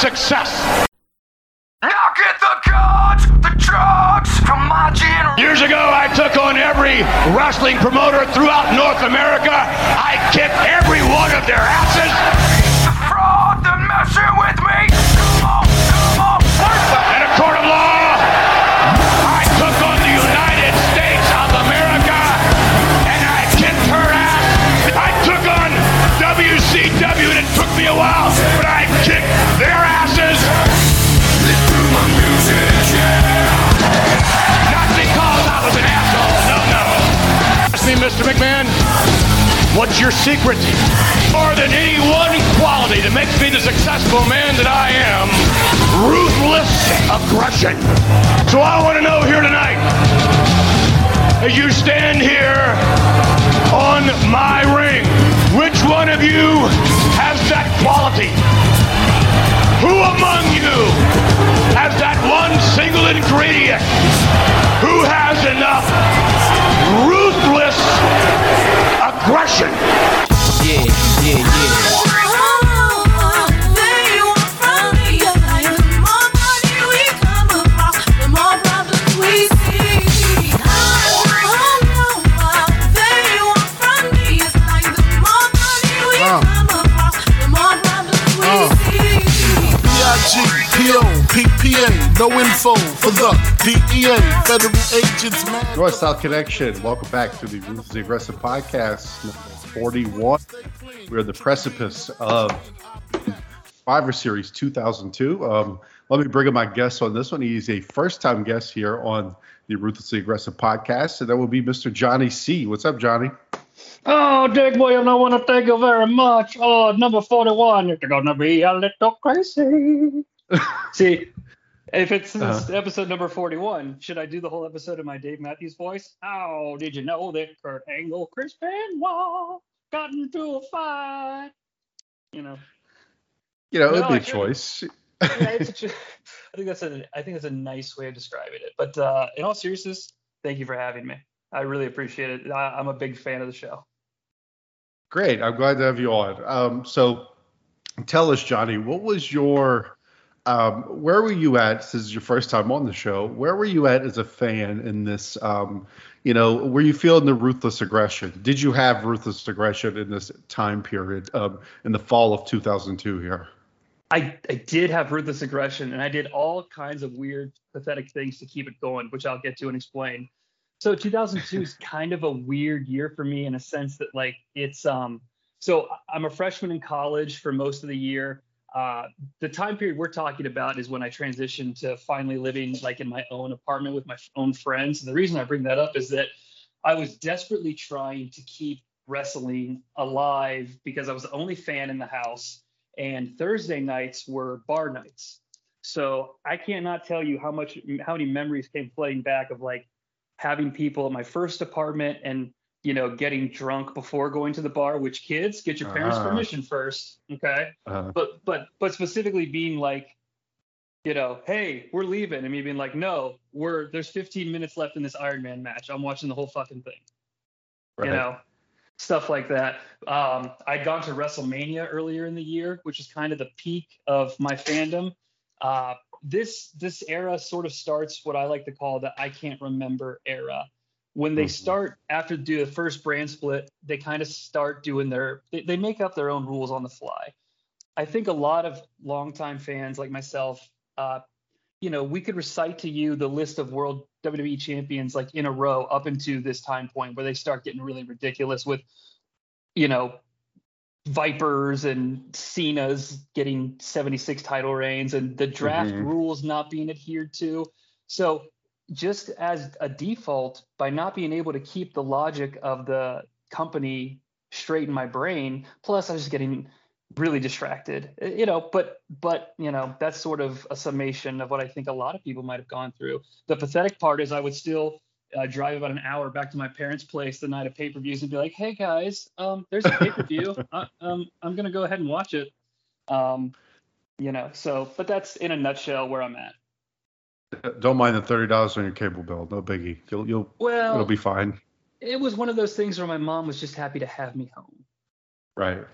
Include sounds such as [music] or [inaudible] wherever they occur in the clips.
success. Now get the guns, the drugs from my generation. Years ago, I took on every wrestling promoter throughout North America. I kicked every one of their asses. The fraud, the messing with me. A court of law, I took on the United States of America and I kicked her ass. I took on WCW and it took me a while, but I kicked their asses. Not because I was an asshole. No, no. Ask me, Mr. McMahon, what's your secret? More than any one quality that makes me the successful man that I am, ruthless aggression. So I want to know here tonight, as you stand here on my ring, which one of you has that quality? Who among you has that one single ingredient? Who has enough ruthless aggression? Yeah, Uh. yeah, yeah. B-I-G-P-O, PPA, no info for the DEA, federal agents. North South Connection. Welcome back to the Ruthlessly Aggressive Podcast, 41. We're at the precipice of Survivor Series 2002. Um, let me bring in my guest on this one. He's a first time guest here on the Ruthlessly Aggressive Podcast, and that will be Mr. Jonnie Sea. What's up, Jonnie? Oh, Dick William, I want to thank you very much. Oh, number 41, you're going to be a little crazy. [laughs] See, if it's Uh-huh. episode number 41, should I do the whole episode in my Dave Matthews voice? Oh, did you know that Kurt Angle, Chris Benoit got into a fight? You know, You know, it would No, be I a choice. [laughs] yeah, it's a, tr- I think that's a, I think that's a nice way of describing it. But uh, in all seriousness, thank you for having me. I really appreciate it. I, I'm a big fan of the show. Great. I'm glad to have you on. Um, so tell us, Jonnie, what was your um, where were you at? This is your first time on the show. Where were you at as a fan in this? Um, you know, were you feeling the ruthless aggression? Did you have ruthless aggression in this time period um, in the fall of 2002 here? I, I did have ruthless aggression and I did all kinds of weird, pathetic things to keep it going, which I'll get to and explain. So 2002 is kind of a weird year for me in a sense that like it's um so I'm a freshman in college for most of the year. Uh, the time period we're talking about is when I transitioned to finally living like in my own apartment with my own friends. And the reason I bring that up is that I was desperately trying to keep wrestling alive because I was the only fan in the house and Thursday nights were bar nights. So I cannot tell you how much how many memories came flooding back of like having people at my first apartment and you know getting drunk before going to the bar. Which kids get your parents' Ah. permission first, okay? Uh, But but but specifically being like, you know, hey, we're leaving, and me being like, no, we're there's 15 minutes left in this Iron Man match. I'm watching the whole fucking thing right. you know, stuff like that. Um, I'd gone to WrestleMania earlier in the year, which is kind of the peak of my fandom. Uh, this this era sort of starts what I like to call the I can't remember era. When they Mhm. start after do the first brand split, they kind of start doing their they, they make up their own rules on the fly. I think a lot of longtime fans like myself, uh, you know, we could recite to you the list of world WWE champions like in a row up into this time point where they start getting really ridiculous with, you know, Vipers and Cena's getting 76 title reigns and the draft Mhm. rules not being adhered to. So just as a default, by not being able to keep the logic of the company straight in my brain, plus I was just getting really distracted. Uh, you know but but you know that's sort of a summation of what i think a lot of people might have gone through. The pathetic part is i would still uh, drive about an hour back to my parents place the night of pay-per-views and be like hey guys um there's a pay-per-view. [laughs] I, um i'm gonna go ahead and watch it. Um You know, so but that's in a nutshell where I'm at. Don't mind the thirty dollars on your cable bill. No biggie. You'll you'll Well, it'll be fine. it was one of those things where my mom was just happy to have me home. Right.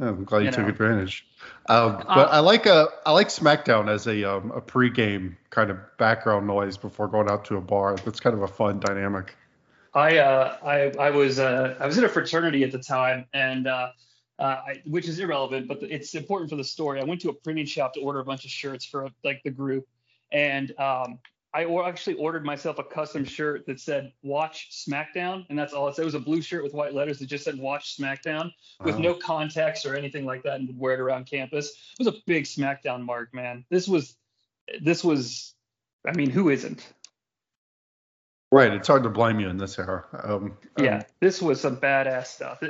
I'm glad you, You took advantage. Um, Uh, but I like a I like SmackDown as a um, a pregame kind of background noise before going out to a bar. That's kind of a fun dynamic. I uh, I I was uh, I was in a fraternity at the time, and uh, uh, I, which is irrelevant, but it's important for the story. I went to a printing shop to order a bunch of shirts for like the group, and um, I or- actually ordered myself a custom shirt that said "Watch SmackDown," and that's all it said. It was a blue shirt with white letters that just said "Watch SmackDown" with no context or anything like that, and would wear it around campus. It was a big SmackDown mark, man. This was this was, I mean, who isn't? Right. It's hard to blame you in this era. Um, yeah, um, this was some badass stuff.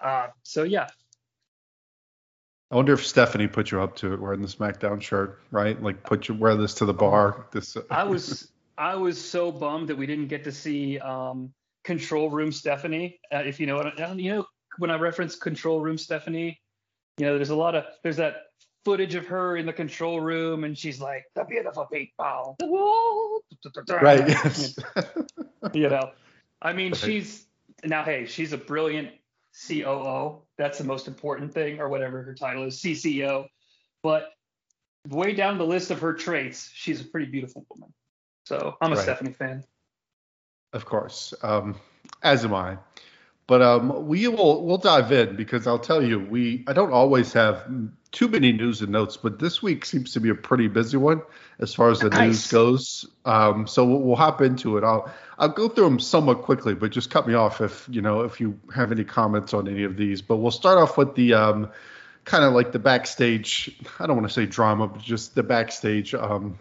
Uh, so yeah, I wonder if Stephanie put you up to it wearing the SmackDown shirt, right? Like put you wear this to the bar. This. uh, I was I was so bummed that we didn't get to see um, Control Room Stephanie. Uh, if you know what I- you know when I reference Control Room Stephanie, you know there's a lot of there's that footage of her in the control room and she's like the beautiful people. right. [laughs] Yes. you know i mean Right. she's now hey she's a brilliant coo that's the most important thing or whatever her title is cco but way down the list of her traits she's a pretty beautiful woman so i'm a Right. stephanie fan Of course, um, as am I. But um, we will we'll dive in because I'll tell you we I don't always have too many news and notes, but this week seems to be a pretty busy one as far as the news goes. Um, so we'll, we'll hop into it. I'll I'll go through them somewhat quickly, but just cut me off if you know if you have any comments on any of these. But we'll start off with the um, kind of like the backstage. I don't want to say drama, but just the backstage. Um,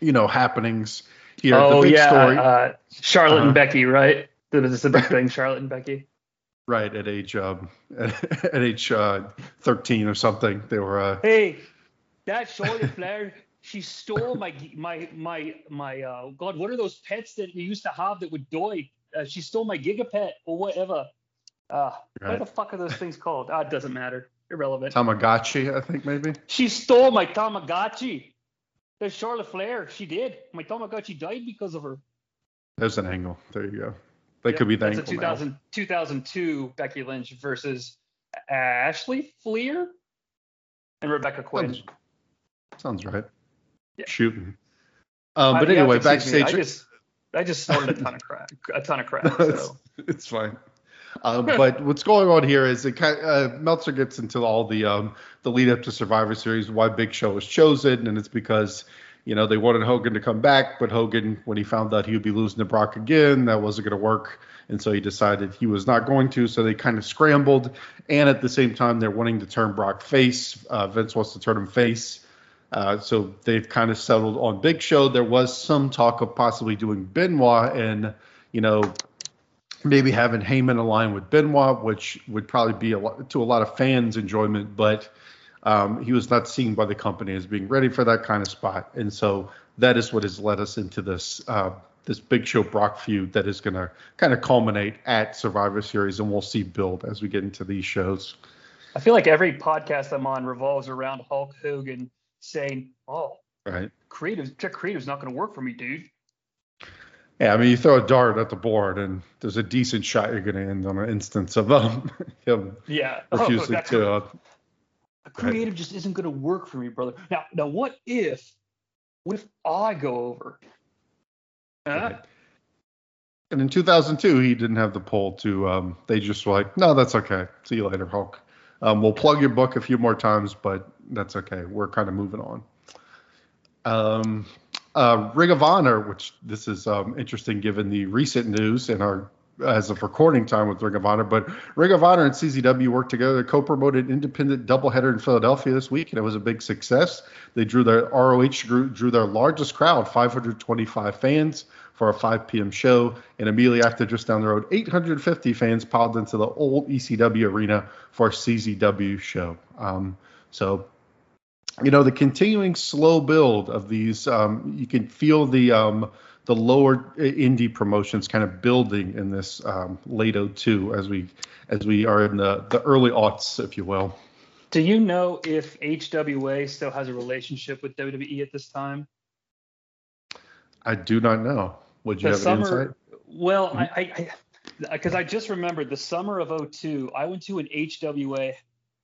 you know happenings here. oh the big yeah story. uh, charlotte Uh-huh. and becky right that is a big thing charlotte and becky? Right at age um [laughs] at, age uh, 13 or something, they were uh, hey that charlotte [laughs] flair she stole my my my my uh god what are those pets that you used to have that would die uh, she stole my gigapet or whatever. Uh what the fuck are those things called? Ah it doesn't matter. Irrelevant. Tamagotchi, I think maybe. she stole my tamagotchi. The charlotte flair she did. My tamagotchi died because of her. There's an angle. There you go. They Yep, could be that's a thankful now. 2000, 2002 becky lynch versus ashley Fliehr and rebecca quinn Sounds, sounds right. Yeah. Shooting. Um, but have anyway, to excuse me, backstage. I just, I just snorted a ton of crack, a ton of crack. [laughs] it's, So it's fine. Um, [laughs] but what's going on here is it kind of, uh, Meltzer gets into all the um, the lead up to Survivor Series, why Big Show was chosen, and it's because you know they wanted Hogan to come back, but Hogan, when he found out he would be losing to Brock again, that wasn't going to work, and so he decided he was not going to. So they kind of scrambled, and at the same time they're wanting to turn Brock face. Uh, Vince wants to turn him face. Uh, so they've kind of settled on Big Show. There was some talk of possibly doing Benoit and, you know, maybe having Heyman align with Benoit, which would probably be a lot, to a lot of fans' enjoyment, but um, he was not seen by the company as being ready for that kind of spot. And so that is what has led us into this uh, this Big Show Brock feud that is going to kind of culminate at Survivor Series, and we'll see build as we get into these shows. I feel like every podcast I'm on revolves around Hulk Hogan saying, "Oh, Right. creative, Check creative's not going to work for me, dude." Yeah, I mean, you throw a dart at the board, and there's a decent shot you're going to end on an instance of um, [laughs] him Yeah, [laughs] refusing that's- to. Uh, a creative just isn't going to work for me, brother. Now, now, what if, what if I go over? Huh? Right. and in 2002, he didn't have the pull to. Um, they just were like, no, that's okay. See you later, Hulk. Um, we'll plug your book a few more times, but that's okay. We're kind of moving on. Um, uh, Ring of Honor, which this is um, interesting given the recent news and our as of recording time with Ring of Honor, but Ring of Honor and CZW worked together. They co-promoted independent doubleheader in Philadelphia this week, and it was a big success. They drew their ROH drew, drew their largest crowd, 525 fans, for a 5 p.m. show, and immediately after, just down the road, 850 fans piled into the old ECW arena for a CZW show. Um, so you know the continuing slow build of these um, you can feel the um, the lower indie promotions kind of building in this um, late 02 as we as we are in the the early aughts if you will Do you know if HWA still has a relationship with WWE at this time? I do not know. Would you The have summer, insight? well, I, I, because I, just remembered the summer of 02, I went to an HWA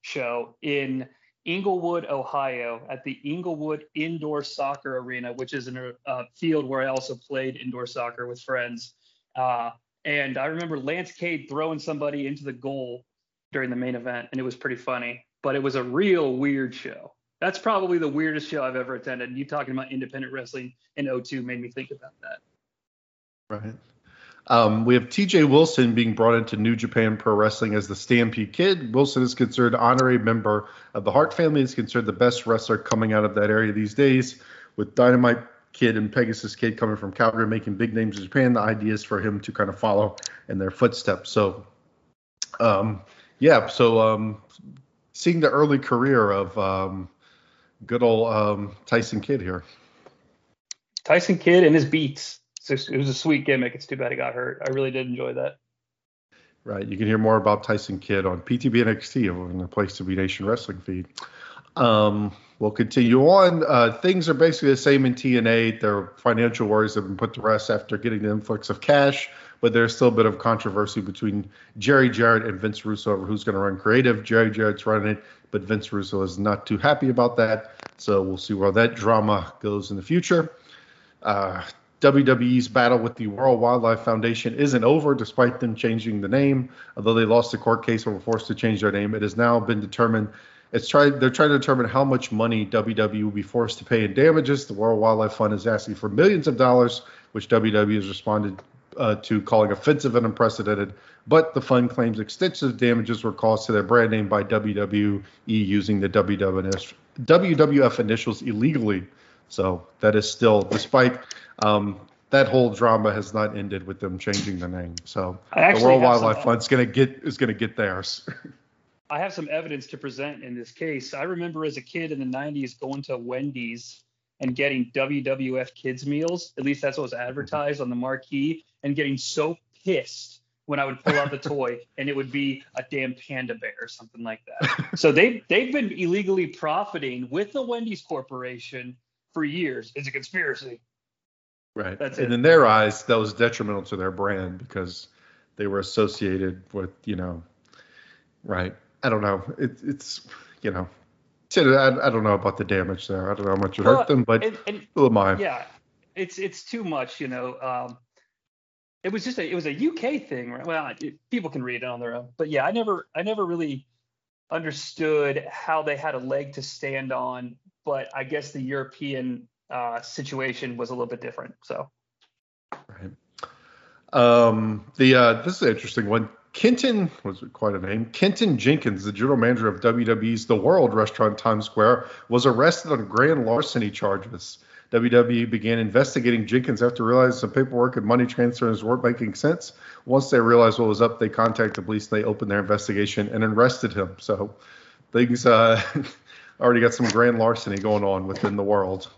show in Englewood, Ohio, at the Englewood Indoor Soccer Arena, which is a field where I also played indoor soccer with friends. Uh, and I remember Lance Cade throwing somebody into the goal during the main event, and it was pretty funny. But it was a real weird show. That's probably the weirdest show I've ever attended. You talking about independent wrestling in 02 made me think about that. Right. Um, we have TJ Wilson being brought into New Japan Pro Wrestling as the Stampede Kid. Wilson is considered honorary member of the Hart family. Is considered the best wrestler coming out of that area these days. With Dynamite Kid and Pegasus Kid coming from Calgary, making big names in Japan, the idea is for him to kind of follow in their footsteps. So, um, yeah. So, um, seeing the early career of um, good old um, Tyson Kidd here. Tyson Kidd and his beats. It was a sweet gimmick. It's too bad he got hurt. I really did enjoy that. Right. You can hear more about Tyson Kidd on PTB NXT in the Place to Be Nation Wrestling feed. Um, we'll continue on. Uh, things are basically the same in TNA. Their financial worries have been put to rest after getting the influx of cash, but there's still a bit of controversy between Jerry Jarrett and Vince Russo over who's going to run creative. Jerry Jarrett's running it, but Vince Russo is not too happy about that. So we'll see where that drama goes in the future. Uh, WWE's battle with the World Wildlife Foundation isn't over, despite them changing the name. Although they lost the court case and were forced to change their name, it has now been determined. It's. They're trying to determine how much money WWE will be forced to pay in damages. The World Wildlife Fund is asking for millions of dollars, which WWE has responded uh, to calling offensive and unprecedented. But the fund claims extensive damages were caused to their brand name by WWE using the WWF initials illegally. So that is still, despite um, that whole drama has not ended with them changing the name. So the World Wildlife Fund's gonna get is gonna get theirs. [laughs] I have some evidence to present in this case. I remember as a kid in the 90s going to Wendy's and getting WWF kids meals. At least that's what was advertised on the marquee, and getting so pissed when I would pull out the [laughs] toy and it would be a damn panda bear or something like that. So they they've been illegally profiting with the Wendy's Corporation for years. It's a conspiracy. Right. That's and it. in their eyes, that was detrimental to their brand because they were associated with, you know, right. I don't know. It, it's, you know, I, I don't know about the damage there. I don't know how much it Well, hurt them, but and- and who am I? yeah it's it's too much you know um it was just a it was a uk thing right well it, people can read it on their own but yeah i never i never really understood how they had a leg to stand on but i guess the european uh situation was a little bit different so Right. Um, the uh, this is an interesting one. Kenton was quite a name. Kenton Jenkins, the general manager of WWE's The World Restaurant Times Square, was arrested on grand larceny charges. WWE began investigating Jenkins after realizing some paperwork and money transfers weren't making sense. Once they realized what was up, they contacted police. They opened their investigation and arrested him. So things uh, [laughs] already got some grand larceny going on within the world.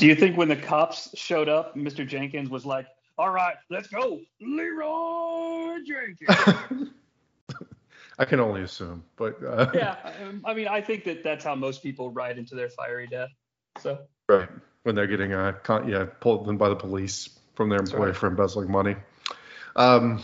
Do you think when the cops showed up mr jenkins was like all right let's go leroy jenkins [laughs] I can only assume, but uh, [laughs] yeah um, i mean i think that that's how most people ride into their fiery death so Right. When they're getting uh, con- yeah pulled in by the police from their employer right. for embezzling money. Um,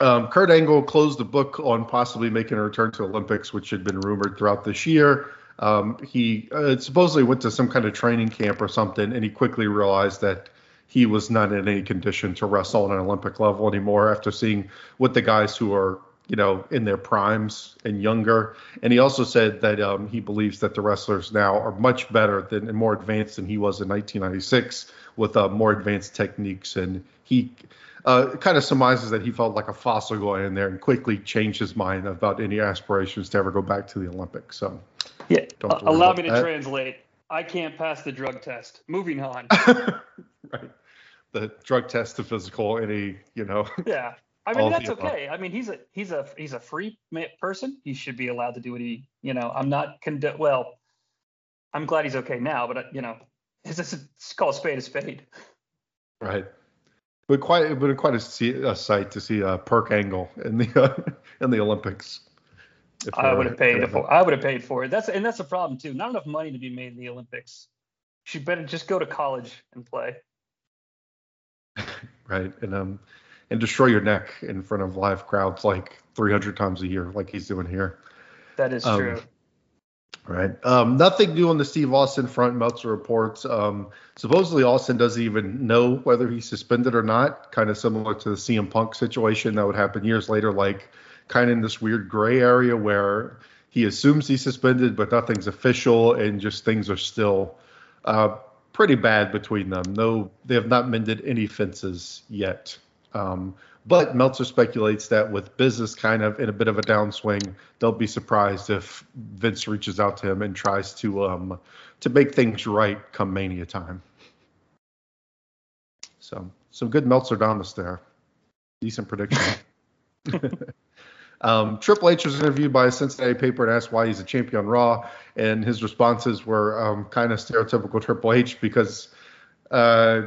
um, Kurt Angle closed the book on possibly making a return to Olympics, which had been rumored throughout this year. Um, he uh, supposedly went to some kind of training camp or something, and he quickly realized that he was not in any condition to wrestle on an Olympic level anymore after seeing what the guys who are you know in their primes and younger. And he also said that um, he believes that the wrestlers now are much better than and more advanced than he was in 1996 with uh, more advanced techniques. And he uh, kind of surmises that he felt like a fossil going in there and quickly changed his mind about any aspirations to ever go back to the Olympics. So Yeah. Don't uh, allow me to that. translate. I can't pass the drug test. Moving on. [laughs] right, the drug test, the physical, any you know. [laughs] yeah. I mean that's the above. okay. I mean he's a he's a he's a free person. He should be allowed to do what he you know. I'm not condo- well. I'm glad he's okay now, but uh, you know, [laughs] it's, it's, it's called spade a spade. Right. But quite, but quite a, see, a sight to see uh, Perk Angle in the uh, in the Olympics. I would have paid for. I would have paid for it. That's and that's a problem too. Not enough money to be made in the Olympics. She better just go to college and play. [laughs] right? And um, and destroy your neck in front of live crowds like 300 times a year, like he's doing here. That is Um, true. Right. Um, nothing new on the Steve Austin front. Meltzer reports. Um, supposedly Austin doesn't even know whether he's suspended or not. Kind of similar to the CM Punk situation that would happen years later, like kind of in this weird gray area where he assumes he's suspended, but nothing's official, and just things are still uh, pretty bad between them. No, they have not mended any fences yet. Um, but Meltzer speculates that with business kind of in a bit of a downswing, they'll be surprised if Vince reaches out to him and tries to um, to make things right come Mania time. So some good Meltzer Domus there. Decent prediction. [laughs] [laughs] um, Triple H was interviewed by a Cincinnati paper and asked why he's a champion on Raw, and his responses were um, kind of stereotypical Triple H because uh,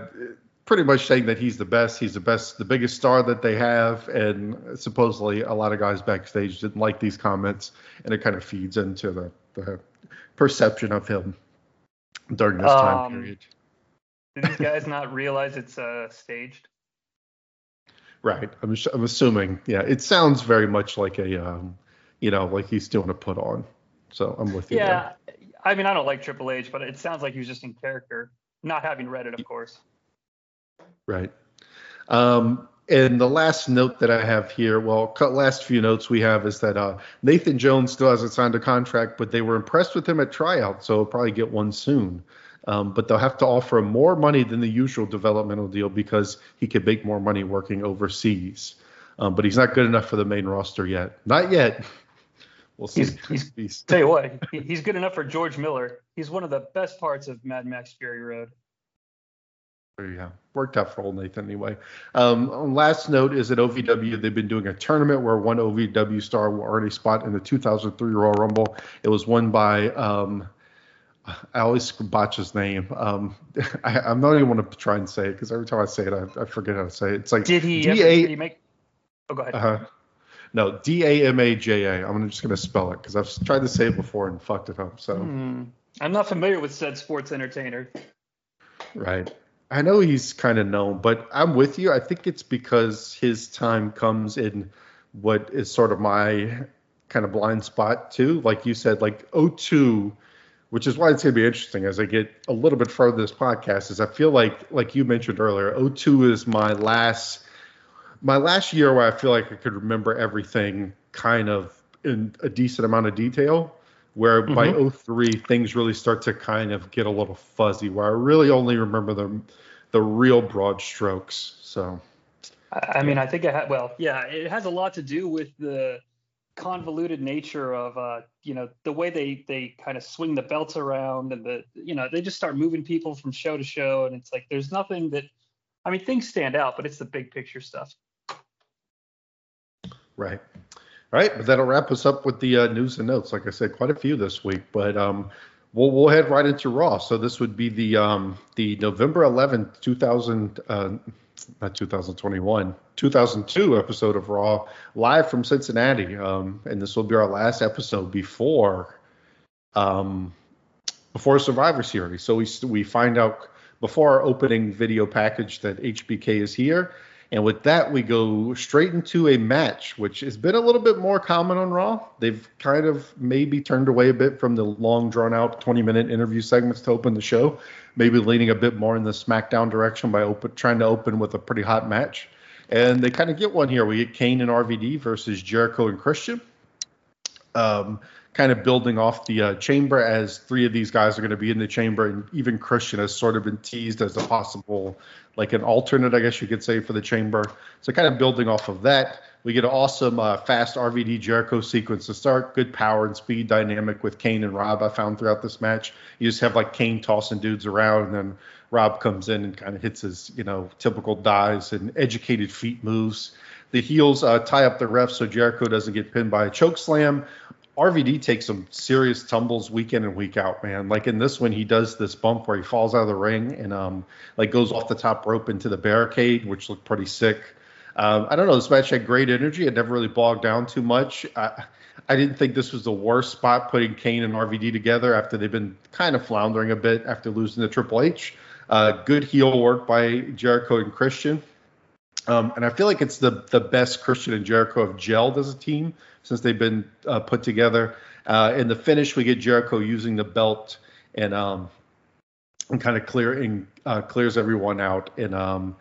pretty much saying that he's the best, he's the best, the biggest star that they have, and supposedly a lot of guys backstage didn't like these comments, and it kind of feeds into the, the perception of him during this time Um, period. Did these guys not realize it's uh, staged? Right. I'm, I'm assuming. Yeah. It sounds very much like a, um, you know, like he's doing a put on. So I'm with you. there. Yeah. I mean, I don't like Triple H, but it sounds like he was just in character. Not having read it, of course. Right. Um, and the last note that I have here, well, last few notes we have is that uh, Nathan Jones still hasn't signed a contract, but they were impressed with him at tryout, so he'll probably get one soon. Um, but they'll have to offer him more money than the usual developmental deal because he could make more money working overseas. Um, but he's not good enough for the main roster yet. Not yet. [laughs] We'll see. He's- he's- [laughs] He's- Tell you what, he, he's good enough for George Miller. He's one of the best parts of Mad Max Fury Road. Yeah, worked out for old Nathan anyway. Um, last note is at OVW, they've been doing a tournament where one OVW star will earn a spot in the 2003 Royal Rumble. It was won by, um, I always botch his name. Um, [laughs] I, I'm not even want to try and say it because every time I say it, I, I forget how to say it. It's like Did he, D ever, did he make? Oh, go ahead. uh, no, D A M A J A. I'm just going to spell it because I've tried to say it before and fucked it up. So. Hmm. I'm not familiar with said sports entertainer. Right. I know he's kind of known, but I'm with you. I think it's because his time comes in what is sort of my kind of blind spot too. Like you said, like 02, which is why it's going to be interesting as I get a little bit further this podcast. Is I feel like, like you mentioned earlier, 02 is my last, my last year where I feel like I could remember everything kind of in a decent amount of detail where by mm-hmm. 03 things really start to kind of get a little fuzzy where i really only remember the the real broad strokes so I I mean, I think it had, well, yeah, it has a lot to do with the convoluted nature of, uh, you know, the way they, they kind of swing the belts around and the, you know, they just start moving people from show to show. And it's like, there's nothing that, I mean, things stand out, but it's the big picture stuff. right all right but that'll wrap us up with the uh, news and notes like i said quite a few this week but um we'll, we'll head right into raw so this would be the um the november 11th 2000 uh not 2021 2002 episode of raw live from cincinnati um and this will be our last episode before um before Survivor Series. So we we find out before our opening video package that HBK is here, and with that we go straight into a match, which has been a little bit more common on Raw. They've kind of maybe turned away a bit from the long drawn out 20 minute interview segments to open the show, maybe leaning a bit more in the SmackDown direction by open, trying to open with a pretty hot match. And they kind of get one here. We get Kane and RVD versus Jericho and Christian um, kind of building off the uh, chamber as three of these guys are going to be in the chamber, and even Christian has sort of been teased as a possible, like an alternate, I guess you could say, for the chamber. So kind of building off of that, we get an awesome uh, fast RVD Jericho sequence to start. Good power and speed dynamic with Kane and Rob. I found throughout this match, you just have like Kane tossing dudes around, and then Rob comes in and kind of hits his, you know, typical dives and educated feet moves. The heels uh, tie up the ref so Jericho doesn't get pinned by a choke slam. RVD takes some serious tumbles week in and week out, man. Like in this one, he does this bump where he falls out of the ring and um like goes off the top rope into the barricade, which looked pretty sick. Um, I don't know. This match had great energy. It never really bogged down too much. I, I didn't think this was the worst spot putting Kane and RVD together after they've been kind of floundering a bit after losing to Triple H. Uh, good heel work by Jericho and Christian. Um, and I feel like it's the the best Christian and Jericho have gelled as a team since they've been uh, put together. Uh, in the finish, we get Jericho using the belt and um, and kind of clearing uh, clears everyone out. And um,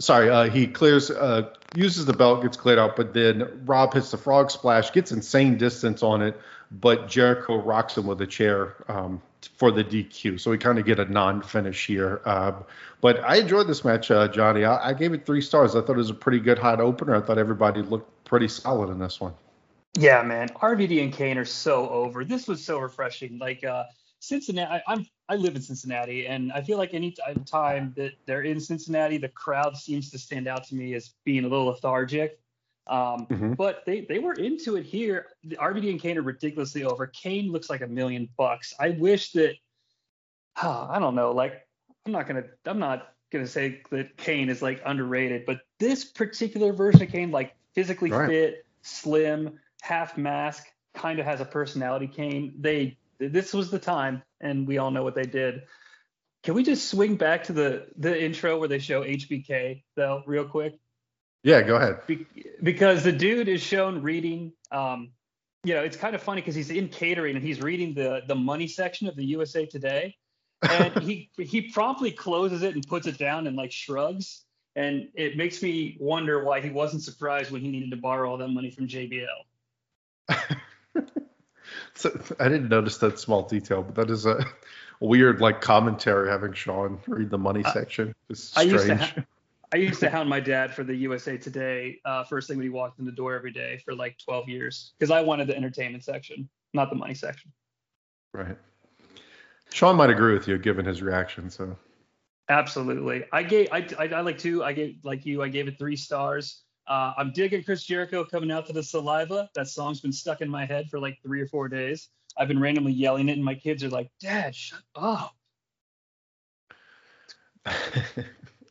sorry, uh, he clears uh, uses the belt, gets cleared out, but then Rob hits the frog splash, gets insane distance on it, but Jericho rocks him with a chair um, for the DQ. So we kind of get a non-finish here. Uh, but I enjoyed this match, uh, Jonnie. I, I, gave it three stars. I thought it was a pretty good hot opener. I thought everybody looked pretty solid in this one. Yeah, man. RVD and Kane are so over. This was so refreshing. Like uh, Cincinnati, I, am I live in Cincinnati, and I feel like any time that they're in Cincinnati, the crowd seems to stand out to me as being a little lethargic. Um, mm-hmm. But they they were into it here. The RVD and Kane are ridiculously over. Kane looks like a million bucks. I wish that. Oh, I don't know. Like I'm not gonna I'm not gonna say that Kane is like underrated, but this particular version of Kane, like physically right. fit, slim, half mask, kind of has a personality. Kane. They this was the time, and we all know what they did. Can we just swing back to the the intro where they show HBK though, real quick? Yeah, go ahead. Be- because the dude is shown reading. Um, you know, it's kind of funny because he's in catering and he's reading the the money section of the USA Today, and he [laughs] he promptly closes it and puts it down and like shrugs. And it makes me wonder why he wasn't surprised when he needed to borrow all that money from JBL. [laughs] so, I didn't notice that small detail, but that is a weird like commentary having Shawn read the money section. It's strange. I used, ha- I used to hound my dad for the USA Today uh, first thing when he walked in the door every day for like 12 years because I wanted the entertainment section, not the money section. Right. Shawn might agree with you given his reaction. So. Absolutely. I gave I, I, I like two. I gave like you. I gave it three stars. Uh, I'm digging Chris Jericho coming out to the saliva. That song's been stuck in my head for like three or four days. I've been randomly yelling it, and my kids are like, "Dad, shut up." [laughs]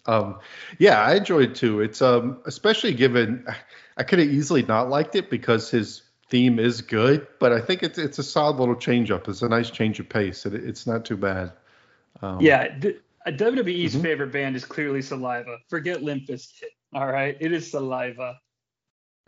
um, yeah, I enjoyed it too. It's um, especially given I could have easily not liked it because his theme is good, but I think it's it's a solid little change up. It's a nice change of pace. It, it's not too bad. Um, yeah, the, WWE's mm-hmm. favorite band is clearly Saliva. Forget Limp Bizkit. All right, it is saliva. [laughs]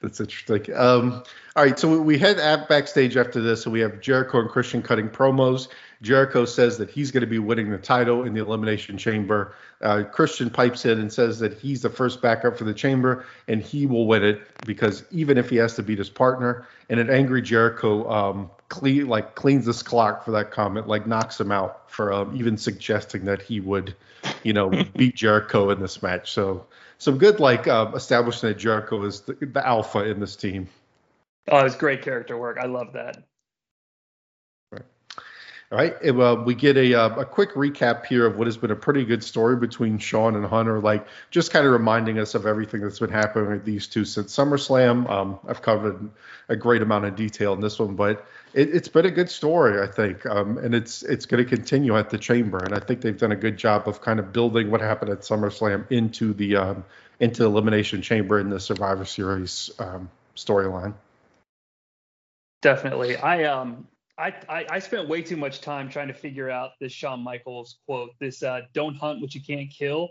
That's interesting. Um, all right, so we head at backstage after this, and we have Jericho and Christian cutting promos. Jericho says that he's going to be winning the title in the Elimination Chamber. Uh, Christian pipes in and says that he's the first backup for the Chamber, and he will win it because even if he has to beat his partner, and an angry Jericho um, clean like cleans his clock for that comment, like knocks him out for um, even suggesting that he would, you know, [laughs] beat Jericho in this match. So some good like uh, establishing that Jericho is the, the alpha in this team. Oh, it's great character work. I love that. All right. Well, we get a, uh, a quick recap here of what has been a pretty good story between Shawn and Hunter, like just kind of reminding us of everything that's been happening with these two since SummerSlam. Um, I've covered a great amount of detail in this one, but it, has been a good story, I think, um, and it's it's going to continue at the Chamber, and I think they've done a good job of kind of building what happened at SummerSlam into the um, into the Elimination Chamber in the Survivor Series um, storyline. Definitely, I um I, I, I spent way too much time trying to figure out this Shawn Michaels quote, this uh, "Don't hunt what you can't kill,"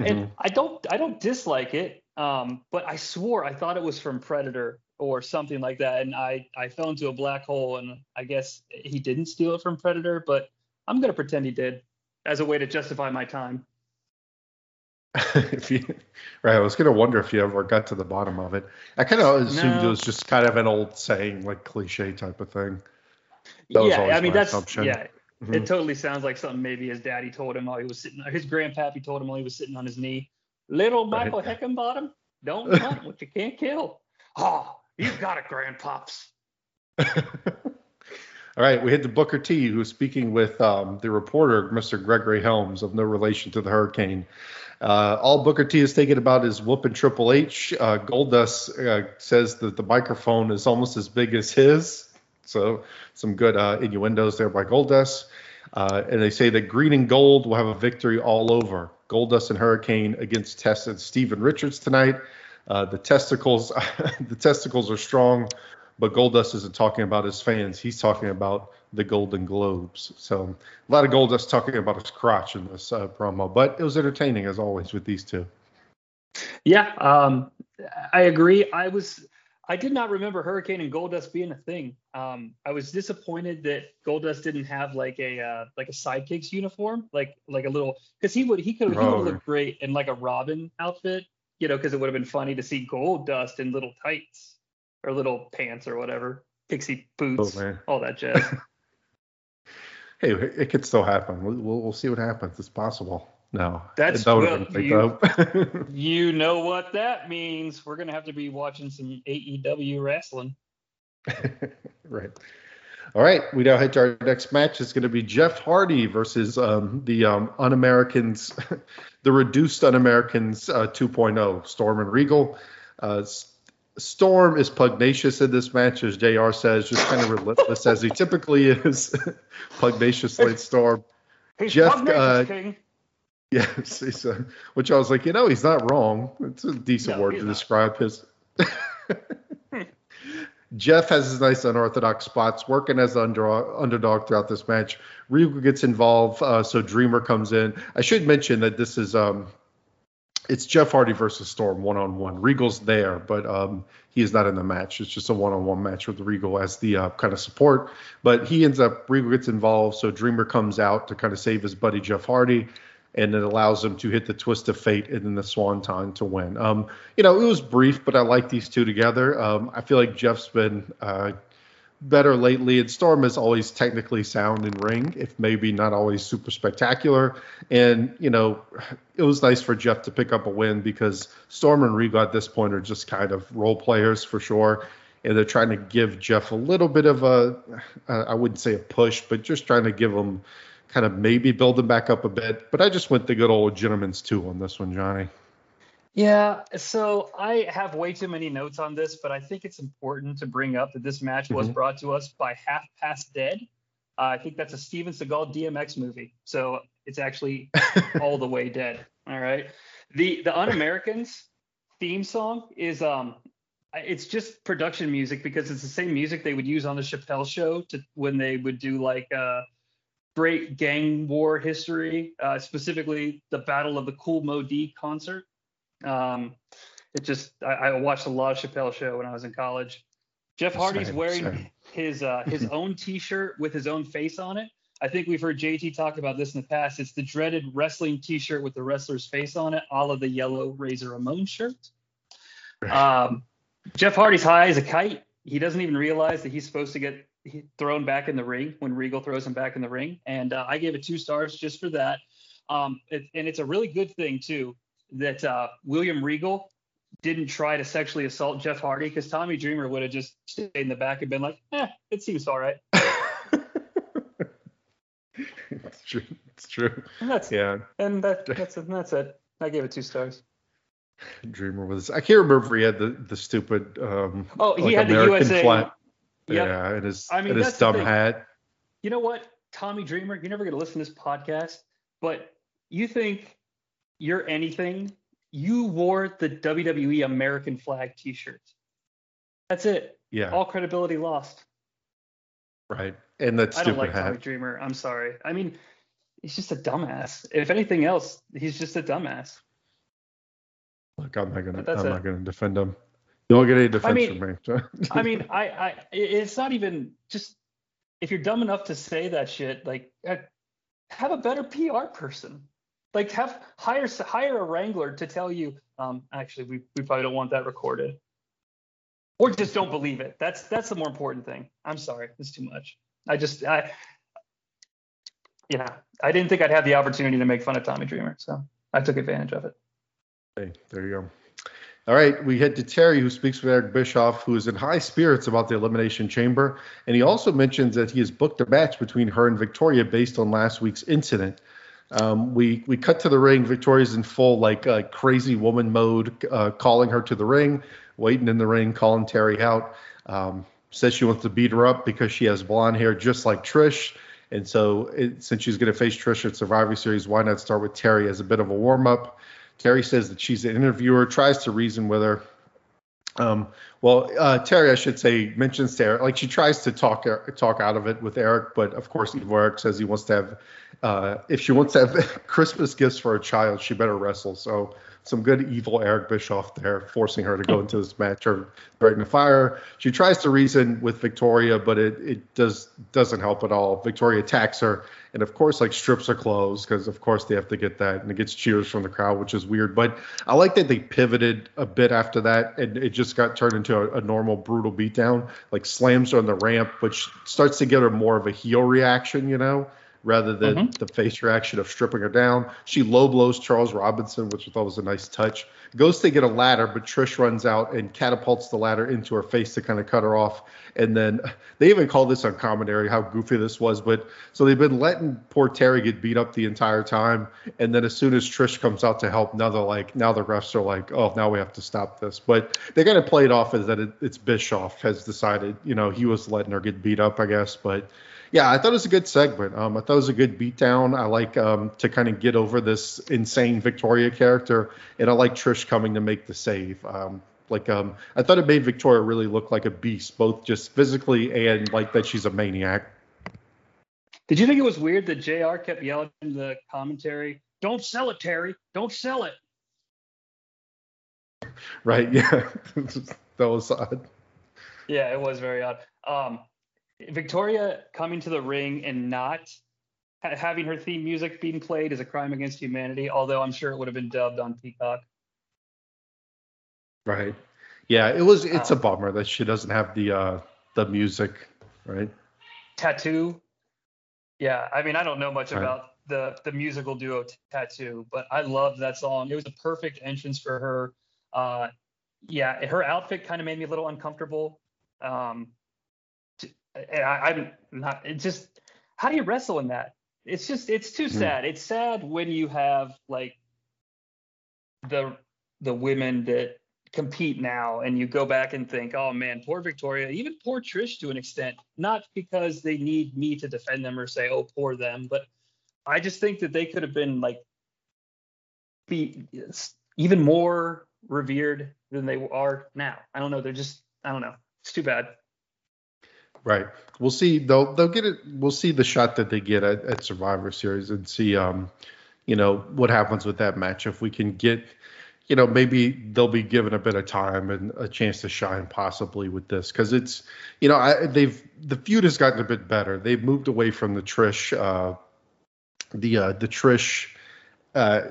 mm-hmm. and I don't I don't dislike it, um, but I swore I thought it was from Predator or something like that, and I I fell into a black hole, and I guess he didn't steal it from Predator, but I'm gonna pretend he did as a way to justify my time. [laughs] if you, right, I was gonna wonder if you ever got to the bottom of it. I kind of assumed no. it was just kind of an old saying, like cliche type of thing. That yeah, I mean that's assumption. yeah. Mm-hmm. It totally sounds like something maybe his daddy told him while he was sitting. His grandpappy told him while he was sitting on his knee. Little Michael right. Hickenbottom, don't [laughs] hunt what you can't kill. Oh, you got it, grandpops. [laughs] All right, we hit the Booker T, who's speaking with um, the reporter, Mr. Gregory Helms, of no relation to the Hurricane. Uh, all Booker T is thinking about is whooping Triple H. Uh, Goldust uh, says that the microphone is almost as big as his. So some good uh, innuendos there by Goldust. Uh, and they say that green and gold will have a victory all over. Goldust and Hurricane against Test and Steven Richards tonight. Uh, the testicles, [laughs] the testicles are strong, but Goldust isn't talking about his fans. He's talking about the Golden Globes. So a lot of Goldust talking about his crotch in this uh, promo, but it was entertaining as always with these two. Yeah, um, I agree. I was I did not remember Hurricane and Goldust being a thing. Um, I was disappointed that Goldust didn't have like a uh, like a sidekicks uniform, like like a little because he would he could he would Oh. look great in like a Robin outfit, you know, because it would have been funny to see Goldust in little tights or little pants or whatever, pixie boots, Oh, man. all that jazz. [laughs] Hey, it could still happen. We'll, we'll, we'll see what happens. It's possible. No, That's- that would well, have been you- [laughs] you know what that means? We're gonna have to be watching some AEW wrestling. [laughs] right. All right. We now head to our next match. It's going to be Jeff Hardy versus um, the um, Un-Americans, the reduced Un-Americans uh, 2.0, Storm and Regal. Uh, Storm is pugnacious in this match, as JR says, just kind of relentless as he typically is. [laughs] pugnacious late Storm. He's Jeff, Pugnacious uh, King. Yes, [laughs] he's, uh, which I was like, you know, he's not wrong. It's a decent No, word to not. describe his. [laughs] Jeff has his nice unorthodox spots, working as the under, underdog throughout this match. Regal gets involved, uh, so Dreamer comes in. I should mention that this is um, it's Jeff Hardy versus Storm one on one. Regal's there, but um, he is not in the match. It's just a one on one match with Regal as the uh, kind of support. But he ends up Regal gets involved, so Dreamer comes out to kind of save his buddy Jeff Hardy, and it allows them to hit the twist of fate and then the swanton to win. Um, you know, it was brief, but I like these two together. Um, I feel like Jeff's been uh, better lately, and Storm is always technically sound in ring, if maybe not always super spectacular. And you know, it was nice for Jeff to pick up a win because Storm and Regal at this point are just kind of role players for sure. And they're trying to give Jeff a little bit of a, uh, I wouldn't say a push, but just trying to give him kind of maybe build him back up a bit. But I just went the good old gentleman's two on this one, Jonnie. Yeah, so I have way too many notes on this, but I think it's important to bring up that this match was Mhm. brought to us by Half Past Dead. Uh, I think that's a Steven Seagal DMX movie, so it's actually [laughs] all the way dead. All right, the the Un-Americans theme song is um, it's just production music because it's the same music they would use on the Chappelle Show to when they would do like uh, great gang war history, uh, specifically the Battle of the Kool Moe Dee concert. Um, it just I, I watched a lot of Chappelle show when I was in college. Jeff Hardy's Same, wearing same. his uh, his [laughs] own T-shirt with his own face on it. I think we've heard JT talk about this in the past. It's the dreaded wrestling T-shirt with the wrestler's face on it, all of the yellow Razor Ramon shirt. Um, Jeff Hardy's high as a kite. He doesn't even realize that he's supposed to get thrown back in the ring when Regal throws him back in the ring. And uh, I gave it two stars just for that. Um, it, and it's a really good thing too that uh, William Regal didn't try to sexually assault Jeff Hardy because Tommy Dreamer would have just stayed in the back and been like, "Eh, it seems all right." [laughs] it's true. It's true. And that's Yeah. and that, that's it. That's it. I gave it two stars. Dreamer was. I can't remember if he had the the stupid. Um, Oh, he like had the USA. flag. Yep. Yeah, and his I mean, that's the dumb hat. You know what, Tommy Dreamer, you're never going to listen to this podcast, but you think you're anything. You wore the WWE American flag T-shirt. That's it. Yeah, All credibility lost. right. And that I don't like hat. Tommy Dreamer. I'm sorry. I mean, he's just a dumbass. If anything else, he's just a dumbass. Look, I'm not gonna. I'm it. not gonna defend him. You won't get any defense mean- from me. [laughs] I mean, I, I, it's not even just if you're dumb enough to say that shit, like uh, have a better PR person. Like have hire hire a wrangler to tell you. Um, actually, we we probably don't want that recorded, or just don't believe it. That's that's the more important thing. I'm sorry, it's too much. I just I, yeah, I didn't think I'd have the opportunity to make fun of Tommy Dreamer, so I took advantage of it. Hey, there you go. All right, we head to Terri, who speaks with Eric Bischoff, who is in high spirits about the Elimination Chamber. And he also mentions that he has booked a match between her and Victoria based on last week's incident. Um, we we cut to the ring. Victoria's in full like uh, crazy woman mode, uh, calling her to the ring, waiting in the ring, calling Terri out. Um, says she wants to beat her up because she has blonde hair just like Trish. And so, it, since she's going to face Trish at Survivor Series, why not start with Terri as a bit of a warm up? Terri says that she's an interviewer, tries to reason with her, Um, well, uh, Terri, I should say, mentions Eric, like she tries to talk talk out of it with Eric, but of course, Evil Eric says he wants to have, uh, if she wants to have [laughs] Christmas gifts for a child, she better wrestle. So some good evil Eric Bischoff there, forcing her to go into this match or threatening to fire. She tries to reason with Victoria, but it, it does doesn't help at all. Victoria attacks her, and of course, like strips her clothes because of course they have to get that, and it gets cheers from the crowd, which is weird. But I like that they pivoted a bit after that, and it just got turned into a, a normal brutal beatdown. Like slams her on the ramp, which starts to get her more of a heel reaction, you know rather than Mm-hmm. the face reaction of stripping her down. She low blows Charles Robinson, which I thought was a nice touch. Goes to get a ladder, but Trish runs out and catapults the ladder into her face to kind of cut her off. And then [laughs] they even call this on commentary how goofy this was. But so they've been letting poor Terri get beat up the entire time. And then as soon as Trish comes out to help, now they're like, now the refs are like, oh, now we have to stop this. But they kind of play it off as that it, it's Bischoff has decided, you know, he was letting her get beat up, I guess. But yeah, I thought it was a good segment. Um, I thought it was a good beatdown. I like um, to kind of get over this insane Victoria character, and I like Trish coming to make the save. Um, like um, I thought it made Victoria really look like a beast, both just physically and like that she's a maniac. Did you think it was weird that JR kept yelling in the commentary, "Don't sell it, Terri! Don't sell it!" Right? [laughs] Yeah, that was odd. Yeah, it was very odd. Um, Victoria coming to the ring and not having her theme music being played is a crime against humanity. Although I'm sure it would have been dubbed on Peacock. Right. Yeah, it was. It's a Um, bummer that she doesn't have the uh, the music. Right. Tattoo. Yeah, I mean I don't know much Right. about the the musical duo Tattoo, but I loved that song. It was a perfect entrance for her. Uh, yeah, her outfit kind of made me a little uncomfortable. Um, I, I'm not. It's just how do you wrestle in that? It's just it's too Hmm. sad. It's sad when you have like the the women that compete now and you go back and think, oh man, poor Victoria, even poor Trish to an extent, not because they need me to defend them or say, oh, poor them, but I just think that they could have been like be even more revered than they are now. I don't know. They're just, I don't know. It's too bad. Right. We'll see. They'll they'll get it. We'll see the shot that they get at, at Survivor Series and see, um, you know, what happens with that match. If we can get, you know, maybe they'll be given a bit of time and a chance to shine possibly with this because it's, you know, I, they've the feud has gotten a bit better. They've moved away from the Trish, uh, the uh, the Trish. Uh,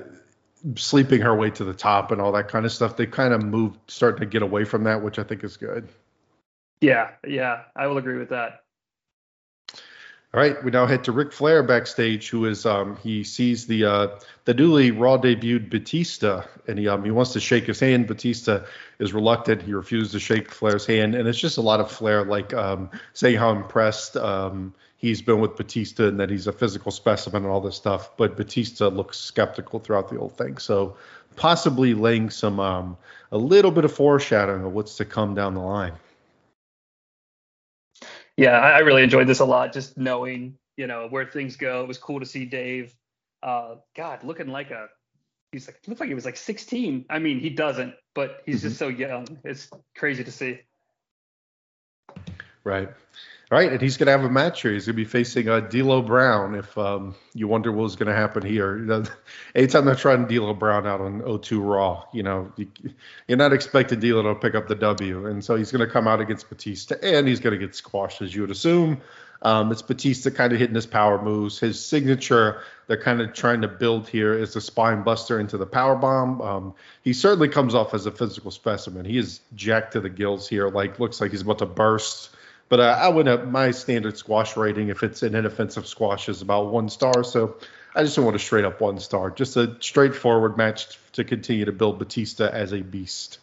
sleeping her way to the top and all that kind of stuff they kind of moved starting to get away from that which i think is good Yeah. Yeah. I will agree with that. All right, we now head to Ric Flair backstage, who is um, he sees the uh, the newly Raw debuted Batista, and he um, he wants to shake his hand. Batista is reluctant; he refuses to shake Flair's hand, and it's just a lot of Flair like um, saying how impressed um, he's been with Batista and that he's a physical specimen and all this stuff. But Batista looks skeptical throughout the whole thing, so possibly laying some um, a little bit of foreshadowing of what's to come down the line. Yeah, I I really enjoyed this a lot. Just knowing, you know, where things go. It was cool to see Dave. Uh, God, looking like a, he's like, looks like he was like 16. I mean, he doesn't, but he's just so young. It's crazy to see. Right. All right, and he's going to have a match here. He's going to be facing uh, D'Lo Brown. If um, you wonder what's going to happen here, [laughs] anytime they're trying D'Lo Brown out on O2 Raw, you know, you, you're not expecting D'Lo to pick up the W, and so he's going to come out against Batista, and he's going to get squashed as you would assume. Um, it's Batista kind of hitting his power moves. His signature, they're kind of trying to build here, is the spine buster into the power bomb. Um, he certainly comes off as a physical specimen. He is jacked to the gills here, like looks like he's about to burst. But uh, I would have my standard squash rating if it's an inoffensive squash is about one star. So I just want a straight up one star. Just a straightforward match to continue to build Batista as a beast.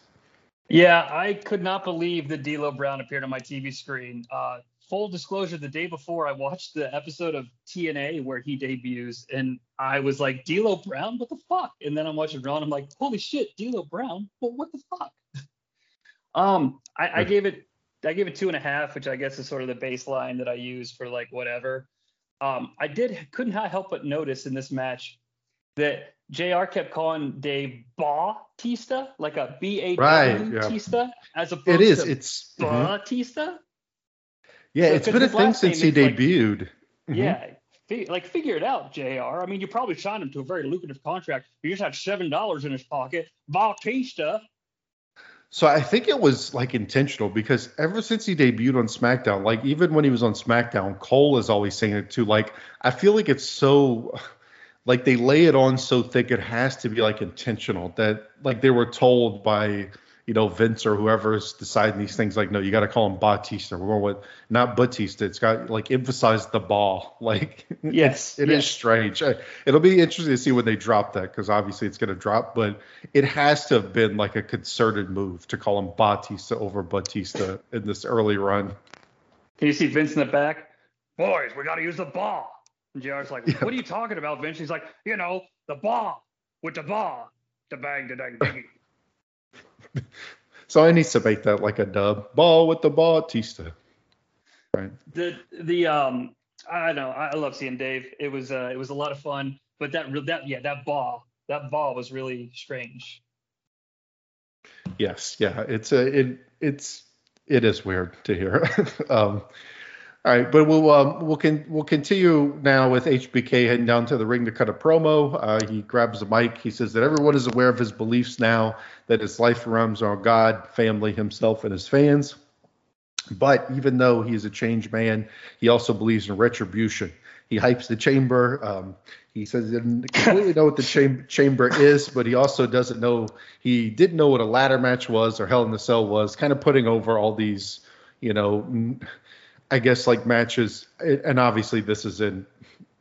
Yeah, I could not believe that D'Lo Brown appeared on my TV screen. Uh, full disclosure, the day before I watched the episode of TNA where he debuts, and I was like, D'Lo Brown, what the fuck? And then I'm watching Raw, and I'm like, holy shit, D'Lo Brown, well, what the fuck? [laughs] um, I, I gave it, I gave it two and a half, which I guess is sort of the baseline that I use for like whatever. Um, I did couldn't help but notice in this match that JR kept calling Dave Bautista, like a B A Right, W yeah. Tista, as opposed It is. to It's mhm. Bautista. yeah. so It's been a thing since he is, like- debuted. Mhm. Yeah. fi- Like figure it out, JR I mean, you probably signed him to a very lucrative contract. You just had seven dollars in his pocket. Bautista. So I think it was like intentional because ever since he debuted on SmackDown, like even when he was on SmackDown, Cole is always saying it too. Like I feel like it's so [sighs] like they lay it on so thick it has to be like intentional that like they were told by you know Vince or whoever's deciding these things like no you got to call him Batista we're going with not Batista it's got like emphasize the ball [laughs] like Yes, it is yes. strange it'll be interesting to see when they drop that because obviously it's going to drop but it has to have been like a concerted move to call him Batista over Batista in this early run Can you see Vince in the back? Boys, we got to use the ball. And JR's like, what are you talking about, Vince? He's like, you know, the ball with the ball. The bang, the dang, diggy. [laughs] [laughs] so I need to make that like a dub ball with the Batista right the the um I don't know I love seeing Dave. It was uh it was a lot of fun, but that real that yeah that ball that ball was really strange. Yes, yeah, it's a it it's it is weird to hear. [laughs] um, all right, but we'll um, we'll can we'll continue now with HBK heading down to the ring to cut a promo. Uh, he grabs the mic. He says that everyone is aware of his beliefs now, that his life runs on God, family, himself, and his fans. But even though he is a changed man, he also believes in retribution. He hypes the chamber. Um, he says he doesn't [laughs] completely know what the cham- chamber is, but he also doesn't know. He didn't know what a ladder match was or Hell in the Cell was. Kind of putting over all these, you know, n- I guess like matches. And obviously this is in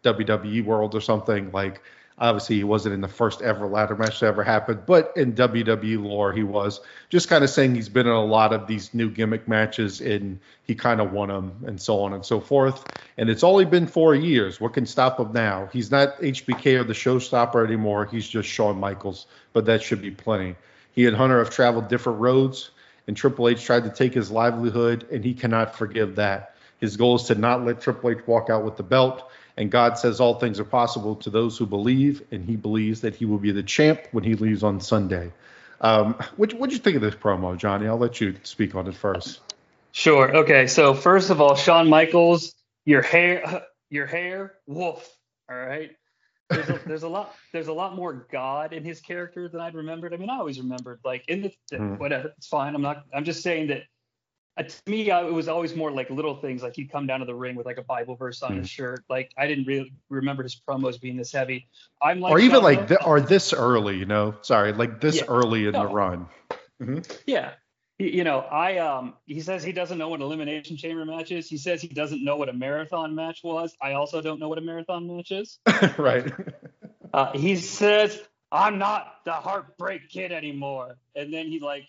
WWE world or something. Like obviously he wasn't in the first ever ladder match that ever happened, but in WWE lore he was. Just kind of saying he's been in a lot of these new gimmick matches and he kind of won them and so on and so forth. And it's only been four years. What can stop him now? He's not HBK or the showstopper anymore. He's just Shawn Michaels, but that should be plenty. He and Hunter have traveled different roads, and Triple H tried to take his livelihood, and he cannot forgive that. His goal is to not let Triple H walk out with the belt. And God says all things are possible to those who believe, and he believes that he will be the champ when he leaves on Sunday. Um, what what'd you think of this promo, Jonnie? I'll let you speak on it first. Sure. Okay. So first of all, Shawn Michaels, your hair, [sighs] your hair, woof. All right. There's a, [laughs] there's a lot there's a lot more God in his character than I'd remembered. I mean, I always remembered like in the Hmm. whatever. It's fine. I'm not. I'm just saying that. Uh, to me, I, it was always more like little things, like he'd come down to the ring with like a Bible verse on Hmm. his shirt. Like I didn't really remember his promos being this heavy. I'm like, or even like th- or this early, you know? Sorry, like this Yeah. early in the No. run. Yeah. He- You know, I um he says he doesn't know what elimination chamber match is. He says he doesn't know what a marathon match was. I also don't know what a marathon match is. [laughs] right. Uh, he says I'm not the heartbreak kid anymore. And then he like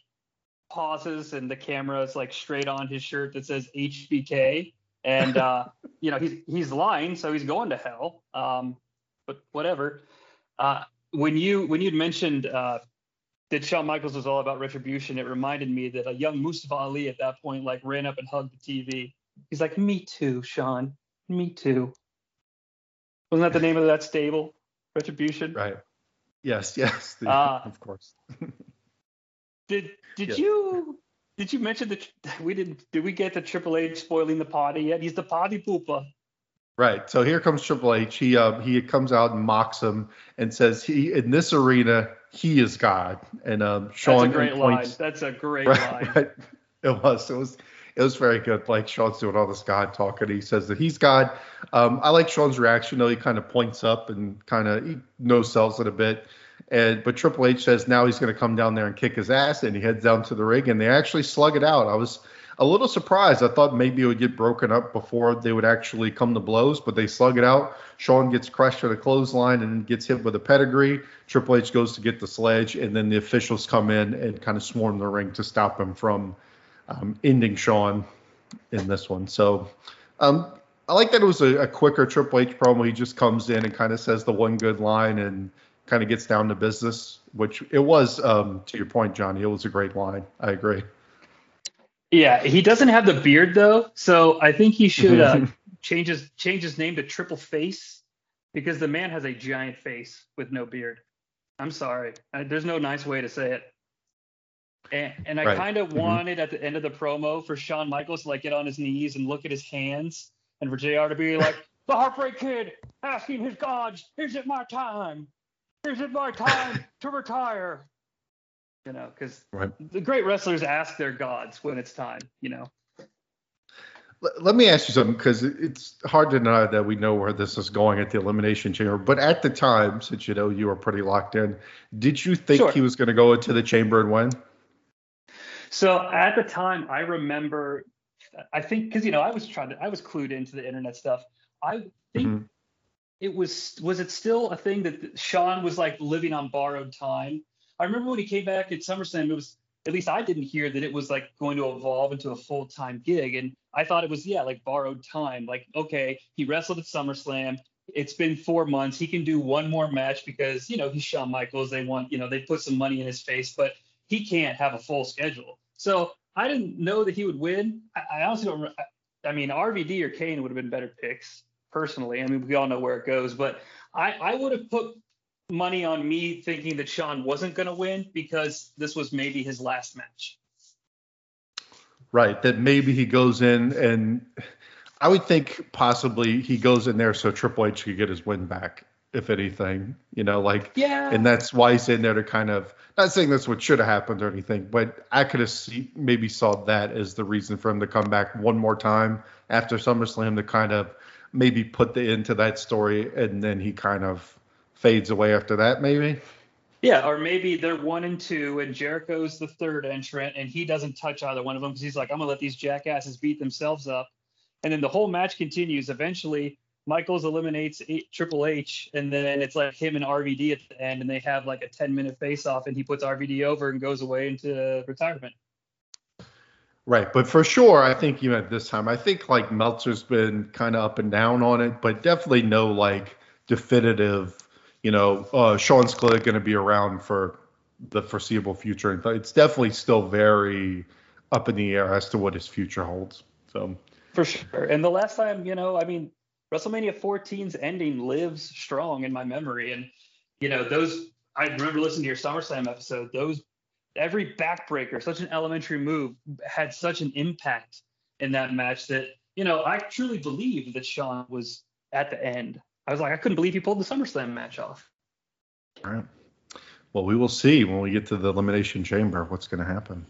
pauses and the camera is like straight on his shirt that says HBK. And uh, [laughs] you know, he's he's lying, so he's going to hell. Um, but whatever. Uh, when you when you'd mentioned uh, that Shawn Michaels was all about retribution, it reminded me that a young Mustafa Ali at that point like ran up and hugged the TV. He's like, "Me too, Shawn. Me too." Wasn't that the name of that stable? Retribution. Right. Yes, yes. the- Ah. [laughs] of course. [laughs] Did did you did you mention that [laughs] we didn't did we get the Triple H spoiling the party yet? He's the party pooper. Right. So here comes Triple H. He um he comes out and mocks him and says he in this arena he is God. And um That's Shawn a great line. That's a great right, line. right. It was. It was. It was very good. Like Shawn's doing all this God talk, and he says that he's God. Um, I like Shawn's reaction though. He kind of points up and kind of he no sells it a bit. And but Triple H says now he's going to come down there and kick his ass, and he heads down to the ring, and they actually slug it out. I was a little surprised. I thought maybe it would get broken up before they would actually come to blows, but they slug it out. Shawn gets crushed at a clothesline and gets hit with a pedigree. Triple H goes to get the sledge, and then the officials come in and kind of swarm the ring to stop him from um, ending Shawn in this one. So um, I like that it was a, a quicker Triple H promo. He just comes in and kind of says the one good line and kind of gets down to business, which it was, um, to your point, Jonnie. It was a great line. I agree. Yeah, he doesn't have the beard though, so I think he should uh, [laughs] change his change his name to Triple Face because the man has a giant face with no beard. I'm sorry. I, there's no nice way to say it. And, and I Right. kind of Mhm. wanted at the end of the promo for Shawn Michaels to like get on his knees and look at his hands, and for JR to be like, "The Heartbreak Kid asking his gods, is it my time? Is it my time to retire?" You know, because Right. the great wrestlers ask their gods when it's time. You know. Let, me ask you something because it's hard to deny that we know where this is going at the elimination chamber. But at the time, since you know you were pretty locked in, did you think Sure. he was going to go into the chamber and win? So at the time, I remember, I think because you know I was trying to, I was clued into the internet stuff. I think Mhm. It was was it still a thing that Shawn was like living on borrowed time. I remember when he came back at SummerSlam, it was at least I didn't hear that it was like going to evolve into a full time gig, and I thought it was yeah like borrowed time. Like okay, he wrestled at SummerSlam. It's been four months. He can do one more match because you know he's Shawn Michaels. They want you know they put some money in his face, but he can't have a full schedule. So I didn't know that he would win. I, I honestly don't. I, I mean, RVD or Kane would have been better picks personally. I mean, we all know where it goes, but I, I would have put money on me thinking that Shawn wasn't going to win because this was maybe his last match. Right. That maybe he goes in and I would think possibly he goes in there so Triple H could get his win back, if anything. You know, like Yeah. and that's why he's in there to kind of not saying that's what should have happened or anything, but I could have see, maybe saw that as the reason for him to come back one more time after SummerSlam to kind of maybe put the end to that story, and then he kind of fades away after that, maybe. Yeah, or maybe they're one and two, and Jericho's the third entrant, and he doesn't touch either one of them because he's like, I'm gonna let these jackasses beat themselves up, and then the whole match continues. Eventually, Michaels eliminates eight, Triple H, and then it's like him and RVD at the end, and they have like a 10 minute face off, and he puts RVD over and goes away into retirement. Right, but for sure, I think you at this time. I think like Meltzer's been kind of up and down on it, but definitely no like definitive. You know, uh, Shawn's clearly going to be around for the foreseeable future, and it's definitely still very up in the air as to what his future holds. So, For sure. And the last time, you know, I mean, WrestleMania 14's ending lives strong in my memory. And, you know, those, I remember listening to your SummerSlam episode, those, every backbreaker, such an elementary move, had such an impact in that match that, you know, I truly believe that Shawn was at the end. I was like, I couldn't believe he pulled the SummerSlam match off. all right. Well, we will see when we get to the elimination chamber what's going to happen.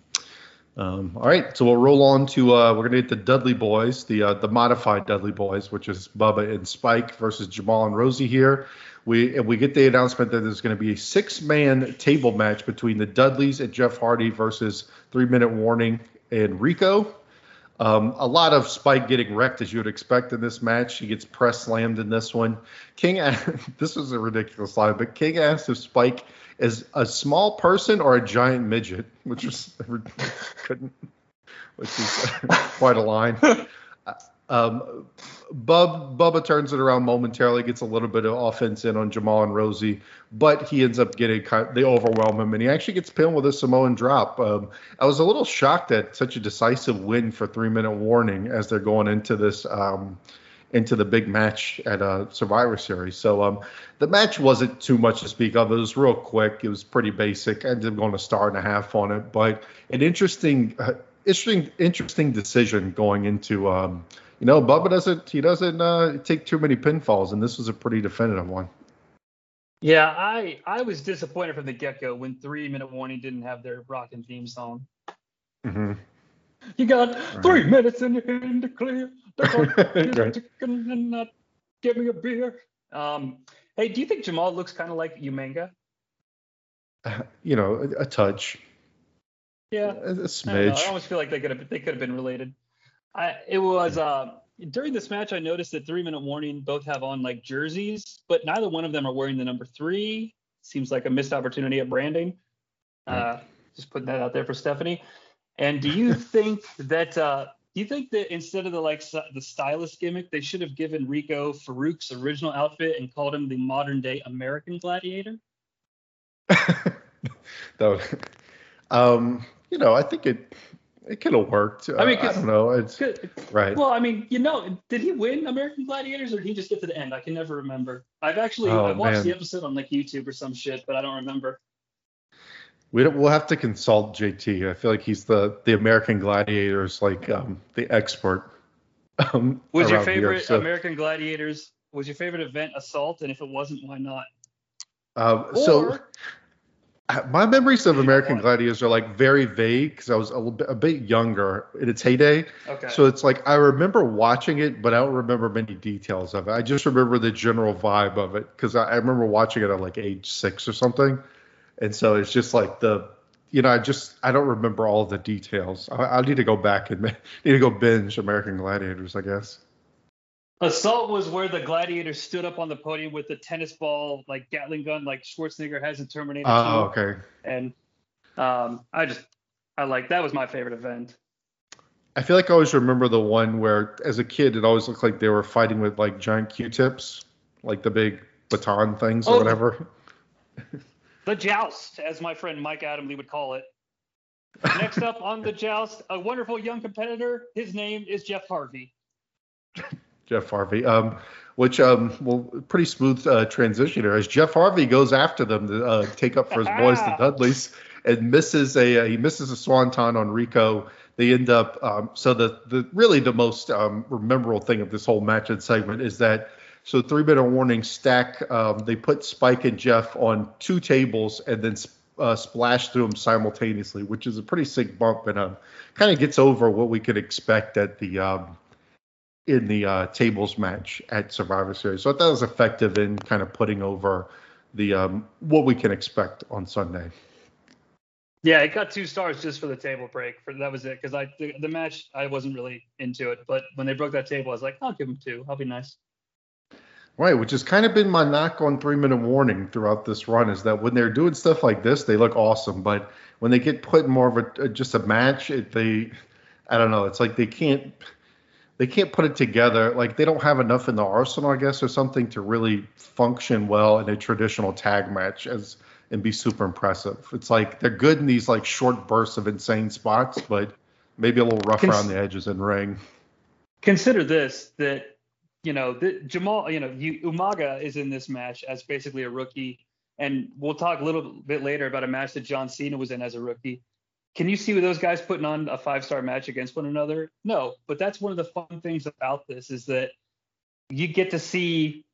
Um, all right, so we'll roll on to uh, we're to get the Dudley Boyz, the uh, the modified Dudley Boyz, which is Bubba and Spike versus Jamal and Rosey here. We and we get the announcement that there's going to be a six man table match between the Dudleys and Jeff Hardy versus Three Minute Warning and Rico. Um, a lot of Spike getting wrecked as you would expect in this match. He gets press slammed in this one. King, [laughs] this was a ridiculous line, but King asked if Spike is a small person or a giant midget, which was [laughs] couldn't, which is [laughs] quite a line. Um, Bub Bubba turns it around momentarily, gets a little bit of offense in on Jamal and Rosey, but he ends up getting they overwhelm him, and he actually gets pinned with a Samoan drop. Um, I was a little shocked at such a decisive win for three minute warning as they're going into this um, into the big match at uh, Survivor Series. So um, the match wasn't too much to speak of. It was real quick. It was pretty basic. I ended up going a star and a half on it, but an interesting, uh, interesting, interesting decision going into. Um, you know, Bubba doesn't he doesn't uh, take too many pinfalls, and this was a pretty definitive one. Yeah, I I was disappointed from the get go when Three Minute Warning didn't have their rockin' theme song. Mm-hmm. You got three minutes in your hand to clear. That's all. Just Right. chicken and not give me a beer. Um, hey, do you think Jamal looks kind of like Umaga? [laughs] You know, a, a touch, Yeah, a, a I, smidge. I almost feel like they could have they could have been related. I it was uh, during this match I noticed that Three Minute Warning both have on like jerseys, but neither one of them are wearing the number three. Seems like a missed opportunity at branding. Uh, just putting that out there for Stephanie. And do you [laughs] think that uh, do you think that instead of the like the stylist gimmick, they should have given Rico Farouk's original outfit and called him the modern day American Gladiator? [laughs] Though, [laughs] um, you know, I think it it could have worked. I mean, Uh, I don't know. It's right. Well, I mean, you know, did he win American Gladiators or did he just get to the end? I can never remember. I've actually Oh, I watched man. the episode on like YouTube or some shit, but I don't remember. We don't, we'll have to consult JT. I feel like he's the the American Gladiators, like um, the expert. Um, Was your around here, favorite so- American Gladiators? Was your favorite event Assault? And if it wasn't, why not? Um, so Or- uh, my memories of American? Gladiators are like very vague because I was a, little bit, a bit younger in its heyday. Okay. So it's like I remember watching it, but I don't remember many details of it. I just remember the general vibe of it because I, I remember watching it at like age six or something, and so it's just like the, you know, I just I don't remember all the details. I, I need to go back and [laughs] need to go binge American Gladiators, I guess. Assault was where the gladiators stood up on the podium with the tennis ball, like Gatling gun, like Schwarzenegger has in Terminator 2. Oh, okay. And um, I just, I like that was my favorite event. I feel like I always remember the one where, as a kid, it always looked like they were fighting with like giant Q-tips, like the big baton things or Oh. whatever. [laughs] The joust, as my friend Mike Adamle would call it. Next up on the [laughs] joust, a wonderful young competitor. His name is Jeff Harvey. [laughs] Jeff Harvey. Um, which um, well, pretty smooth uh, transition here as Jeff Harvey goes after them to uh, take up for his boys, the [laughs] Dudleys, and misses a uh, he misses a swanton on Rico. They end up um, so the the really the most um, memorable thing of this whole match and segment is that so three minute warning stack. Um, they put Spike and Jeff on two tables and then. Uh, splash through them simultaneously, which is a pretty sick bump and um, kind of gets over what we could expect at the um, in the uh, tables match at Survivor Series. So I thought it was effective in kind of putting over the um, what we can expect on Sunday. Yeah, it got two stars just for the table break. For that was it because I the, the match I wasn't really into it, but when they broke that table, I was like, I'll give them two. I'll be nice. Right, which has kind of been my knock on three minute warning throughout this run is that when they're doing stuff like this, they look awesome, but when they get put in more of a just a match, it, they, I don't know, it's like they can't. They can't put it together. Like they don't have enough in the arsenal, I guess, or something to really function well in a traditional tag match as and be super impressive. It's like they're good in these like short bursts of insane spots, but maybe a little rough Cons- around the edges in ring. Consider this that you know the, Jamal, you know you, Umaga is in this match as basically a rookie, and we'll talk a little bit later about a match that John Cena was in as a rookie. Can you see with those guys putting on a five star match against one another? No, but that's one of the fun things about this is that you get to see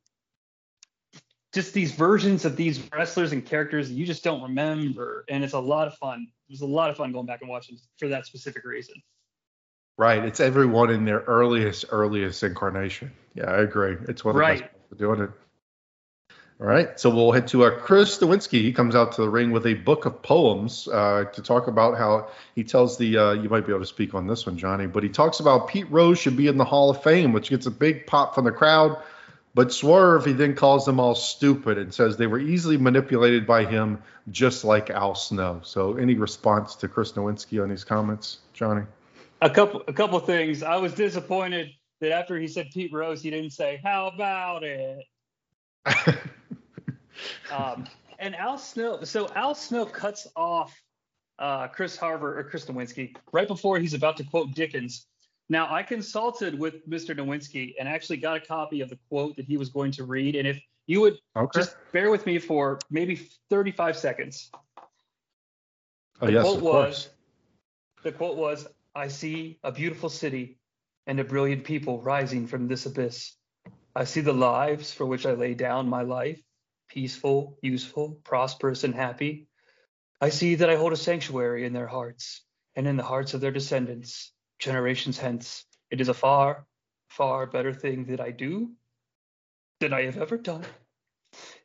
just these versions of these wrestlers and characters that you just don't remember, and it's a lot of fun. It was a lot of fun going back and watching for that specific reason. Right. It's everyone in their earliest, earliest incarnation. Yeah, I agree. It's one of the Right. best doing it. All right. So we'll head to uh, Chris Nowinski. He comes out to the ring with a book of poems uh, to talk about how he tells the, uh, you might be able to speak on this one, Jonnie, but he talks about Pete Rose should be in the Hall of Fame, which gets a big pop from the crowd. But Swerve, he then calls them all stupid and says they were easily manipulated by him, just like Al Snow. So, any response to Chris Nowinski on these comments, Jonnie? a couple a couple things. I was disappointed that after he said Pete Rose, he didn't say how about it. [laughs] Um, and Al Snow, so Al Snow cuts off uh, Chris Harver or Chris Nowinski right before he's about to quote Dickens. Now I consulted with Mr. Nowinski and actually got a copy of the quote that he was going to read. And if you would Okay. just bear with me for maybe 35 seconds. oh, The yes, quote of was, course. the quote was, I see a beautiful city and a brilliant people rising from this abyss. I see the lives for which I lay down my life, peaceful, useful, prosperous, and happy. I see that I hold a sanctuary in their hearts and in the hearts of their descendants, generations hence. It is a far, far better thing that I do than I have ever done.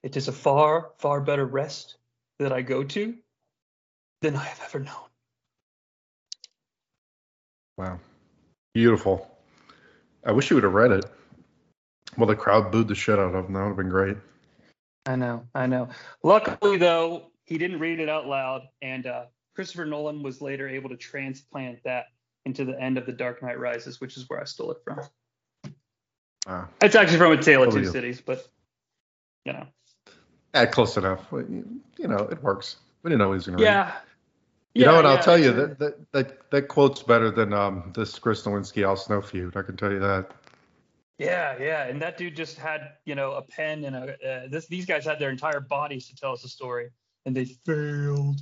It is a far, far better rest that I go to than I have ever known. Wow. Beautiful. I wish you would have read it. Well, the crowd booed the shit out of him. That would have been great. I know, I know. Luckily, though, he didn't read it out loud, and uh, Christopher Nolan was later able to transplant that into the end of The Dark Knight Rises, which is where I stole it from. Wow. It's actually from A Tale of Two yeah. Cities, but you know, Yeah, close enough. You know, it works. We didn't know he was going to read. yeah. You know what? I'll tell you that, that that that quote's better than um this Chris Nowinski Al Snow feud. I can tell you that. Yeah, yeah, and that dude just had you know a pen and a uh, this these guys had their entire bodies to tell us a story, and they failed.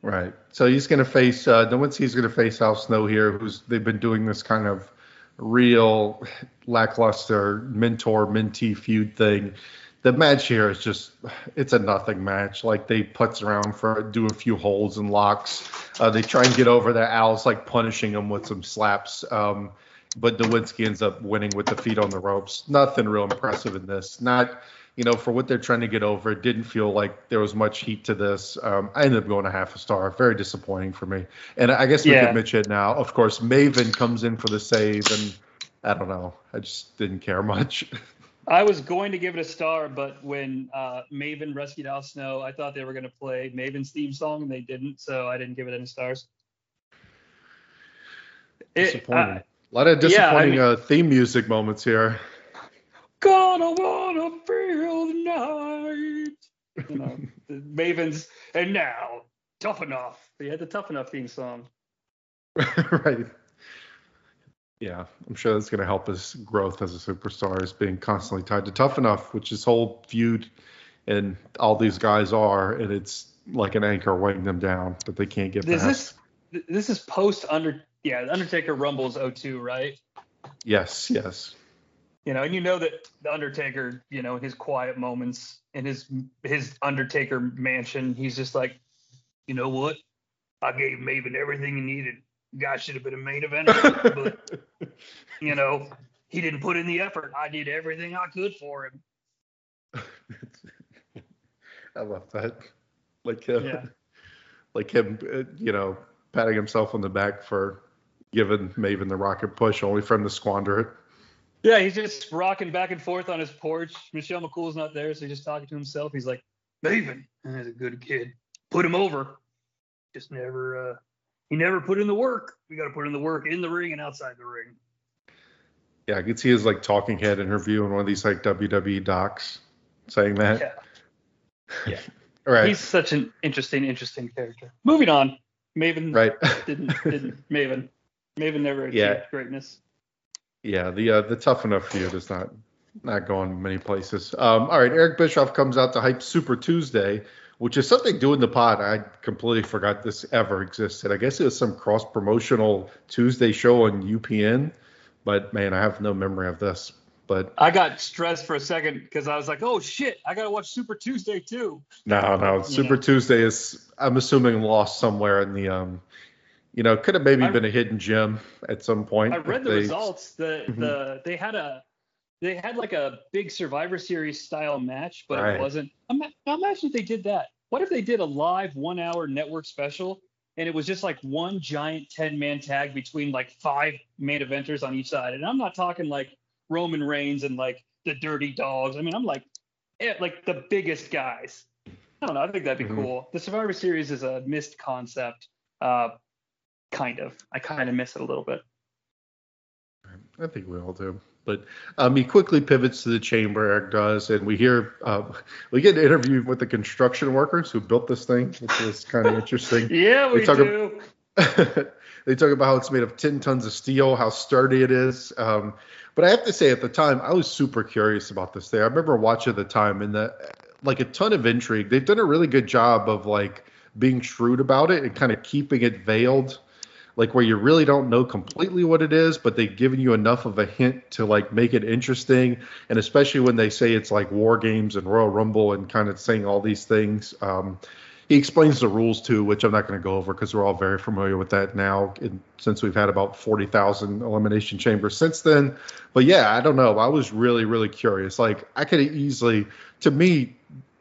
Right. So he's going to face uh, Nowinski's going to face Al Snow here, who's they've been doing this kind of real lackluster mentor mentee feud thing. The match here is just it's a nothing match. Like they putz around for do a few holds and locks. Uh, they try and get over that Al's like punishing him with some slaps. Um, but Nowinski ends up winning with the feet on the ropes. Nothing real impressive in this. Not you know, for what they're trying to get over, it didn't feel like there was much heat to this. Um, I ended up going a half a star. Very disappointing for me. And I guess we Yeah. could mention it now. Of course, Maven comes in for the save, and I don't know. I just didn't care much. [laughs] I was going to give it a star, but when uh, Maven rescued Al Snow, I thought they were going to play Maven's theme song, and they didn't, so I didn't give it any stars. It, disappointing. uh, a lot of yeah, I disappointing mean- uh, theme music moments here. gonna wanna feel the night. You know, [laughs] the Maven's and now tough enough. They had the tough enough theme song. right. Yeah, I'm sure that's going to help his growth as a superstar, is being constantly tied to Tough Enough, which his whole feud and all these guys are, and it's like an anchor weighing them down that they can't get Is past. this th- this is post under yeah the Undertaker Rumbles 02, right? Yes, yes. You know, and you know that the Undertaker, you know, in his quiet moments in his his Undertaker mansion, he's just like, you know what? I gave Maven everything he needed. Guy should have been a main eventer, but [laughs] you know, he didn't put in the effort. I did everything I could for him. [laughs] I love that. Like him, Yeah. like him, uh, you know, patting himself on the back for giving Maven the rocket push, only for him to squander it. Yeah, he's just rocking back and forth on his porch. Michelle McCool's not there, so he's just talking to himself. He's like, Maven, that's a good kid. Put him over. Just never, uh, he never put in the work. We got to put in the work in the ring and outside the ring. Yeah, I could see his like talking head interview in one of these like WWE docs saying that. Yeah. [laughs] Yeah. All right. He's such an interesting, interesting character. Moving on. Maven right. didn't, didn't, [laughs] Maven. Maven never achieved Yeah. greatness. yeah, the uh, the tough enough feud is not not going many places. Um, all right, Eric Bischoff comes out to hype Super Tuesday, which is something doing the pod. I completely forgot this ever existed. I guess it was some cross promotional Tuesday show on UPN, but man, I have no memory of this. But I got stressed for a second because I was like, oh shit, I got to watch Super Tuesday too. no, no, Super know. Tuesday is I'm assuming lost somewhere in the um, you know, could have maybe I- been a hidden gem at some point. I read the They- results. The Mhm. the they had a they had like a big Survivor Series style match, but Right. it wasn't. Ima- imagine if they did that. What if they did a live one hour network special and it was just like one giant ten man tag between like five main eventers on each side? And I'm not talking like Roman Reigns and like the Dirty Dogs. I mean, I'm like eh, like the biggest guys. I don't know. I think that'd be Mhm. cool. The Survivor Series is a missed concept. Uh, kind of. I kind of miss it a little bit. I think we all do. But um, he quickly pivots to the chamber. Eric does, and we hear uh, we get an interview with the construction workers who built this thing, which is kind of interesting. [laughs] Yeah, we talk do. [laughs] they talk about how it's made of 10 tons of steel, how sturdy it is. Um, but I have to say, at the time, I was super curious about this thing. I remember watching at the time, and the like a ton of intrigue. They've done a really good job of like being shrewd about it and kind of keeping it veiled, like where you really don't know completely what it is, but they've given you enough of a hint to like make it interesting. And especially when they say it's like War Games and Royal Rumble and kind of saying all these things. Um, he explains the rules too, which I'm not going to go over because we're all very familiar with that now. Since we've had about 40,000 elimination chambers since then, but yeah, I don't know. I was really, really curious. Like I could easily, to me,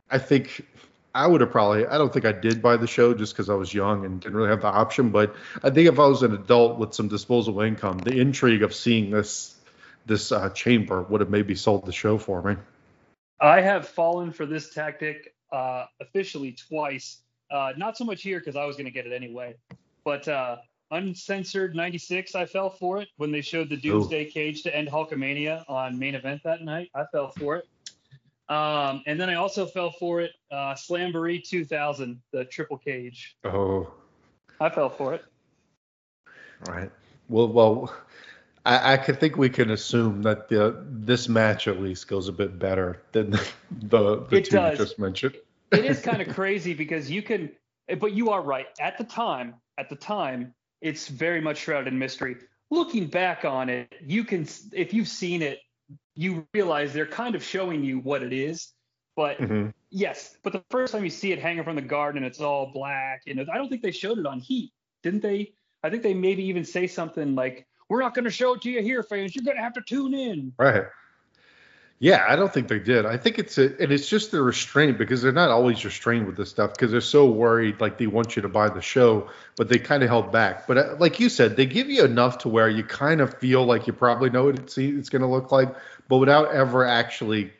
I think I would have probably. I don't think I did buy the show just because I was young and didn't really have the option. But I think if I was an adult with some disposable income, the intrigue of seeing this this uh, chamber would have maybe sold the show for me. I have fallen for this tactic uh, officially twice. Uh, not so much here because I was going to get it anyway, but uh, uncensored 96, I fell for it when they showed the Doomsday Cage to end Hulkamania on main event that night. I fell for it. Um, and then I also fell for it. Uh, Slamboree 2000, the triple cage. Oh, I fell for it. right. Well, well, I, I could think we can assume that the this match at least goes a bit better than the the, the two does. you just mentioned. It is kind of crazy because you can, but you are right. At the time, at the time, it's very much shrouded in mystery. Looking back on it, you can, if you've seen it, you realize they're kind of showing you what it is. But Mhm. yes, but the first time you see it hanging from the garden, it's all black, and I don't think they showed it on Heat, didn't they? I think they maybe even say something like, "We're not going to show it to you here, fans. You're going to have to tune in." Right. Yeah, I don't think they did. I think it's a, and it's just the restraint because they're not always restrained with this stuff because they're so worried, like they want you to buy the show, but they kind of held back. But uh, like you said, they give you enough to where you kind of feel like you probably know what it's, it's going to look like, but without ever actually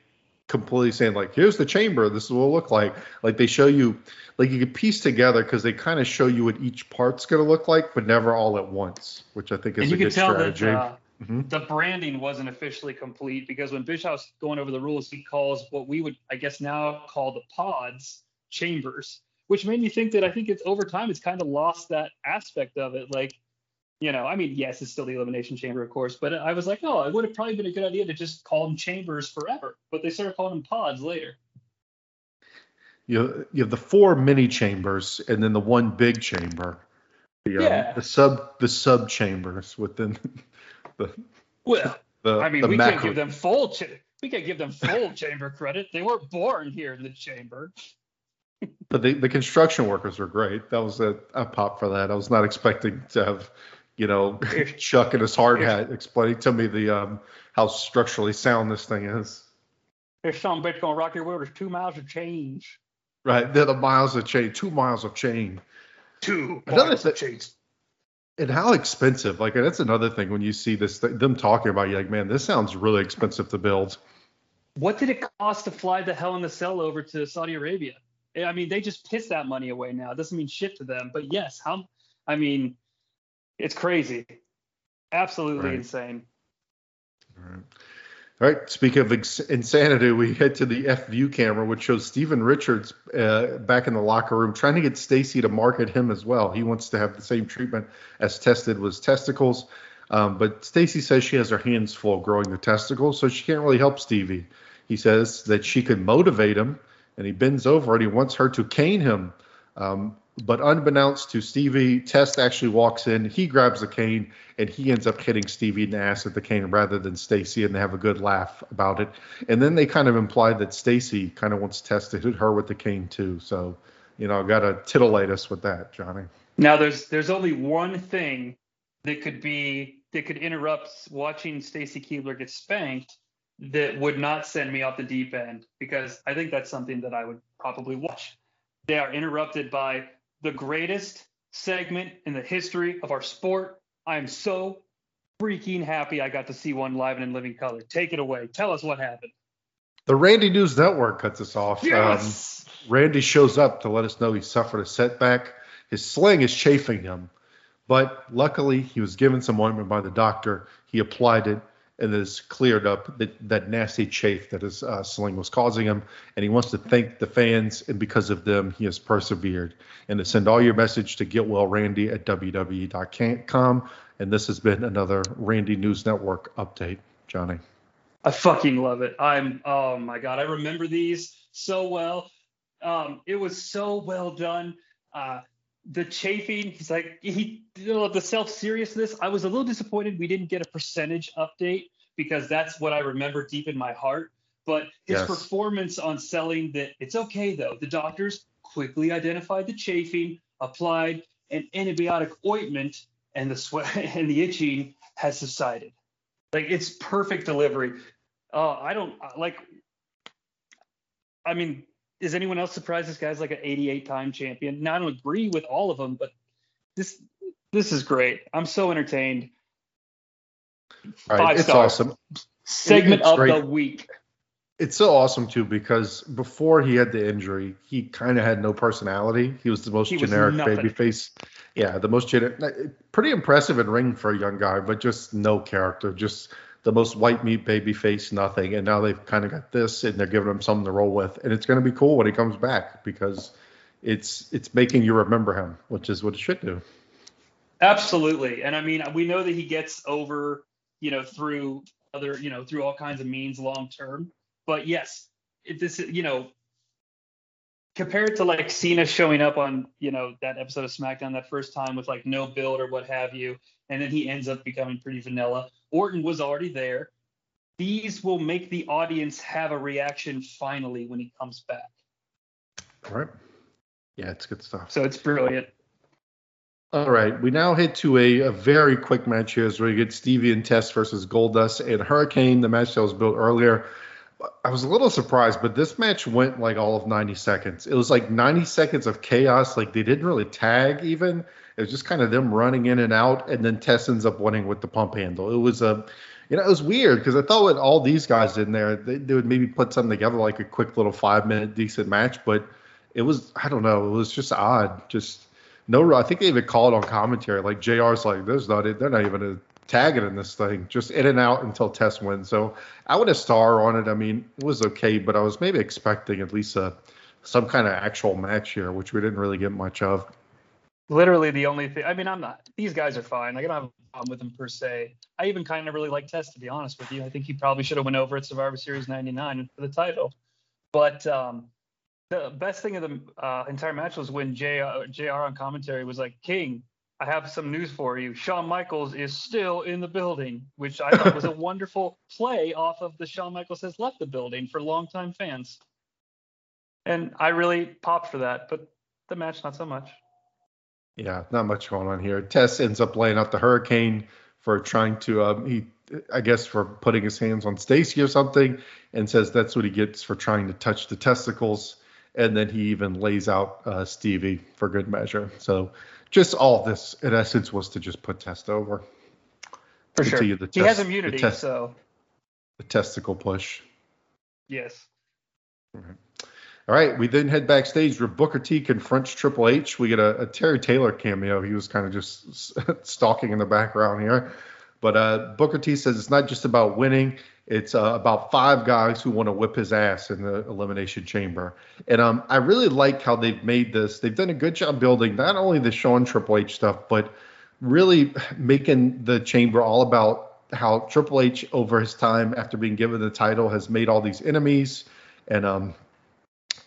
completely saying like, here's the chamber, this is what it'll look like. Like they show you, like you can piece together because they kind of show you what each part's going to look like, but never all at once, which I think is and a good strategy. that uh, Mhm. the branding wasn't officially complete because when Bischoff's going over the rules, he calls what we would, I guess, now call the pods chambers, which made me think that I think it's over time it's kind of lost that aspect of it. Like, you know, I mean, yes, it's still the elimination chamber, of course, but I was like, oh, it would have probably been a good idea to just call them chambers forever. But they started calling them pods later. you you have the four mini chambers and then the one big chamber. The, um, Yeah. the sub the sub chambers within [laughs] the Well, [laughs] the, I mean, we can't give them full. Cha- we can't give them full [laughs] chamber credit. They weren't born here in the chamber. But the, the construction workers were great. That was a, a pop for that. I was not expecting to have, you know, [laughs] Chuck in his hard hat explaining to me the um how structurally sound this thing is. There's some bitch gonna rock your world. There's two miles of change. Right. They're the miles of chain, two miles of chain. Two Another miles of thing- change. And how expensive. Like that's another thing when you see this th- them talking about you like, man, this sounds really expensive to build. What did it cost to fly the Hell in the Cell over to Saudi Arabia? Eh, I mean, they just piss that money away now. It doesn't mean shit to them. But yes, how? I mean, it's crazy. Absolutely Right. insane. All right. Speaking of ex- insanity, we head to the F view camera, which shows Steven Richards uh, back in the locker room trying to get Stacy to market him as well. He wants to have the same treatment as tested with testicles. Um, but Stacy says she has her hands full growing the testicles, so she can't really help Stevie. He says that she could motivate him, and he bends over and he wants her to cane him. Um, but unbeknownst to Stevie, Test actually walks in. He grabs the cane and he ends up hitting Stevie in the ass with the cane rather than Stacy, and they have a good laugh about it. And then they kind of imply that Stacy kind of wants Test to hit her with the cane too. So, you know, got to titillate us with that, Johnny. Now there's there's only one thing that could be that could interrupt watching Stacy Keibler get spanked that would not send me off the deep end because I think that's something that I would probably watch. They are interrupted by the greatest segment in the history of our sport. I am so freaking happy I got to see one live and in living color. Take it away. Tell us what happened. The Randy News Network cuts us off. Um, Yes. Randy shows up to let us know he suffered a setback. His sling is chafing him, but luckily he was given some ointment by the doctor. He applied it and has cleared up that, that nasty chafe that his uh, sling was causing him. And he wants to thank the fans, and because of them, he has persevered. And to send all your message to get well Randy at www.com. And this has been another Randy News Network update, Johnny. I fucking love it. I'm oh my god, I remember these so well. Um, it was so well done. Uh, the chafing, he's like he you know, the self seriousness. I was a little disappointed we didn't get a percentage update because that's what I remember deep in my heart. But his Yes. performance on selling that it's okay though. The doctors quickly identified the chafing, applied an antibiotic ointment, and the sweat [laughs] and the itching has subsided. Like it's perfect delivery. Uh, I don't like. I mean, is anyone else surprised this guy's like an 88 time champion? Now I don't agree with all of them, but this this is great. I'm so entertained. All right, Five it's stars. awesome. Segment It's of great. the week. It's so awesome too because before he had the injury, he kind of had no personality. He was the most He generic nothing. baby face. Yeah, the most generic. Pretty impressive in ring for a young guy, but just no character. Just the most white meat baby face nothing, and now they've kind of got this, and they're giving him something to roll with, and it's going to be cool when he comes back because it's it's making you remember him, which is what it should do. Absolutely. And I mean, we know that he gets over, you know, through other, you know, through all kinds of means long term. But yes, if this, you know, compared to like Cena showing up on, you know, that episode of SmackDown that first time with like no build or what have you, and then he ends up becoming pretty vanilla. Orton was already there. These will make the audience have a reaction finally when he comes back. All right. Yeah, it's good stuff. So it's brilliant. All right, we now hit to a, a very quick match here as we get Stevie and Test versus Goldust and Hurricane, the match that was built earlier. I was a little surprised, but this match went like all of 90 seconds. It was like 90 seconds of chaos. Like they didn't really tag even. It was just kind of them running in and out, and then Test ends up winning with the pump handle. It was a, you know, it was weird because I thought with all these guys in there, they, they would maybe put something together like a quick little five minute decent match, but it was I don't know, it was just odd. Just no, I think they even called on commentary. Like JR's like, there's not, they're not even a tagging in this thing, just in and out until Test wins. So I would a star on it. I mean, it was okay, but I was maybe expecting at least a some kind of actual match here, which we didn't really get much of. Literally the only thing. I mean, I'm not. These guys are fine. Like, I don't have a problem with them per se. I even kind of really like Test, to be honest with you. I think he probably should have went over at Survivor Series '99 for the title. But um, the best thing of the uh, entire match was when JR, JR on commentary was like, King, I have some news for you. Shawn Michaels is still in the building, which I thought was a [laughs] wonderful play off of the Shawn Michaels has left the building for longtime fans. And I really popped for that, but the match not so much. Yeah, not much going on here. Test ends up laying out the Hurricane for trying to um, he I guess for putting his hands on Stacy or something, and says that's what he gets for trying to touch the testicles and then he even lays out uh, Stevie for good measure. So just all this in essence was to just put Test over. For sure, he test, has immunity, the test, so the testicle push. Yes. All right, we then head backstage where Booker T confronts Triple H. We get a, a Terry Taylor cameo. He was kind of just [laughs] stalking in the background here. But uh, Booker T says it's not just about winning, it's uh, about five guys who want to whip his ass in the elimination chamber. And um, I really like how they've made this. They've done a good job building not only the Shawn Triple H stuff, but really making the chamber all about how Triple H, over his time after being given the title, has made all these enemies. And um,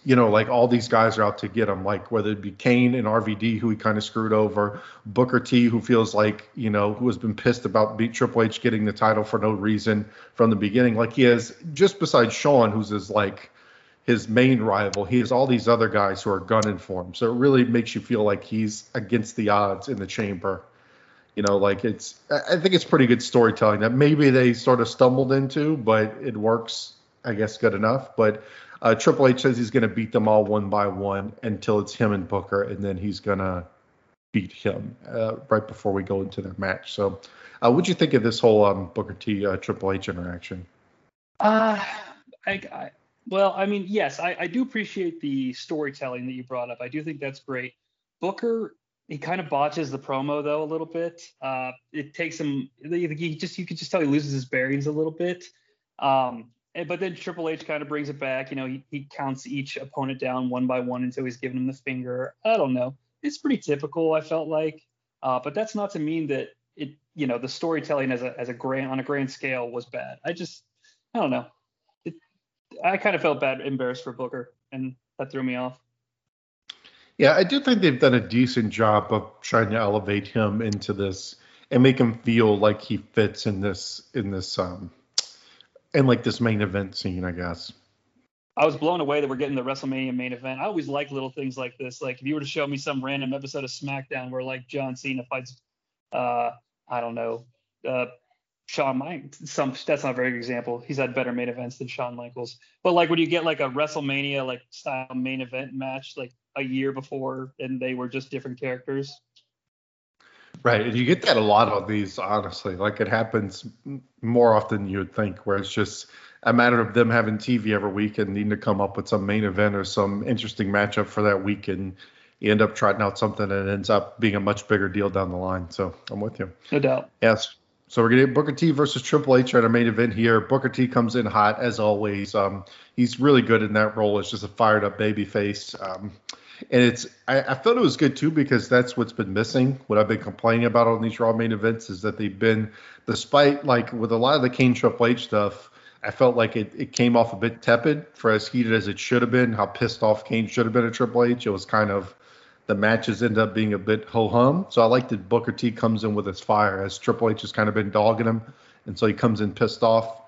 you know, like all these guys are out to get him, like whether it be Kane and RVD, who he kind of screwed over, Booker T, who feels like, you know, who has been pissed about beat Triple H getting the title for no reason from the beginning. Like he has, just besides Shawn, who's his like his main rival, he has all these other guys who are gunning for him. So it really makes you feel like he's against the odds in the chamber. You know, like it's, I think it's pretty good storytelling that maybe they sort of stumbled into, but it works, I guess, good enough. But uh, Triple H says he's going to beat them all one by one until it's him and Booker, and then he's going to beat him uh, right before we go into their match. So, uh, what'd you think of this whole um, Booker T uh, Triple H interaction? Uh, I, I, well, I mean, yes, I, I do appreciate the storytelling that you brought up. I do think that's great. Booker, he kind of botches the promo though a little bit. Uh, it takes him. He just you could just tell he loses his bearings a little bit. Um, and, but then Triple H kind of brings it back. You know, he, he counts each opponent down one by one until he's giving him the finger. I don't know. It's pretty typical. I felt like, uh, but that's not to mean that it. You know, the storytelling as a as a grand on a grand scale was bad. I just, I don't know. It, I kind of felt bad, embarrassed for Booker, and that threw me off. Yeah, I do think they've done a decent job of trying to elevate him into this and make him feel like he fits in this in this um and like this main event scene, I guess. I was blown away that we're getting the WrestleMania main event. I always like little things like this. Like if you were to show me some random episode of SmackDown where like John Cena fights, uh, I don't know, uh, Shawn Michaels. Some that's not a very good example. He's had better main events than Shawn Michaels. But like when you get like a WrestleMania like style main event match like a year before, and they were just different characters. Right, and you get that a lot of these, honestly. Like it happens more often than you would think, where it's just a matter of them having TV every week and needing to come up with some main event or some interesting matchup for that week, and you end up trotting out something and it ends up being a much bigger deal down the line. So I'm with you. No doubt. Yes. So we're gonna get Booker T versus Triple H at our main event here. Booker T comes in hot as always. Um, he's really good in that role. It's just a fired up baby face. Um, and it's I, I felt it was good too because that's what's been missing. What I've been complaining about on these Raw main events is that they've been, despite like with a lot of the Kane Triple H stuff, I felt like it, it came off a bit tepid for as heated as it should have been. How pissed off Kane should have been at Triple H. It was kind of the matches end up being a bit ho hum. So I like that Booker T comes in with his fire as Triple H has kind of been dogging him, and so he comes in pissed off.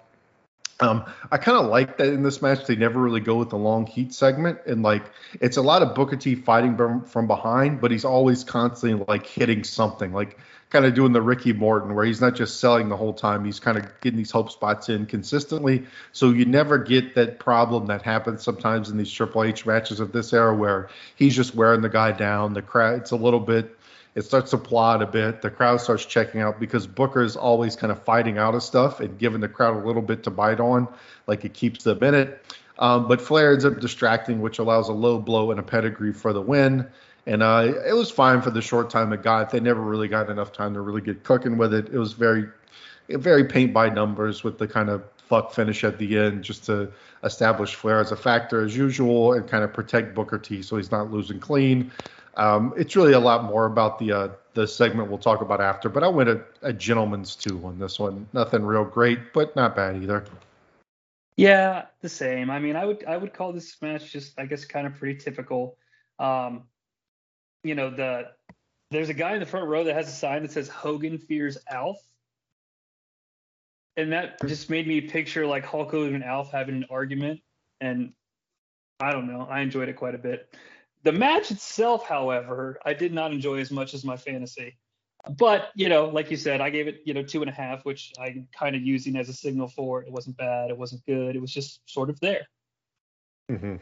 Um, I kind of like that in this match. They never really go with the long heat segment, and like it's a lot of Booker T fighting from, behind, but he's always constantly like hitting something, like kind of doing the Ricky Morton, where he's not just selling the whole time. He's kind of getting these hope spots in consistently, so you never get that problem that happens sometimes in these Triple H matches of this era, where he's just wearing the guy down. The crowd, it's a little bit it starts to plot a bit. The crowd starts checking out because Booker is always kind of fighting out of stuff and giving the crowd a little bit to bite on, like it keeps them in it. Um, but Flair ends up distracting, which allows a low blow and a pedigree for the win. And uh, it was fine for the short time it got. They never really got enough time to really get cooking with it. It was very, very paint by numbers with the kind of fuck finish at the end, just to establish Flair as a factor as usual and kind of protect Booker T so he's not losing clean. Um, it's really a lot more about the uh, the segment we'll talk about after, but I went a, a gentleman's two on this one. Nothing real great, but not bad either. Yeah, the same. I mean, I would I would call this match just I guess kind of pretty typical. Um, you know, the there's a guy in the front row that has a sign that says Hogan fears Alf. And that just made me picture like Hulk Hogan and Alf having an argument. And I don't know, I enjoyed it quite a bit. The match itself, however, I did not enjoy as much as my fantasy. But, you know, like you said, I gave it, you know, two and a half, which I'm kind of using as a signal for it wasn't bad, it wasn't good, it was just sort of there. Mm-hmm.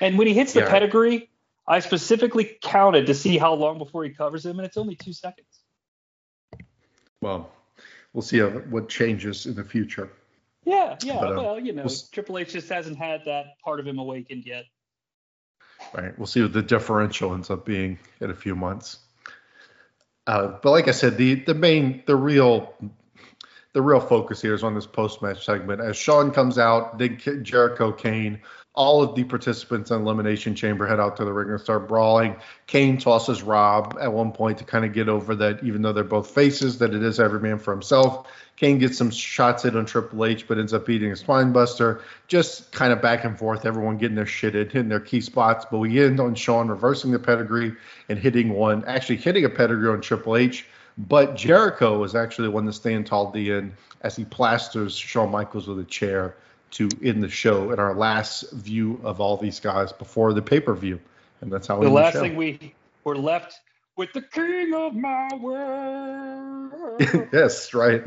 And when he hits the Yeah. pedigree, I specifically counted to see how long before he covers him, and it's only two seconds. Well, we'll see how, what changes in the future. Yeah, yeah. But, uh, well, you know, we'll Triple H just hasn't had that part of him awakened yet. Right. We'll see what the differential ends up being in a few months. Uh, but like I said, the the main, the real, the real focus here is on this post match segment. As Shawn comes out, then Jericho, Kane, all of the participants in Elimination Chamber head out to the ring and start brawling. Kane tosses Rob at one point to kind of get over that, even though they're both faces, that it is every man for himself. Kane gets some shots in on Triple H, but ends up beating a spine buster. Just kind of back and forth, everyone getting their shit in, hitting their key spots. But we end on Shawn reversing the pedigree and hitting one, actually hitting a pedigree on Triple H. But Jericho is actually the one to stand tall at the end as he plasters Shawn Michaels with a chair to end the show in our last view of all these guys before the pay per view. And that's how we The last show. thing we were left with the king of my world. [laughs] yes, right.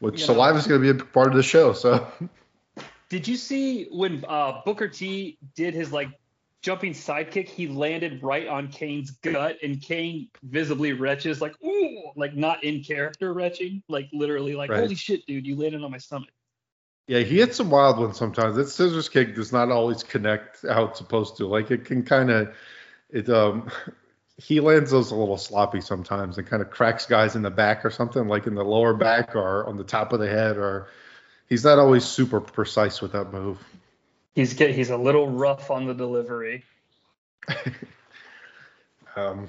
Which You know. Saliva's going to be a part of the show. So Did you see when uh, Booker T did his like jumping sidekick? He landed right on Kane's gut, and Kane visibly retches, like ooh, like not in character retching, like literally, like Right. holy shit, dude, you landed on my stomach. Yeah, he hits some wild ones sometimes. That scissors kick does not always connect how it's supposed to. Like it can kind of, it um, [laughs] he lands those a little sloppy sometimes and kind of cracks guys in the back or something, like in the lower back or on the top of the head, or he's not always super precise with that move. He's get he's a little rough on the delivery. [laughs] Um,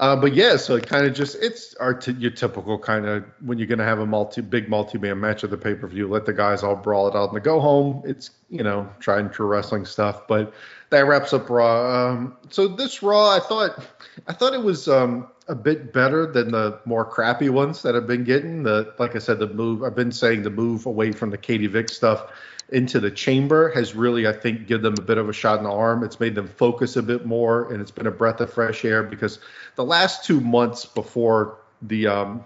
uh, but yeah, so it kind of just it's our t- your typical kind of when you're gonna have a multi big multi man match at the pay per view, let the guys all brawl it out and go home. It's you know tried and true wrestling stuff, but that wraps up Raw. Um, so this Raw, I thought I thought it was um, a bit better than the more crappy ones that I've been getting. The like I said, the move I've been saying the move away from the Katie Vick stuff into the chamber has really, I think, give them a bit of a shot in the arm. It's made them focus a bit more, and it's been a breath of fresh air because the last two months before the um,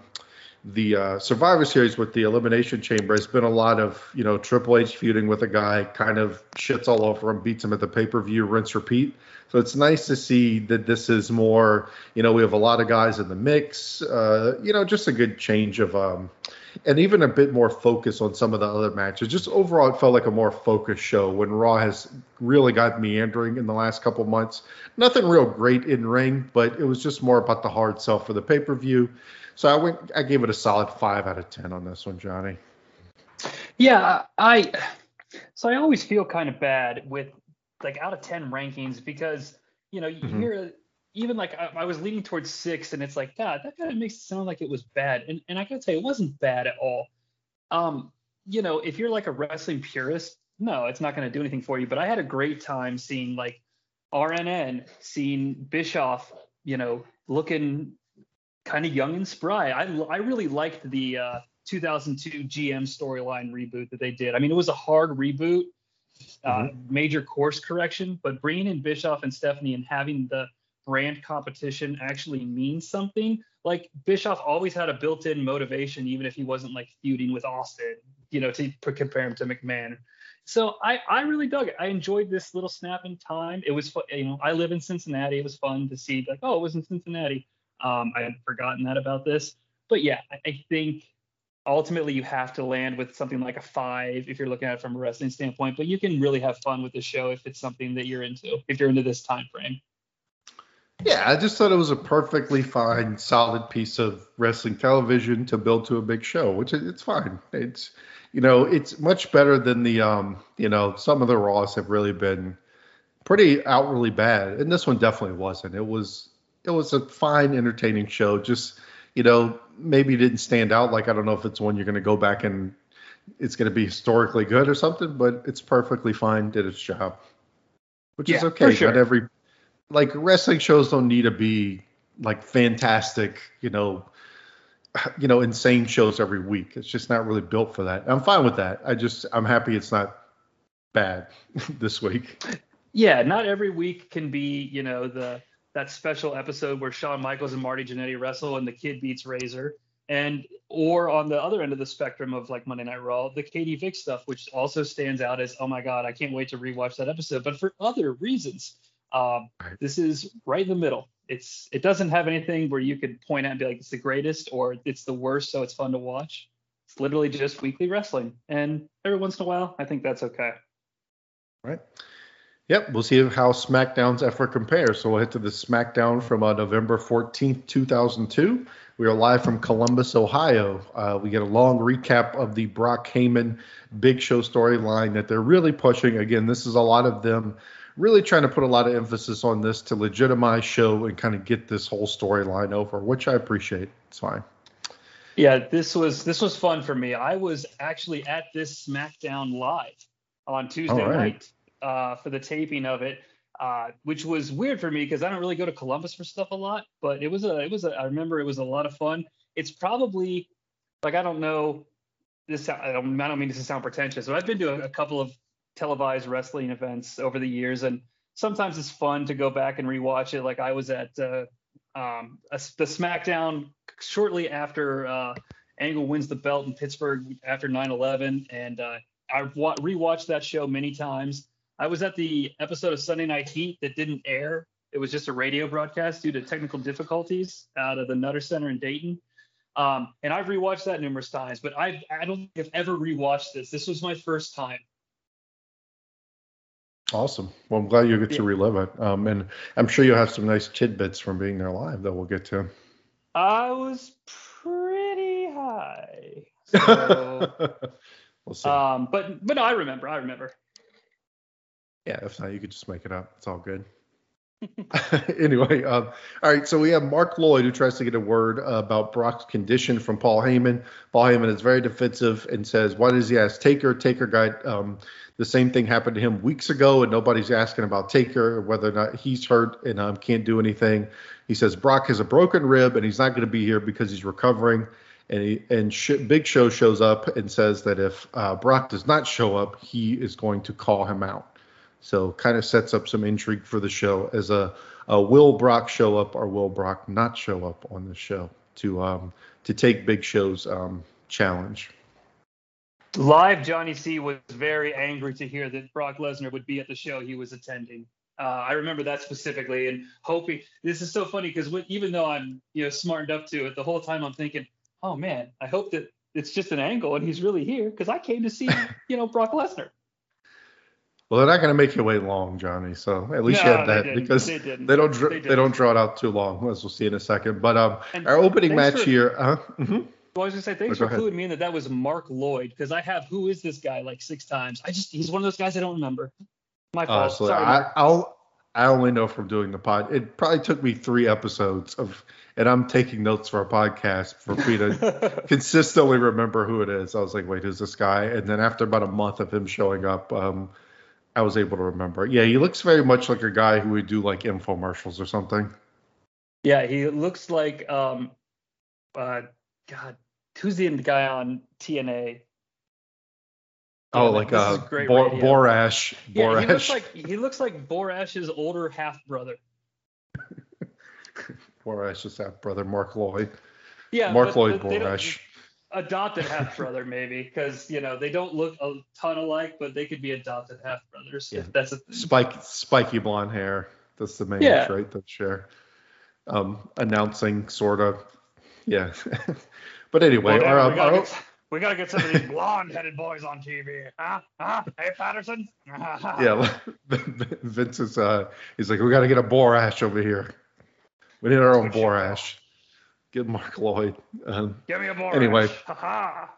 the uh, Survivor Series with the Elimination Chamber has been a lot of you know Triple H feuding with a guy, kind of shits all over him, beats him at the pay per view, rinse repeat. So it's nice to see that this is more, you know, we have a lot of guys in the mix. Uh, you know, just a good change of um, and even a bit more focus on some of the other matches. Just overall, it felt like a more focused show when Raw has really got meandering in the last couple months. Nothing real great in ring, but it was just more about the hard sell for the pay per view. So I went, I gave it a solid five out of ten on this one, Jonnie. Yeah, I so I always feel kind of bad with like out of 10 rankings because you know you Mhm. hear even like I, I was leaning towards six and it's like god that kind of makes it sound like it was bad. And, and i gotta tell you it wasn't bad at all. Um you know if you're like a wrestling purist no it's not going to do anything for you. But i had a great time seeing like rnn seeing bischoff you know looking kind of young and spry. I, I really liked the uh 2002 gm storyline reboot that they did. I mean it was a hard reboot uh, major course correction, but bringing in Bischoff and Stephanie and having the brand competition actually means something. Like Bischoff always had a built-in motivation, even if he wasn't like feuding with Austin, you know, to compare him to McMahon. So I, I really dug it. I enjoyed this little snap in time. It was, fu- you know, I live in Cincinnati. It was fun to see like, oh, it was in Cincinnati. Um, I had forgotten that about this, but yeah, I, I think ultimately you have to land with something like a five if you're looking at it from a wrestling standpoint but you can really have fun with the show if it's something that you're into if you're into this time frame Yeah, I just thought it was a perfectly fine, solid piece of wrestling television to build to a big show, which it's fine. It's you know, it's much better than the um, you know, some of the Raws have really been pretty outwardly bad, and this one definitely wasn't. It was it was a fine, entertaining show. Just you know, maybe didn't stand out. Like I don't know if it's one you're going to go back and it's going to be historically good or something, but it's perfectly fine. Did its job, which is okay. sure. Not every like wrestling shows don't need to be like fantastic, you know, you know, insane shows every week. It's just not really built for that. I'm fine with that. I just I'm happy it's not bad [laughs] this week. yeah not every week can be you know the that special episode where Shawn Michaels and Marty Jannetty wrestle and the kid beats Razor and or on the other end of the spectrum of like Monday Night Raw the Katie Vick stuff which also stands out as oh my god I can't wait to rewatch that episode but for other reasons um, this is right in the middle it's it doesn't have anything where you could point at and be like it's the greatest or it's the worst so it's fun to watch it's literally just weekly wrestling and every once in a while I think that's okay Right. Yep, we'll see how SmackDown's effort compares. So we'll head to the SmackDown from uh, November 14th, 2002. We are live from Columbus, Ohio. Uh, we get a long recap of the Brock Heyman Big Show storyline that they're really pushing. Again, this is a lot of them really trying to put a lot of emphasis on this to legitimize show and kind of get this whole storyline over, which I appreciate. It's fine. Yeah, this was this was fun for me. I was actually at this SmackDown live on Tuesday right. night uh, for the taping of it, uh, which was weird for me because I don't really go to Columbus for stuff a lot. But it was a it was a I remember it was a lot of fun. It's probably like I don't know this I don't I don't mean this to sound pretentious, but I've been to a, a couple of televised wrestling events over the years, and sometimes it's fun to go back and rewatch it. Like I was at uh, um, a, the SmackDown shortly after uh, Angle wins the belt in Pittsburgh after 9/11, and uh, I've wa- rewatched that show many times. I was at the episode of Sunday Night Heat that didn't air. It was just a radio broadcast due to technical difficulties out of the Nutter Center in Dayton. Um, and I've rewatched that numerous times, but I've, I don't think I've ever rewatched this. This was my first time. Awesome. Well, I'm glad you get to relive it. Um, and I'm sure you'll have some nice tidbits from being there live that we'll get to. I was pretty high. So, [laughs] we'll see. um, but but no, I remember. I remember. Yeah, if not, you could just make it up. It's all good. [laughs] anyway, um, all right. So we have Mark Lloyd who tries to get a word about Brock's condition from Paul Heyman. Paul Heyman is very defensive and says, "Why does he ask Taker? Taker got um, the same thing happened to him weeks ago, and nobody's asking about Taker whether or not he's hurt and um, can't do anything." He says Brock has a broken rib and he's not going to be here because he's recovering. And he, and sh- Big Show shows up and says that if uh, Brock does not show up, he is going to call him out. So kind of sets up some intrigue for the show as a, a will Brock show up or will Brock not show up on the show to um to take Big Show's um challenge. Live, Jonnie Sea was very angry to hear that Brock Lesnar would be at the show he was attending. Uh, I remember that specifically, and hoping this is so funny because even though I'm you know smart enough to it, the whole time I'm thinking, oh man, I hope that it's just an angle, and he's really here because I came to see, [laughs] you know, Brock Lesnar. Well, they're not going to make you wait long, Jonnie. So at least No, you had that because They didn't. don't dr- They they, don't draw it out too long, as we'll see in a second. But um, And our opening match for- here. Uh, mhm. Well, I was gonna say thanks Go for cluing me in that that was Mark Lloyd because I have who is this guy like six times. I just he's one of those guys I don't remember. My fault. Honestly, Sorry, Uh, I. I'll I only know from doing the pod. It probably took me three episodes of, and I'm taking notes for a podcast for me to [laughs] consistently remember who it is. I was like, wait, who's this guy? And then after about a month of him showing up, um, I was able to remember. Yeah, he looks very much like a guy who would do like infomercials or something. yeah, he looks like um, uh, God, who's the guy on TNA? Oh, like uh, Bor- radio. Borash. Yeah, he looks Borash. like he looks like Borash's older half brother. [laughs] Borash half brother Mark Lloyd. Yeah, Mark Lloyd Borash. Adopted half brother maybe because you know they don't look a ton alike, but they could be adopted half brothers. Yeah. If that's a thing. Spike, spiky blonde hair. That's the main Yeah. trait that share. Um, announcing sort of. Yeah. [laughs] but anyway, Well, our, um, we, gotta our- get, we gotta get some of these blonde-headed boys on TV, huh? Huh? Hey, Patterson. [laughs] yeah, [laughs] Vince is uh, he's like, we got to get a Borash over here. We need our own. Borash. Get Mark Lloyd. Um, Give me a boy. Anyway. Ha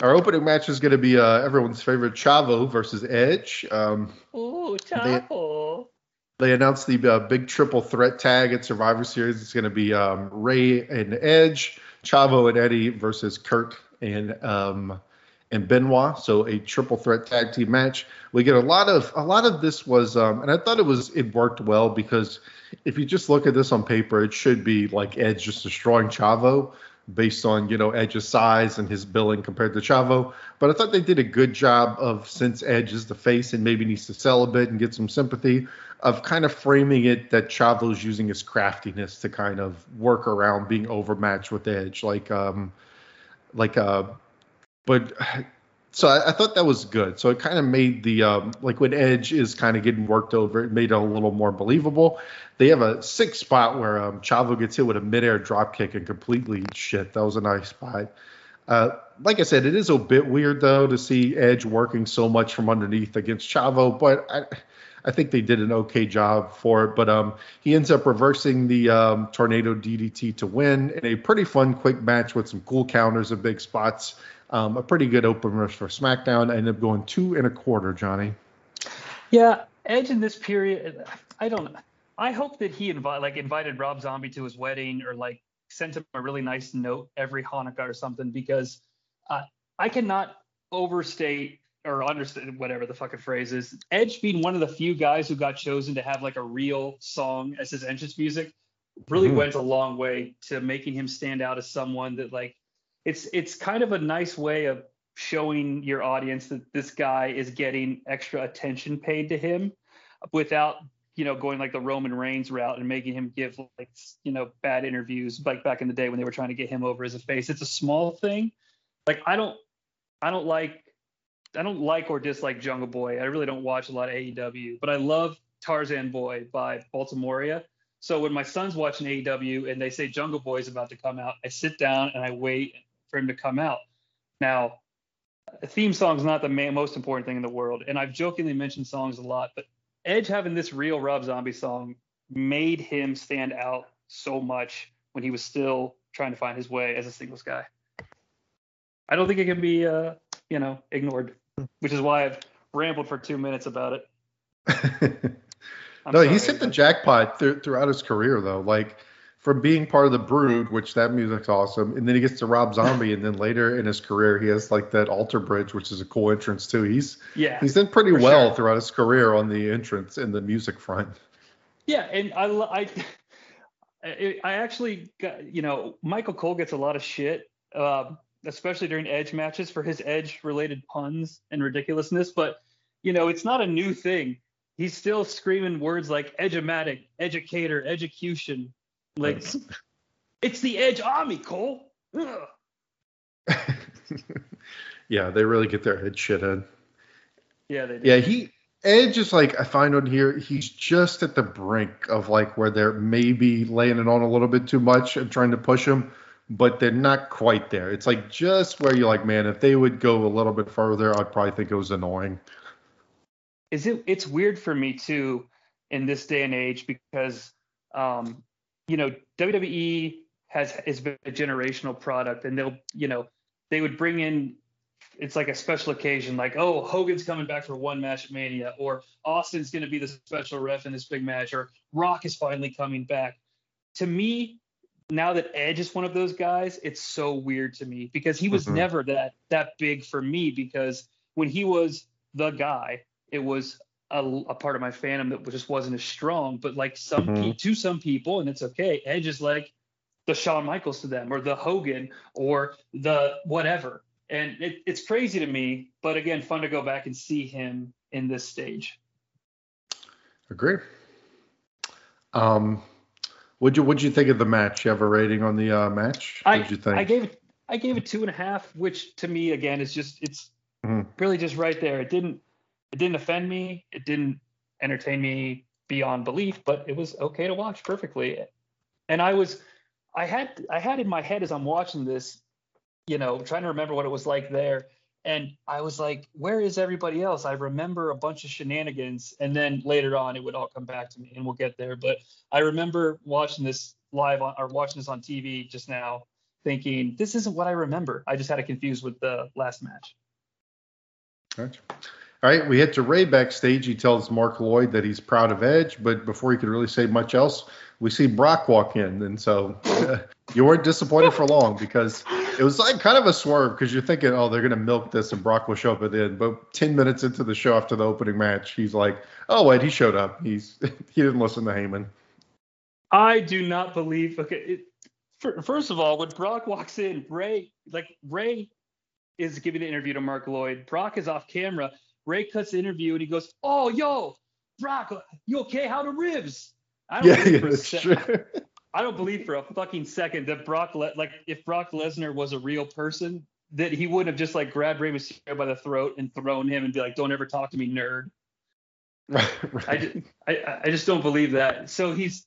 our opening match is going to be uh, everyone's favorite Chavo versus Edge. Um, Ooh, Chapo. they announced the uh, big triple threat tag at Survivor Series. It's going to be um, Rey and Edge, Chavo and Eddie versus Kurt and um, and Benoit. So a triple threat tag team match. We get a lot of a lot of this was, um, and I thought it was it worked well because if you just look at this on paper, it should be like Edge just destroying Chavo based on you know Edge's size and his billing compared to Chavo. But I thought they did a good job of since Edge is the face and maybe needs to sell a bit and get some sympathy of kind of framing it that Chavo's using his craftiness to kind of work around being overmatched with Edge, like um, like uh, but so I, I thought that was good. So it kind of made the um, like when Edge is kind of getting worked over, it made it a little more believable. They have a six spot where um, Chavo gets hit with a midair drop kick and completely shit. That was a nice spot. Uh, like I said, it is a bit weird though to see Edge working so much from underneath against Chavo, but I, I think they did an okay job for it. But um, he ends up reversing the um, tornado DDT to win in a pretty fun, quick match with some cool counters and big spots. Um, a pretty good opener for SmackDown. I ended up going two and a quarter, Jonnie. Yeah, Edge in this period, I don't. I hope that he invite like invited Rob Zombie to his wedding or like sent him a really nice note every Hanukkah or something because uh, I cannot overstate or understand whatever the fucking phrase is. Edge being one of the few guys who got chosen to have like a real song as his entrance music really Mhm. went a long way to making him stand out as someone that like it's it's kind of a nice way of showing your audience that this guy is getting extra attention paid to him without you know going like the Roman Reigns route and making him give like you know bad interviews like back in the day when they were trying to get him over as a face. It's a small thing. Like I don't I don't like I don't like or dislike Jungle Boy. I really don't watch a lot of AEW, but I love Tarzan Boy by Baltimora. So when my son's watching AEW and they say Jungle Boy is about to come out, I sit down and I wait for him to come out. Now, a theme song is not the ma- most important thing in the world, and I've jokingly mentioned songs a lot, but Edge having this real Rob Zombie song made him stand out so much when he was still trying to find his way as a singles guy. I don't think it can be, uh, you know, ignored, which is why I've rambled for two minutes about it. [laughs] No, he's sorry, hit the jackpot th- throughout his career, though. Like from being part of the Brood, which that music's awesome, and then he gets to Rob [laughs] Zombie, and then later in his career, he has like that Alter Bridge, which is a cool entrance too. He's Yeah. he's done pretty well sure. throughout his career on the entrance and the music front. Yeah, and I, I, I actually got, you know, Michael Cole gets a lot of shit, uh, especially during Edge matches for his Edge-related puns and ridiculousness. But you know, it's not a new thing. He's still screaming words like edumatic, educator, education. Like, [laughs] it's the Edge Army, Cole. [laughs] Yeah, they really get their head shit in. Yeah, they do. Yeah, he Edge is like I find on here, he's just at the brink of like where they're maybe laying it on a little bit too much and trying to push him. but they're not quite there. It's like just where you're like, man, if they would go a little bit further, I'd probably think it was annoying. Is it? It's weird for me too in this day and age because, um, you know, WWE has is a generational product, and they'll, you know, they would bring in. It's like a special occasion, like oh Hogan's coming back for one match at Mania, or Austin's going to be the special ref in this big match, or Rock is finally coming back. To me, now that Edge is one of those guys, it's so weird to me because he was Mhm. never that that big for me because when he was the guy, it was a, a part of my fandom that just wasn't as strong. But like some Mhm. to some people, and it's okay. Edge is like the Shawn Michaels to them, or the Hogan, or the whatever. And it, it's crazy to me, but again, fun to go back and see him in this stage. Agree. Um, what'd you what'd you think of the match? You have a rating on the uh, match? I, What'd you think? I gave it I gave it two and a half, which to me again is just it's Mhm. really just right there. It didn't it didn't offend me. It didn't entertain me beyond belief, but it was okay to watch perfectly. And I was I had I had in my head as I'm watching this, you know, trying to remember what it was like there. And I was like, where is everybody else? I remember a bunch of shenanigans, and then later on it would all come back to me, and we'll get there. But I remember watching this live on or watching this on TV just now, thinking this isn't what I remember. I just had it confused with the last match. Gotcha. All right, we hit to Rey backstage. He tells Mark Lloyd that he's proud of Edge, but before he could really say much else, we see Brock walk in, and so uh, [laughs] you weren't disappointed for long because it was like kind of a swerve because you're thinking, oh, they're gonna milk this and Brock will show up at the end. But ten minutes into the show after the opening match, he's like, oh wait, he showed up. He's [laughs] he didn't listen to Heyman. I do not believe. Okay, it, fir- first of all, when Brock walks in, Rey like Rey is giving the interview to Mark Lloyd. Brock is off camera. Rey cuts the interview and he goes, "Oh, yo, Brock, you okay? How the ribs?" I don't Yeah, believe yeah, for a that's true. [laughs] I don't believe for a fucking second that Brock Le- like if Brock Lesnar was a real person, that he wouldn't have just like grabbed Rey Mysterio by the throat and thrown him and be like, "Don't ever talk to me, nerd." [laughs] Right. I just, I, I just don't believe that. So he's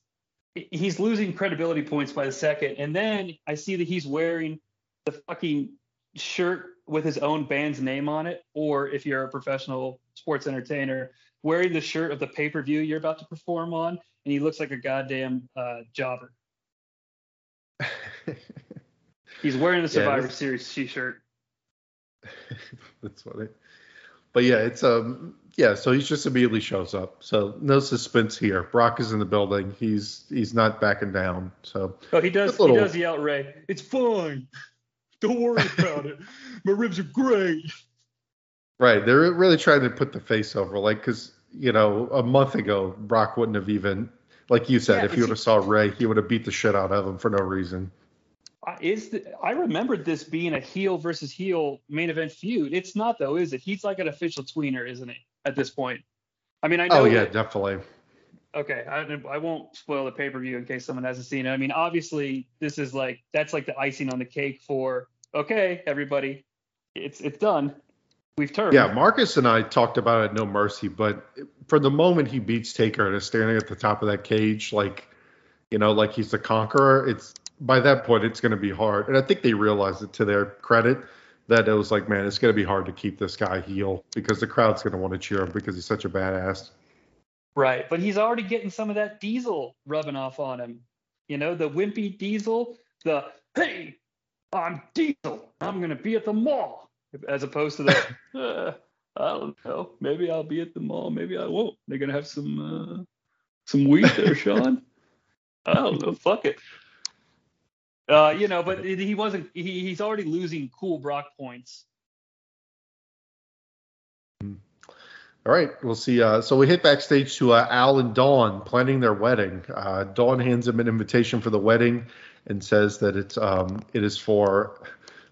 he's losing credibility points by the second, and then I see that he's wearing the fucking shirt with his own band's name on it, or if you're a professional sports entertainer, wearing the shirt of the pay per view you're about to perform on, and he looks like a goddamn uh, jobber. [laughs] He's wearing the Survivor this- Series T-shirt. [laughs] That's funny. But yeah, it's um yeah, so he just immediately shows up. So no suspense here. Brock is in the building. He's he's not backing down. So Oh, he does. Little- He does yell Rey. It's fine. Don't worry about it. My ribs are great. right, they're really trying to put the face over, like because you know a month ago Brock wouldn't have even like you said Yeah, if you would have saw Rey he would have beat the shit out of him for no reason. Is the, I remembered this being a heel versus heel main event feud. It's not though, is it? He's like an official tweener, isn't he? At this point. I mean, I know. Oh yeah, that- definitely. okay, I, I won't spoil the pay per view in case someone hasn't seen it. I mean, obviously, this is like that's like the icing on the cake for okay, everybody, it's it's done. We've turned. Yeah, Marcus and I talked about it No Mercy, but for the moment he beats Taker and is standing at the top of that cage, like, you know, like he's the conqueror, it's by that point it's going to be hard. And I think they realized it to their credit that it was like, man, it's going to be hard to keep this guy heel because the crowd's going to want to cheer him because he's such a badass. Right, but he's already getting some of that diesel rubbing off on him. You know, the wimpy diesel, the hey, I'm diesel. I'm gonna be at the mall, as opposed to the [laughs] uh, I don't know. Maybe I'll be at the mall. Maybe I won't. They're gonna have some uh, some weed there, Shawn. [laughs] I don't know. Fuck it. Uh, you know, but he wasn't. He, he's already losing cool Brock points. All right, we'll see. Uh, so we hit backstage to uh, Al and Dawn planning their wedding. Uh, Dawn hands him an invitation for the wedding and says that it's um, it is for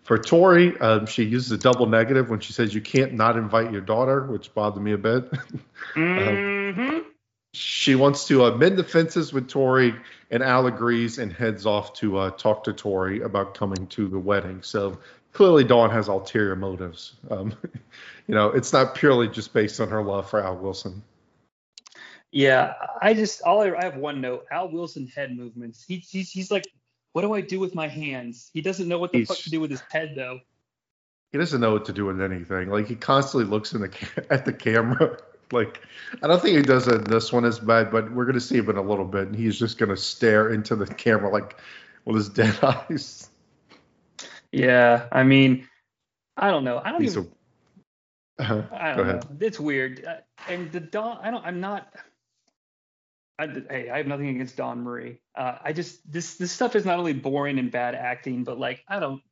for Tori. Um, she uses a double negative when she says you can't not invite your daughter, which bothered me a bit. [laughs] Mm-hmm. she wants to uh, mend the fences with Tori, and Al agrees and heads off to uh, talk to Tori about coming to the wedding. So clearly, Dawn has ulterior motives. Um, [laughs] you know, it's not purely just based on her love for Al Wilson. Yeah, I just all I, I have one note. Al Wilson head movements. He, he's he's like What do I do with my hands? He doesn't know what the He's- fuck to do with his head though. He doesn't know what to do with anything. Like he constantly looks in the ca- [laughs] at the camera. [laughs] Like I don't think he does it in this one as bad, but we're gonna see him in a little bit, and he's just gonna stare into the camera like with his dead [laughs] eyes. Yeah, I mean, I don't know. I don't He's even. a. Uh, I go don't know. ahead. It's weird. Uh, And the Dawn, I don't. I'm not. I, hey, I have nothing against Dawn Marie. Uh, I just this this stuff is not only boring and bad acting, but like I don't.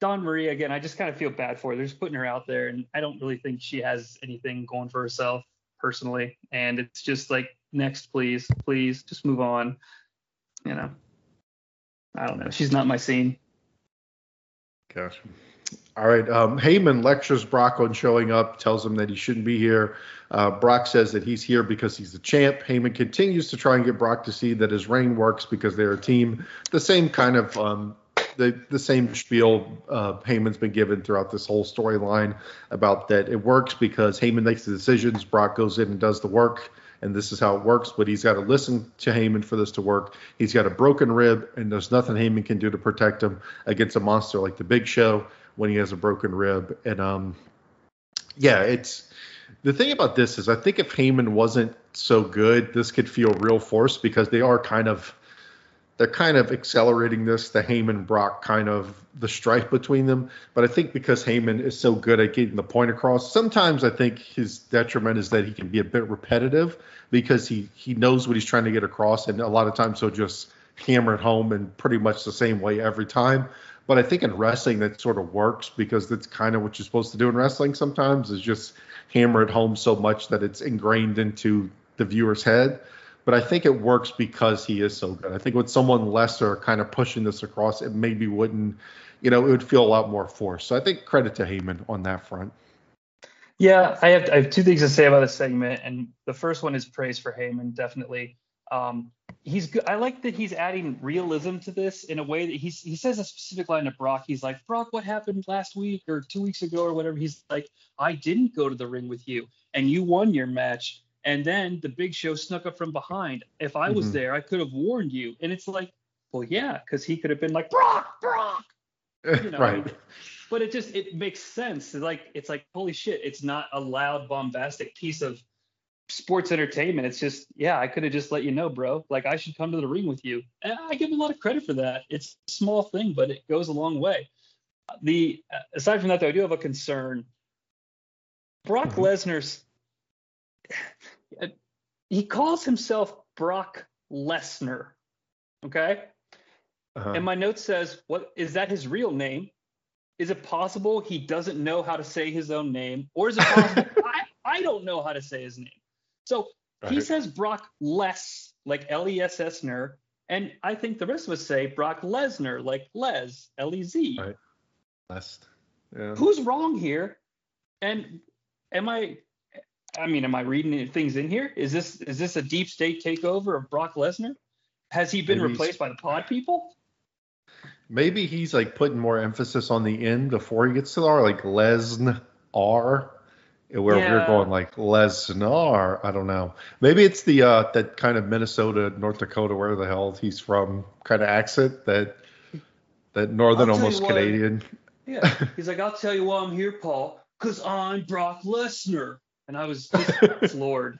Dawn Marie again. I just kind of feel bad for her. They're just putting her out there, and I don't really think she has anything going for herself personally. And it's just like next, please, please, just move on. You know. I don't know. She's not my scene. Gotcha. All right. Um, Heyman lectures Brock on showing up, tells him that he shouldn't be here. Uh, Brock says that he's here because he's the champ. Heyman continues to try and get Brock to see that his reign works because they're a team. The same kind of um, the the same spiel uh, Heyman's been given throughout this whole storyline about that it works because Heyman makes the decisions, Brock goes in and does the work, and this is how it works. But he's got to listen to Heyman for this to work. He's got a broken rib, and there's nothing Heyman can do to protect him against a monster like the Big Show when he has a broken rib. And um, yeah, it's the thing about this is I think if Heyman wasn't so good, this could feel real forced because they are kind of they're kind of accelerating this, the Heyman Brock kind of the strife between them. But I think because Heyman is so good at getting the point across, sometimes I think his detriment is that he can be a bit repetitive because he he knows what he's trying to get across, and a lot of times he'll just hammer it home in pretty much the same way every time. But I think in wrestling that sort of works because that's kind of what you're supposed to do in wrestling sometimes is just hammer it home so much that it's ingrained into the viewer's head. But I think it works because he is so good. I think with someone lesser kind of pushing this across, it maybe wouldn't, you know, it would feel a lot more forced. So I think credit to Heyman on that front. Yeah, I have I have two things to say about this segment, and the first one is praise for Heyman, definitely. Um, he's good. I like that he's adding realism to this in a way that he's he says a specific line to Brock. He's like, Brock, what happened last week or two weeks ago or whatever? He's like, I didn't go to the ring with you, and you won your match, and then the Big Show snuck up from behind. If I was Mhm. there, I could have warned you. And it's like, well, yeah, because he could have been like, Brock, Brock. [laughs] You know, right. but it just it makes sense. It's like it's like holy shit, it's not a loud bombastic piece of sports entertainment. It's just yeah, I could have just let you know, bro. Like I should come to the ring with you. And I give him a lot of credit for that. It's a small thing, but it goes a long way. The aside from that though, I do have a concern. Brock Mhm. Lesnar's he calls himself Brock Lesnar. Okay? Uh-huh. And my note says, "What is that? His real name? Is it possible he doesn't know how to say his own name, or is it possible [laughs] I, I don't know how to say his name?" So he says Brock Les, like L E S S Ner, and I think the rest of us say Brock Lesnar, like Les L E Z. Right. Last. Yeah. Who's wrong here? And am I? I mean, am I reading things in here? Is this is this a deep state takeover of Brock Lesnar? Has he been Maybe replaced by the Pod people? Maybe he's like putting more emphasis on the end before he gets to the R, like Lesnar, where we're going like Lesnar. I don't know. Maybe it's the uh, that kind of Minnesota, North Dakota, where the hell he's from, kind of accent that that northern, almost what. Canadian. Yeah. [laughs] He's like, I'll tell you why I'm here, Paul, because I'm Brock Lesnar. And I was [laughs] just floored.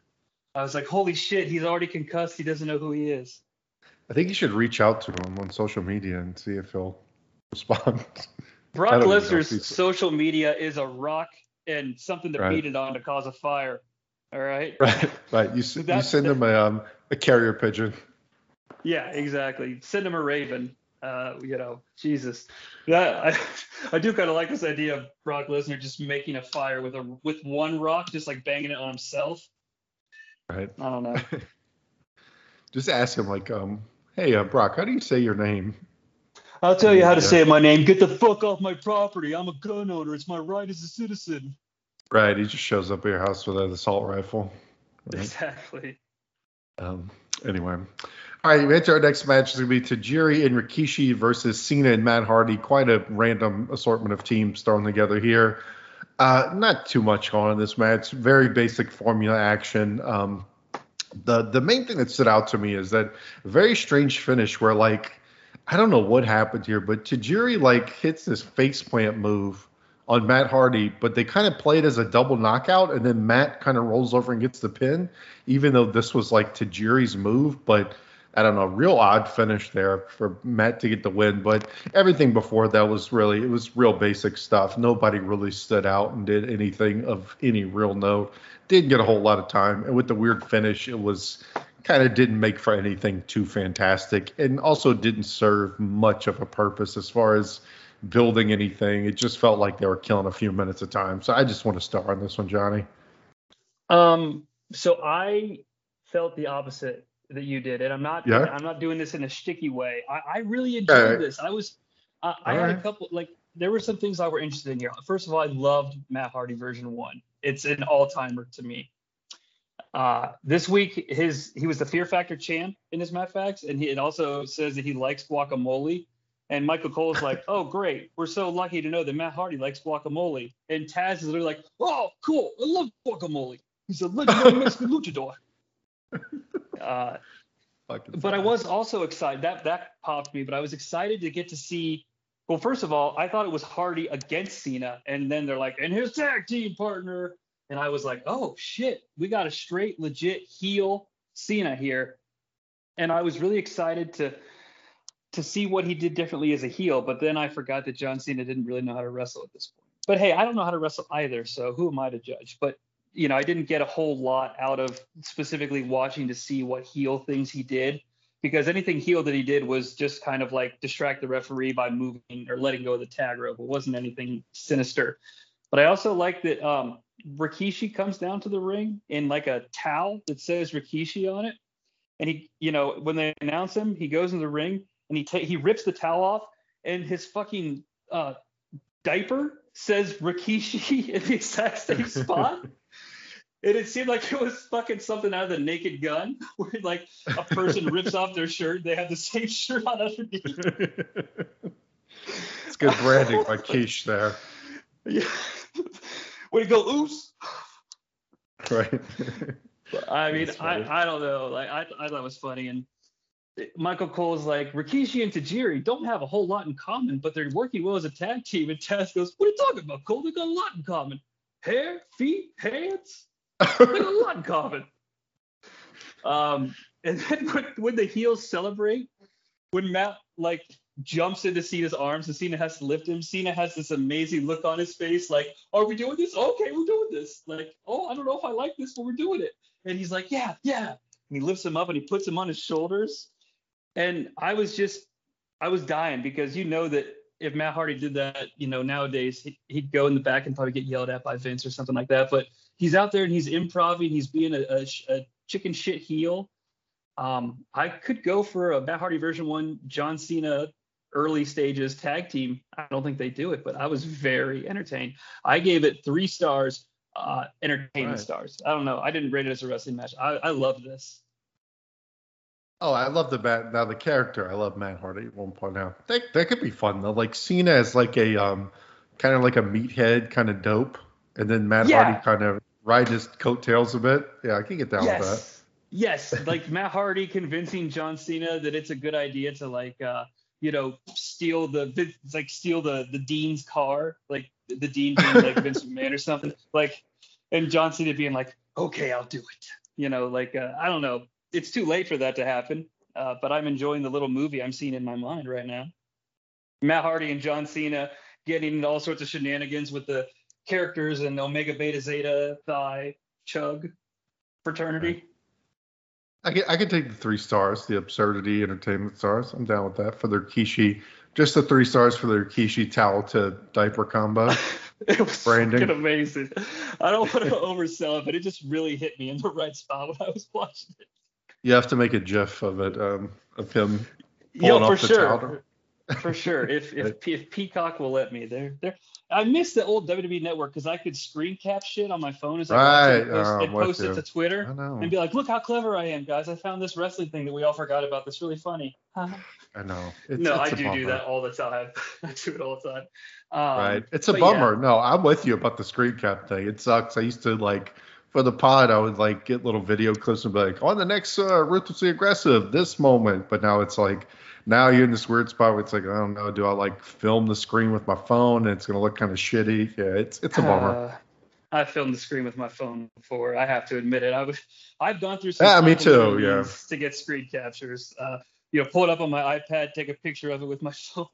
I was like, holy shit, he's already concussed. He doesn't know who he is. I think you should reach out to him on social media and see if he'll [laughs] respond. Brock I don't even know if Lesnar's social media is a rock and something to Right. beat it on to cause a fire. All right. [laughs] right, right. You, s- you send him a um, a carrier pigeon. Yeah, exactly. Send him a raven. Uh, you know, Jesus. Yeah, I, [laughs] I do kind of like this idea of Brock Lesnar just making a fire with a with one rock, just like banging it on himself. Right. I don't know. [laughs] Just ask him like, um, hey, uh, Brock, how do you say your name? I'll tell you how to say my name. Get the fuck off my property. I'm a gun owner. It's my right as a citizen. Right. He just shows up at your house with an assault rifle. Right. Exactly. Um, anyway. All right, we enter our next match. It's going to be Tajiri and Rikishi versus Cena and Matt Hardy. Quite a random assortment of teams thrown together here. Uh, not too much going on in this match. Very basic formula action. Um, the the main thing that stood out to me is that very strange finish where like I don't know what happened here, but Tajiri like hits this face plant move on Matt Hardy, but they kind of play it as a double knockout, and then Matt kind of rolls over and gets the pin, even though this was like Tajiri's move. But I don't know, real odd finish there for Matt to get the win. But everything before that was really it was real basic stuff. Nobody really stood out and did anything of any real note. Didn't get a whole lot of time, and with the weird finish, it was kind of didn't make for anything too fantastic, and also didn't serve much of a purpose as far as building anything. It just felt like they were killing a few minutes of time. So I just want to start on this one, Jonnie. Um, so I felt the opposite that you did, and I'm not. Yeah. I'm not doing this in a sticky way. I, I really enjoyed Alright. this. I was. I I had a couple like there were some things I were interested in here. First of all, I loved Matt Hardy version one. It's an all timer to me. Uh, this week, his he was the Fear Factor champ in his Matt Facts, and he it also says that he likes guacamole. And Michael Cole's like, [laughs] "Oh, great! We're so lucky to know that Matt Hardy likes guacamole." And Taz is literally like, "Oh, cool! I love guacamole. He's a legendary [laughs] Mexican luchador." Uh, but I was also excited. That that popped me. But I was excited to get to see. Well, first of all, I thought it was Hardy against Cena, and then they're like, and his tag team partner, and I was like, oh shit, we got a straight legit heel Cena here, and I was really excited to to see what he did differently as a heel. But then I forgot that John Cena didn't really know how to wrestle at this point. But hey, I don't know how to wrestle either, so who am I to judge? But you know, I didn't get a whole lot out of specifically watching to see what heel things he did because anything heel that he did was just kind of like distract the referee by moving or letting go of the tag rope. It wasn't anything sinister. But I also like that um, Rikishi comes down to the ring in like a towel that says Rikishi on it. And he, you know, when they announce him, he goes in the ring and he ta- he rips the towel off and his fucking uh, diaper says Rikishi [laughs] in the exact same spot. [laughs] And it seemed like it was fucking something out of the Naked Gun, [laughs] where like a person rips off their shirt, they have the same shirt on underneath. it's good branding by Quiche there, Yeah. Way to go, Oos. [laughs] right? I [laughs] mean, I, I don't know. Like I, I thought it was funny, and Michael Cole's like Rikishi and Tajiri don't have a whole lot in common, but they're working well as a tag team. And Taz goes, "What are you talking about, Cole? They got a lot in common: hair, feet, hands. They got a lot in common." [laughs] Um, and then when, when the heels celebrate, when Matt like jumps into Cena's arms and Cena has to lift him, Cena has this amazing look on his face, like, "Are we doing this? Okay, we're doing this." Like, "Oh, I don't know if I like this, but we're doing it." And he's like, "Yeah, yeah." And he lifts him up and he puts him on his shoulders. And I was just, I was dying because you know that if Matt Hardy did that, you know, nowadays he- he'd go in the back and probably get yelled at by Vince or something like that. But he's out there and he's improvising, he's being a, a, a chicken shit heel. Um, I could go for a Matt Hardy version one, John Cena early stages tag team. I don't think they do it, but I was very entertained. I gave it three stars, uh, entertainment Right. stars. I don't know. I didn't rate it as a wrestling match. I, I love this. Oh, I love the Matt now the character. I love Matt Hardy at one point now. That that could be fun though. Like Cena as like a um kind of like a meathead kind of dope, and then Matt Yeah. Hardy kind of ride his coattails a bit. Yeah, I can get down with that. yes. Yes, like Matt Hardy convincing John Cena that it's a good idea to like uh you know steal the like steal the the dean's car, like the dean being like Vince [laughs] McMahon or something. Like and John Cena being like, "Okay, I'll do it." You know, like uh, I don't know. It's too late for that to happen. Uh, but I'm enjoying the little movie I'm seeing in my mind right now. Matt Hardy and John Cena getting all sorts of shenanigans with the characters and Omega Beta Zeta Phi Chug fraternity. I can I can take the three stars, the absurdity entertainment stars. I'm down with that for their Kishi. Just the three stars for their Kishi towel to diaper combo. [laughs] It was Branding. fucking amazing. I don't want to oversell it, but it just really hit me in the right spot when I was watching it. You have to make a GIF of it, um, of him pulling for off the sure. towel. For sure. If [laughs] if, if Peacock will let me, there there. I miss the old WWE network because I could screen cap shit on my phone as I watched it and Right. post, Oh, and post it to Twitter and be like, look how clever I am, guys. I found this wrestling thing that we all forgot about that's really funny. I know. It's, no, it's I a do do that all the time. [laughs] I do it all the time. Um, Right. It's a but yeah. bummer. No, I'm with you about the screen cap thing. It sucks. I used to like for the pod, I would like get little video clips and be like, on the next uh, ruthlessly aggressive, this moment. But now it's like, now you're in this weird spot where it's like, I don't know, do I like film the screen with my phone and it's gonna look kind of shitty? Yeah, it's it's a bummer. Uh, I filmed the screen with my phone before. I have to admit it. I was, I've gone through some Yeah, me too, yeah. to get screen captures. Uh, you know, pull it up on my iPad, take a picture of it with my [laughs] phone.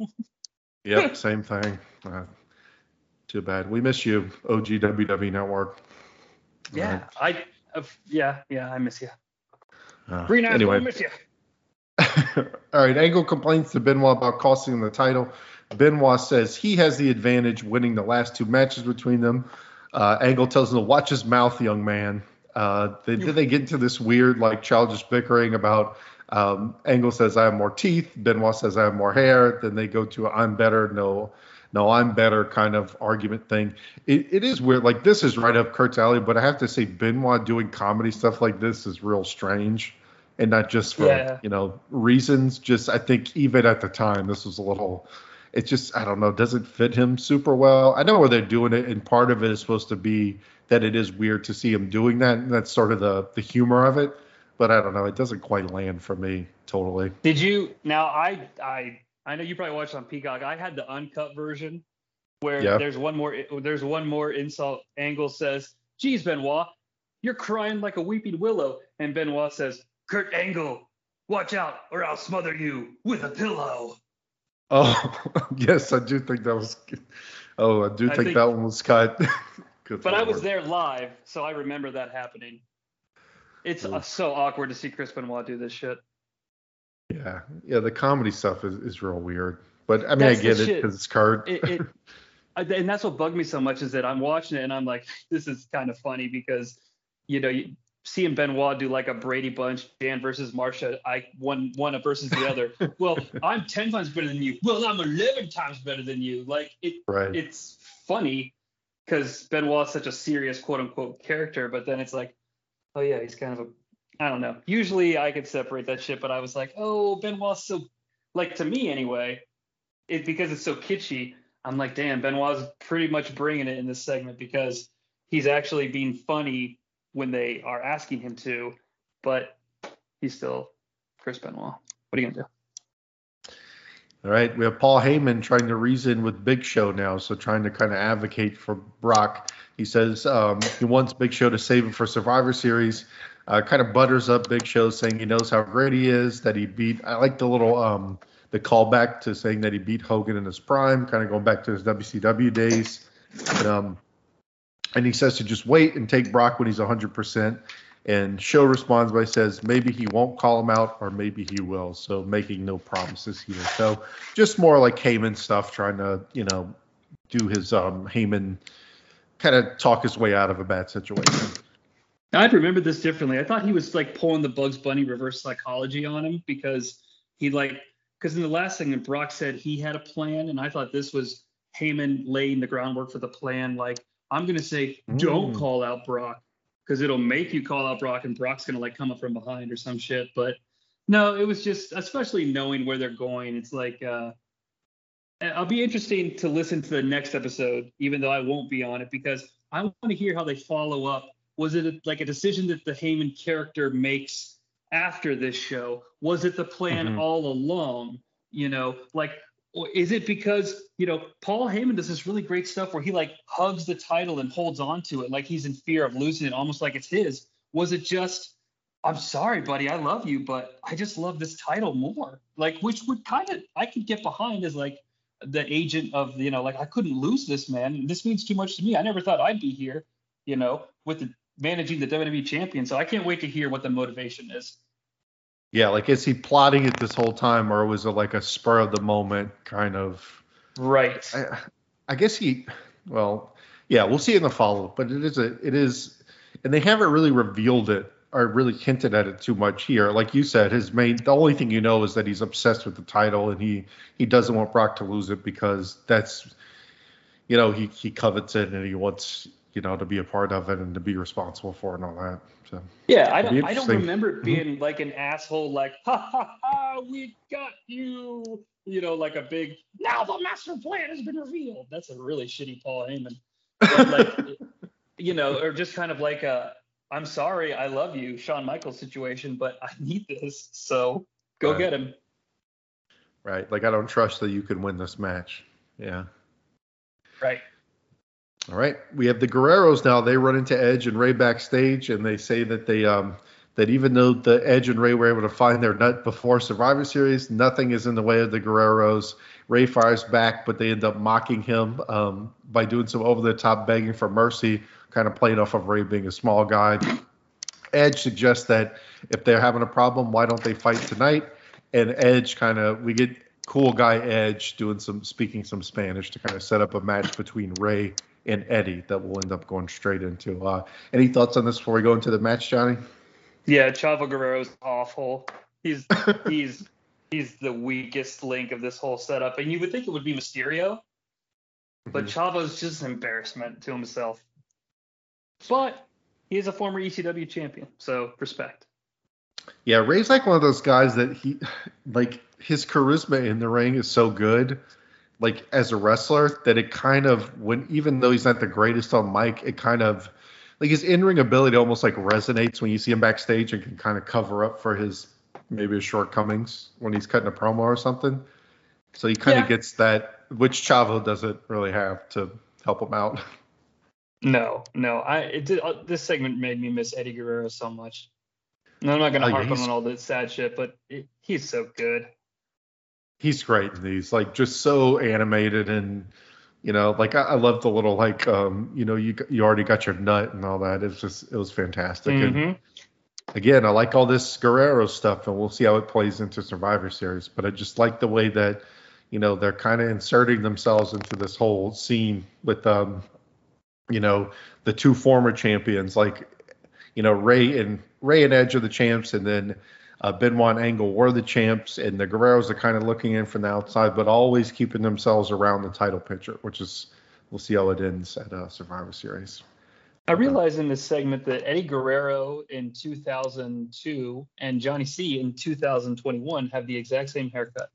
Yep, same thing. Uh, too bad. We miss you, OGWW Network. yeah, I, uh, yeah, yeah, I miss you. Uh, Green anyway. I miss you. All right, Angle complains to Benoit about costing him the title. Benoit says he has the advantage, winning the last two matches between them. Uh, Angle tells him to watch his mouth, young man. Uh, then they get into this weird, like, childish bickering about. Um, Angle says, "I have more teeth." Benoit says, "I have more hair." Then they go to, "I'm better." No, no, I'm better kind of argument thing. It, it is weird. Like this is right up Kurt's alley, but I have to say, Benoit doing comedy stuff like this is real strange, and not just for Yeah. you know reasons. Just I think even at the time, this was a little. It just I don't know doesn't fit him super well. I know where they're doing it, and part of it is supposed to be that it is weird to see him doing that, and that's sort of the the humor of it. But I don't know, it doesn't quite land for me totally. Did you? Now I, I, I know you probably watched on Peacock. I had the uncut version where Yeah. there's one more, there's one more insult. Angle says, "Geez, Benoit, you're crying like a weeping willow," and Benoit says, "Kurt Angle, watch out, or I'll smother you with a pillow." Oh [laughs] yes, I do think that was. Oh, I do I think, think- that one was cut. [laughs] Good But I was there live, so I remember that happening. It's uh, so awkward to see Chris Benoit do this shit. Yeah, yeah, the comedy stuff is, is real weird. But I mean, That's I the get it because it's Kurt. it, it [laughs] I- and that's what bugged me so much is that I'm watching it and I'm like, this is kind of funny because you know, you, seeing Benoit do like a Brady Bunch, Jan versus Marcia, I one one versus the other. [laughs] well, I'm ten times better than you. Well, I'm eleven times better than you. Like it, right. it's funny because Benoit is such a serious quote unquote character, but then it's like, oh yeah, he's kind of a I don't know. Usually I could separate that shit, but I was like, oh, Benoit's so like to me anyway, it because it's so kitschy. I'm like, damn, Benoit's pretty much bringing it in this segment because he's actually being funny when they are asking him to, but he's still Chris Benoit. What are you gonna do? All right, we have Paul Heyman trying to reason with Big Show now, so trying to kind of advocate for Brock. He says um, he wants Big Show to save him for Survivor Series. Uh, kind of butters up Big Show, saying he knows how great he is, that he beat. I like the little um, the callback to saying that he beat Hogan in his prime, kind of going back to his WCW days. Um, and he says to just wait and take Brock when he's 100%. And Show responds by says maybe he won't call him out or maybe he will. So making no promises here. So just more like Heyman stuff, trying to you know do his um Heyman kind of talk his way out of a bad situation. I'd remember this differently. I thought he was like pulling the Bugs Bunny reverse psychology on him because he like because in the last segment Brock said he had a plan, and I thought this was Heyman laying the groundwork for the plan. Like I'm gonna say, don't Mm. call out Brock because it'll make you call out Brock, and Brock's gonna like come up from behind or some shit. But no, it was just especially knowing where they're going. It's like uh, I'll be interesting to listen to the next episode, even though I won't be on it because I want to hear how they follow up was it like a decision that the Heyman character makes after this show? Was it the plan Mhm. all along? You know, like, is it because you know Paul Heyman does this really great stuff where he like hugs the title and holds on to it like he's in fear of losing it, almost like it's his? Was it just I'm sorry, buddy, I love you, but I just love this title more. Like, which would kind of I could get behind as like the agent of you know like I couldn't lose this man. This means too much to me. I never thought I'd be here you know, with the managing the WWE champion. So I can't wait to hear what the motivation is. Yeah, like is he plotting it this whole time, or was it like a spur of the moment kind of? Right. I, I guess he. Well, yeah, we'll see in the follow up, but it is a it is, and they haven't really revealed it or really hinted at it too much here. Like you said, his main the only thing you know is that he's obsessed with the title and he he doesn't want Brock to lose it because that's, you know, he he covets it and he wants you know to be a part of it and to be responsible for it and all that. So Yeah, I don't. I don't remember it mm-hmm. being like an asshole, like ha ha ha, we got you. You know, like a big. Now the master plan has been revealed. That's a really shitty Paul Heyman. Like, [laughs] you know, or just kind of like a. I'm sorry, I love you, Shawn Michaels situation, but I need this, so go Right. get him. Right. Like I don't trust that you can win this match. Yeah. Right. All right. We have the Guerreros now. They run into Edge and Rey backstage, and they say that they um that even though the Edge and Rey were able to find their nut before Survivor Series, nothing is in the way of the Guerreros. Rey fires back, but they end up mocking him um, by doing some over the top begging for mercy, kind of playing off of Rey being a small guy. Edge suggests that if they're having a problem, why don't they fight tonight? And Edge kind of we get cool guy Edge doing some speaking some Spanish to kind of set up a match between Rey and Eddie that we'll end up going straight into. Uh, any thoughts on this before we go into the match, Jonnie? Yeah, Chavo Guerrero's awful. He's [laughs] he's he's the weakest link of this whole setup, and you would think it would be Mysterio, but Chavo's just an embarrassment to himself. But he is a former ECW champion, so respect. Yeah, Rey's like one of those guys that he like his charisma in the ring is so good, like as a wrestler, that it kind of when even though he's not the greatest on mic, it kind of like his in-ring ability almost like resonates when you see him backstage and can kind of cover up for his maybe his shortcomings when he's cutting a promo or something. So he kind of gets that, which Chavo doesn't really have to help him out. [laughs] No, no, I it did, uh, this segment made me miss Eddie Guerrero so much. And I'm not gonna yeah, harp on all this sad shit, but it, he's so good. He's great in these like just so animated and you know like i, I love the little like um you know you you already got your nut and all that it's just it was fantastic and Mhm. again i like all this guerrero stuff and we'll see how it plays into survivor series but i just like the way that you know they're kind of inserting themselves into this whole scene with um you know the two former champions like you know rey and rey and edge are the champs and then uh, Benoit Angle were the champs, and the Guerreros are kind of looking in from the outside, but always keeping themselves around the title picture, which is we'll see how it ends at uh, Survivor Series. I realized in this segment that Eddie Guerrero in 2002 and Jonnie Sea in 2021 have the exact same haircut.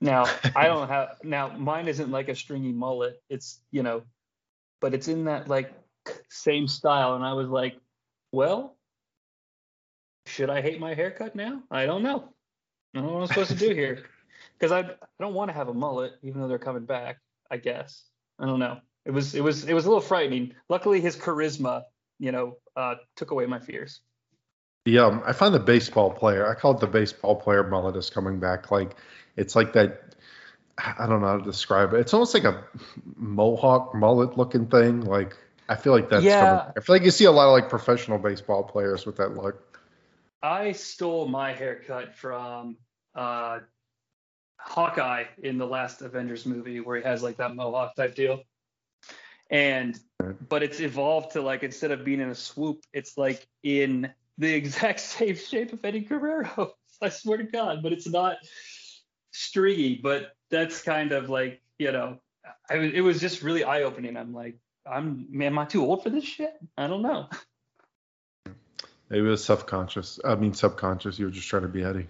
Now, I don't [laughs] have now mine isn't like a stringy mullet. It's, you know, but it's in that like same style and I was like, well, should I hate my haircut now? I don't know. I don't know what I'm supposed to do here. [laughs] Cuz I I don't want to have a mullet even though they're coming back, I guess. I don't know. It was it was it was a little frightening. Luckily, his charisma, you know, uh, took away my fears. Yeah, um, I find the baseball player. I call it the baseball player mullet is coming back. Like it's like that. I don't know how to describe it. It's almost like a mohawk mullet looking thing. Like I feel like that's. Yeah. Coming, I feel like you see a lot of like professional baseball players with that look. I stole my haircut from uh, Hawkeye in the last Avengers movie, where he has like that mohawk type deal. And but it's evolved to like instead of being in a swoop, it's like in the [laughs] exact same shape of Eddie Guerrero. [laughs] I swear to God, but it's not stringy. But that's kind of like you know, I, it was just really eye opening. I'm like, I'm man, am I too old for this shit? I don't know. [laughs] Maybe it was subconscious. I mean subconscious. You were just trying to be Eddie.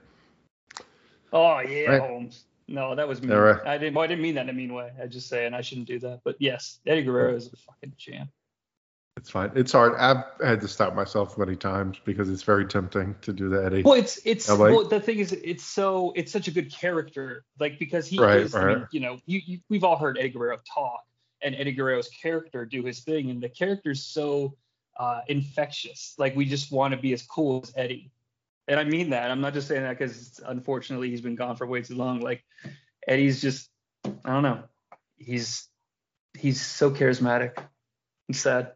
Oh yeah, Right. Holmes. No, that was. All right. I didn't. Well, I didn't mean that in a mean way. I just saying I shouldn't do that. But yes, Eddie Guerrero is a fucking champ. It's fine. It's hard. I've had to stop myself many times because it's very tempting to do that. Eddie. Well, it's it's like- well, the thing is, it's so it's such a good character, like because he Right, is. I mean, right. you know, you, you we've all heard Eddie Guerrero talk, and Eddie Guerrero's character do his thing, and the character's so uh, infectious. Like we just want to be as cool as Eddie, and I mean that. I'm not just saying that because unfortunately he's been gone for way too long. Like Eddie's just, I don't know, he's he's so charismatic. It's sad.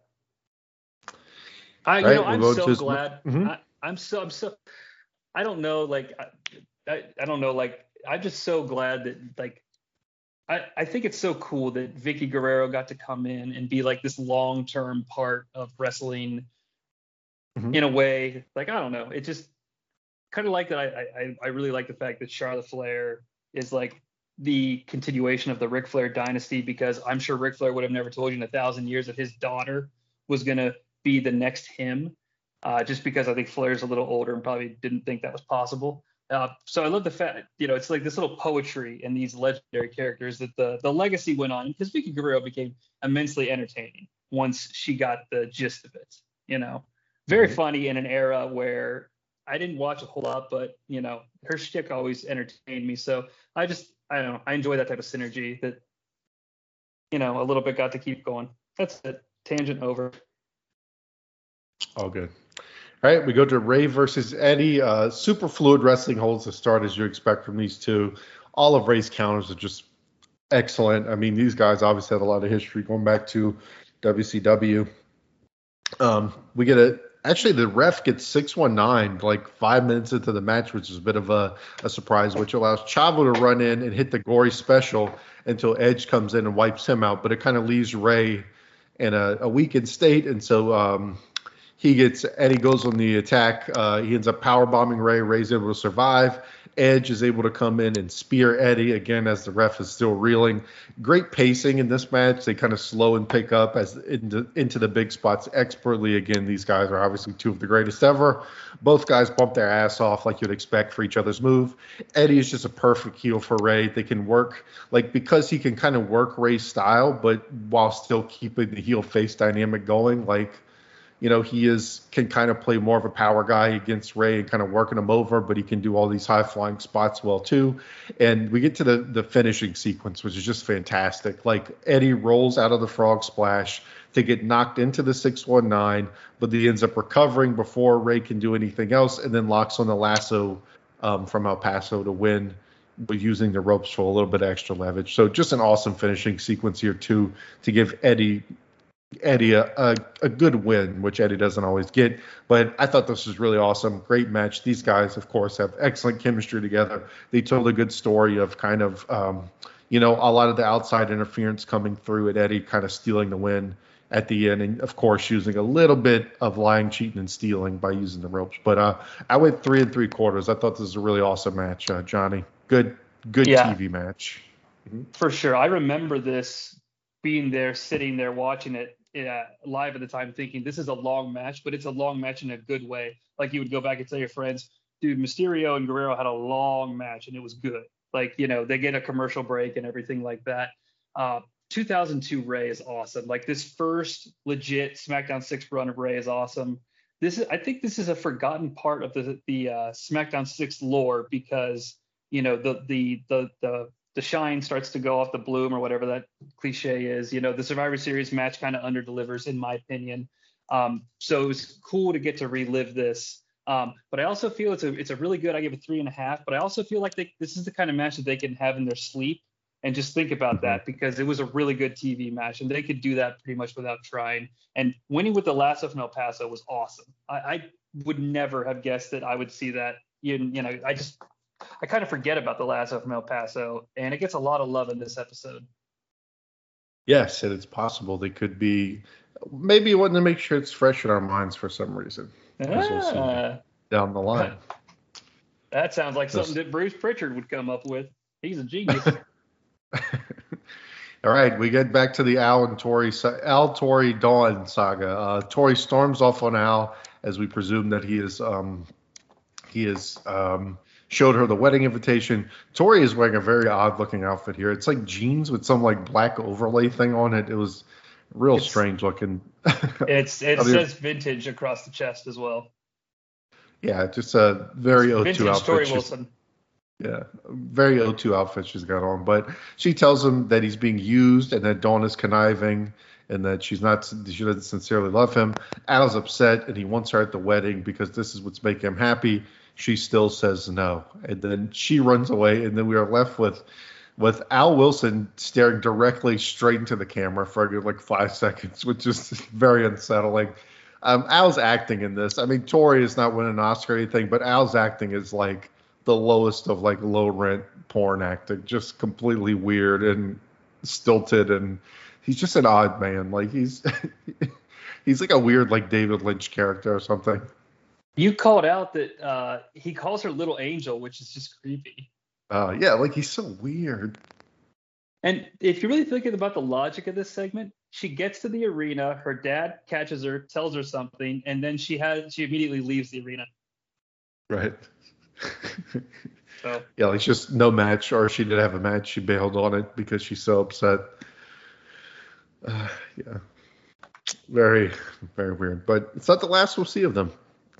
I you Right, know I'm so to his- glad. Mhm. I, I'm so I'm so I don't know like I, I I don't know like I'm just so glad that like I I think it's so cool that Vickie Guerrero got to come in and be like this long term part of wrestling Mhm. in a way like I don't know it just kind of like that I, I I really like the fact that Charlotte Flair is like the continuation of the Ric Flair dynasty because I'm sure Ric Flair would have never told you in a thousand years that his daughter was gonna be the next him, uh, just because I think Flair's a little older and probably didn't think that was possible. Uh, so I love the fact, you know, it's like this little poetry in these legendary characters that the the legacy went on because Vickie Guerrero became immensely entertaining once she got the gist of it. You know, very Mhm. funny in an era where I didn't watch a whole lot, but you know, her shtick always entertained me. So I just, I don't know, I enjoy that type of synergy that, you know, a little bit got to keep going. That's it. Tangent over. All good. Right, we go to Rey versus Eddie. Uh, super fluid wrestling holds the start as you expect from these two. All of Rey's counters are just excellent. I mean, these guys obviously have a lot of history going back to WCW. Um, we get a actually the ref gets 619 like five minutes into the match, which is a bit of a, a surprise, which allows Chavo to run in and hit the gory special until Edge comes in and wipes him out. But it kind of leaves Rey in a, a weakened state, and so um, he gets Eddie goes on the attack. Uh, he ends up power bombing Rey. Rey's able to survive. Edge is able to come in and spear Eddie again as the ref is still reeling. Great pacing in this match. They kind of slow and pick up as into, into the big spots expertly. Again, these guys are obviously two of the greatest ever. Both guys bump their ass off like you'd expect for each other's move. Eddie is just a perfect heel for Rey. They can work like because he can kind of work Rey's style, but while still keeping the heel face dynamic going, like you know, he is can kind of play more of a power guy against Rey and kind of working him over, but he can do all these high flying spots well too. And we get to the the finishing sequence, which is just fantastic. Like Eddie rolls out of the frog splash to get knocked into the 619, but he ends up recovering before Rey can do anything else, and then locks on the lasso um, from El Paso to win using the ropes for a little bit extra leverage. So just an awesome finishing sequence here too to give Eddie Eddie a, a, a, good win, which Eddie doesn't always get. But I thought this was really awesome. Great match. These guys, of course, have excellent chemistry together. They told a good story of kind of, um, you know, a lot of the outside interference coming through and Eddie kind of stealing the win at the end. And of course, using a little bit of lying, cheating, and stealing by using the ropes. But uh, I went three and three quarters. I thought this was a really awesome match, uh, Jonnie. Good, good Yeah. TV match. For sure. I remember this being there, sitting there watching it uh, live at the time, thinking this is a long match, but it's a long match in a good way. Like you would go back and tell your friends, dude, Mysterio and Guerrero had a long match and it was good. Like, you know, they get a commercial break and everything like that. Uh, 2002 Rey is awesome. Like this first legit SmackDown 6 run of Rey is awesome. This is, I think this is a forgotten part of the the uh, SmackDown 6 lore because you know the the the the the shine starts to go off the bloom or whatever that cliche is. You know, the Survivor Series match kind of underdelivers, in my opinion. Um, so it was cool to get to relive this. Um, but I also feel it's a it's a really good. I give it three and a half. But I also feel like they, this is the kind of match that they can have in their sleep and just think about that because it was a really good TV match and they could do that pretty much without trying. And winning with the Lasso from El Paso was awesome. I, I would never have guessed that I would see that. You, you know, I just I kind of forget about the lasso from El Paso, and it gets a lot of love in this episode. Yes, and it's possible they could be. Maybe you want to make sure it's fresh in our minds for some reason As we'll. Ah, down the line. [laughs] that sounds like something that Bruce Prichard would come up with. He's a genius. [laughs] [laughs] All right, we get back to the Al and Tori, Al Tori Dawn saga. Uh, Tori storms off on Al as we presume that he is um, he is um, showed her the wedding invitation. Tori is wearing a very odd looking outfit here. It's like jeans with some like black overlay thing on it. It was real It's- strange looking. [laughs] it's it I mean- says vintage across the chest as well. yeah, just a very O2 vintage outfit. Tori Wilson. Yeah, very O2 outfit she's got on. But she tells him that he's being used and that Dawn is conniving and that she's not, she doesn't sincerely love him. Al's upset and he wants her at the wedding because this is what's making him happy. She still says no. And then she runs away. And then we are left with, with Al Wilson staring directly straight into the camera for like [laughs] five seconds, which is very unsettling. Um, Al's acting in this. I mean, Tori is not winning an Oscar or anything, but Al's acting is like the lowest of like low rent porn acting, just completely weird and stilted, and he's just an odd man. Like he's [laughs] he's like a weird like David Lynch character or something. You called out that uh, he calls her little angel, which is just creepy. Uh, yeah, like he's so weird. And if you're really thinking about the logic of this segment, she gets to the arena, her dad catches her, tells her something, and then she has she immediately leaves the arena. Right. So [laughs] yeah, like just no match, or she didn't have a match, she bailed on it because she's so upset. Uh, yeah. very, very weird. But it's not the last we'll see of them.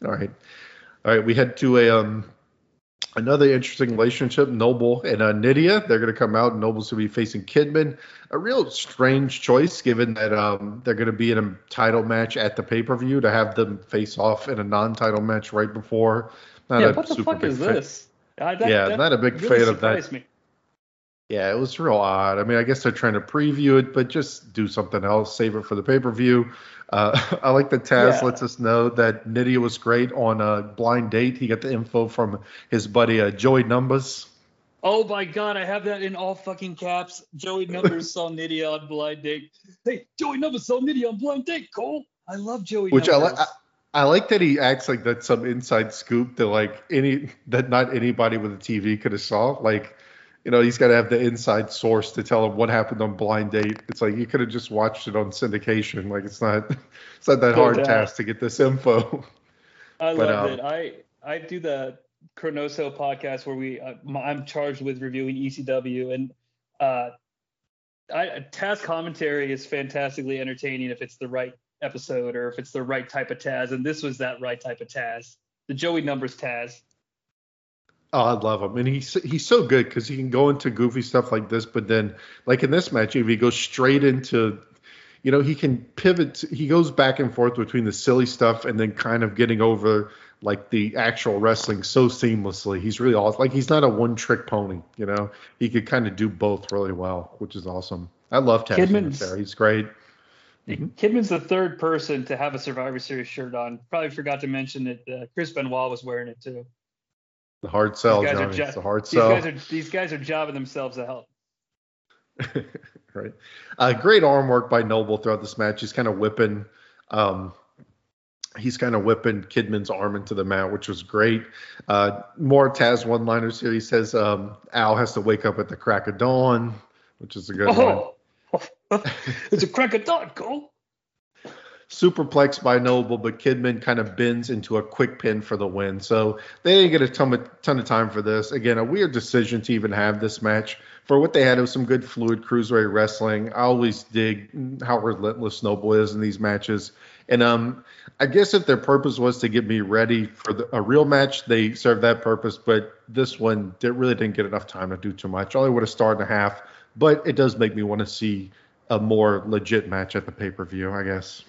All right, all right. We head to a um another interesting relationship. Noble and uh, Nydia. They're going to come out. Noble's going to be facing Kidman. A real strange choice, given that um they're going to be in a title match at the pay per view to have them face off in a non title match right before. Not yeah, a what the fuck is fan- this? That- Yeah, that not a big really fan of that. Me. Yeah, it was real odd. I mean, I guess they're trying to preview it, but just do something else. Save it for the pay per view. Uh, [laughs] I like that Taz Yeah. lets us know that Nydia was great on a blind date. He got the info from his buddy uh, Joey Numbers. Oh my god, I have that in all fucking caps. Joey Numbers saw [laughs] Nydia on blind date. Hey, Joey Numbers saw Nydia on blind date, Cole. I love Joey Which I like. I like that he acts like that's some inside scoop that like any that not anybody with a TV could have saw. Like, you know, he's got to have the inside source to tell him what happened on blind date. It's like you could have just watched it on syndication. Like it's not [laughs] it's not that No hard doubt. task to get this info. I But, love um, it. I I do the Chronoso podcast where we uh, I'm charged with reviewing ECW and uh, I Taz commentary is fantastically entertaining if it's the right episode or if it's the right type of Taz and this was that right type of Taz. The Joey Numbers Taz. Oh, I love him, and he's he's so good because he can go into goofy stuff like this, but then like in this match, if he goes straight into, you know, he can pivot. He goes back and forth between the silly stuff and then kind of getting over like the actual wrestling so seamlessly. He's really awesome. Like he's not a one trick pony, you know. He could kind of do both really well, which is awesome. I love Taz Kidman's- there. He's great. Mhm. Kidman's the third person to have a Survivor Series shirt on. Probably forgot to mention that uh, Chris Benoit was wearing it too. The hard sell, These guys are Jonnie. jo- It's a hard These sell. guys are these guys are jobbing themselves out. [laughs] right. Uh, great arm work by Noble throughout this match. He's kind of whipping, um, he's kind of whipping Kidman's arm into the mat, which was great. Uh, more Taz one-liners here. He says um, Al has to wake up at the crack of dawn, which is a good one. Oh, [laughs] it's a crack of dawn, Cole. Superplex by Noble, but Kidman kind of bends into a quick pin for the win. So they didn't get a ton of, ton of time for this. Again, a weird decision to even have this match. For what they had, it was some good fluid cruiserweight wrestling. I always dig how relentless Noble is in these matches. And um, I guess if their purpose was to get me ready for the, a real match, they served that purpose. But this one did, really didn't get enough time to do too much. Only would have started and a half. But it does make me want to see a more legit match at the pay per view, I guess.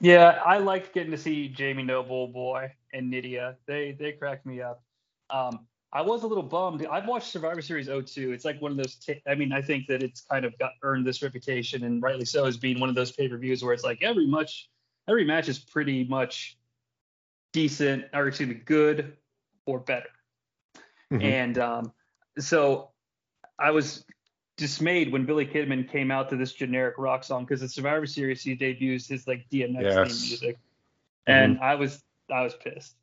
Yeah, I liked getting to see Jamie Noble, boy, and Nydia. They they cracked me up. Um, I was a little bummed. I've watched Survivor Series 02. It's like one of those. T- I mean, I think that it's kind of got earned this reputation, and rightly so, as being one of those pay per views where it's like every much every match is pretty much decent, or excuse me, good or better. Mhm. And um, so I was dismayed when Billy Kidman came out to this generic rock song because the Survivor Series he debuts his like DMX Yes. Mm-hmm. theme music, and I was I was pissed.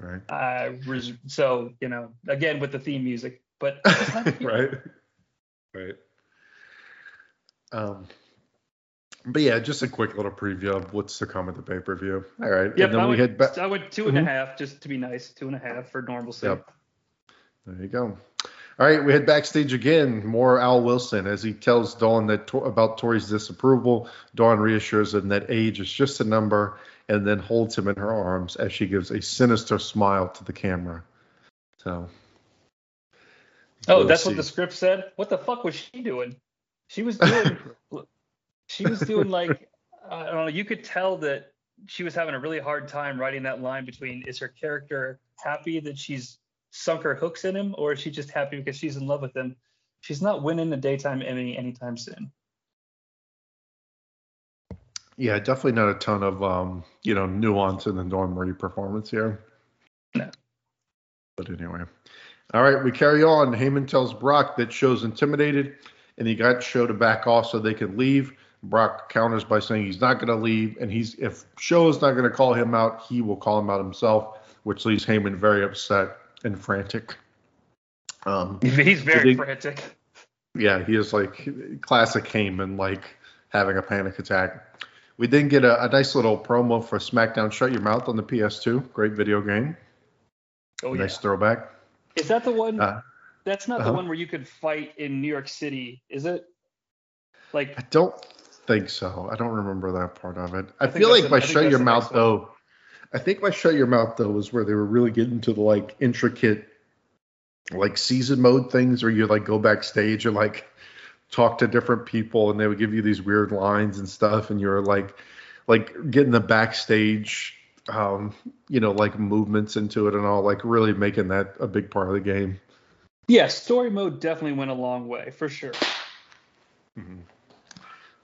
Right. I was so you know again with the theme music, but [laughs] right. Right. Um, but yeah, just a quick little preview of what's to come at the pay per view. All right. Yep, and then I we went, head back. I went two and a Mhm. half just to be nice, two and a half for normalcy. Yep. There you go. All right, we head backstage again. More Al Wilson as he tells Dawn that about Tori's disapproval. Dawn reassures him that age is just a number, and then holds him in her arms as she gives a sinister smile to the camera. So. Oh, that's see. what the script said. What the fuck was she doing? She was doing. [laughs] she was doing like I don't know. You could tell that she was having a really hard time writing that line between is her character happy that she's sunk her hooks in him, or is she just happy because she's in love with him? She's not winning the daytime Emmy anytime soon. Yeah, definitely not a ton of um, you know, nuance in the Dawn Marie performance here. No. But anyway. All right, we carry on. Heyman tells Brock that Show's intimidated and he got Show to back off so they could leave. Brock counters by saying he's not going to leave, and he's if Show is not going to call him out, he will call him out himself, which leaves Heyman very upset and frantic. Um, [laughs] He's very they- frantic. yeah, he is like classic Heyman, like having a panic attack. We then get a, a nice little promo for SmackDown Shut Your Mouth on the PS2. Great video game. Oh yeah. nice throwback. Is that the one? Uh, that's not uh-huh. the one where you could fight in New York City, is it? Like I don't think so. I don't remember that part of it. I, I feel like by Shut Your Mouth next one. though, I think my Shut Your Mouth though was where they were really getting to the like intricate like season mode things where you like go backstage and like talk to different people and they would give you these weird lines and stuff and you're like like getting the backstage um you know like movements into it and all like really making that a big part of the game. Yeah, story mode definitely went a long way for sure. Mm-hmm.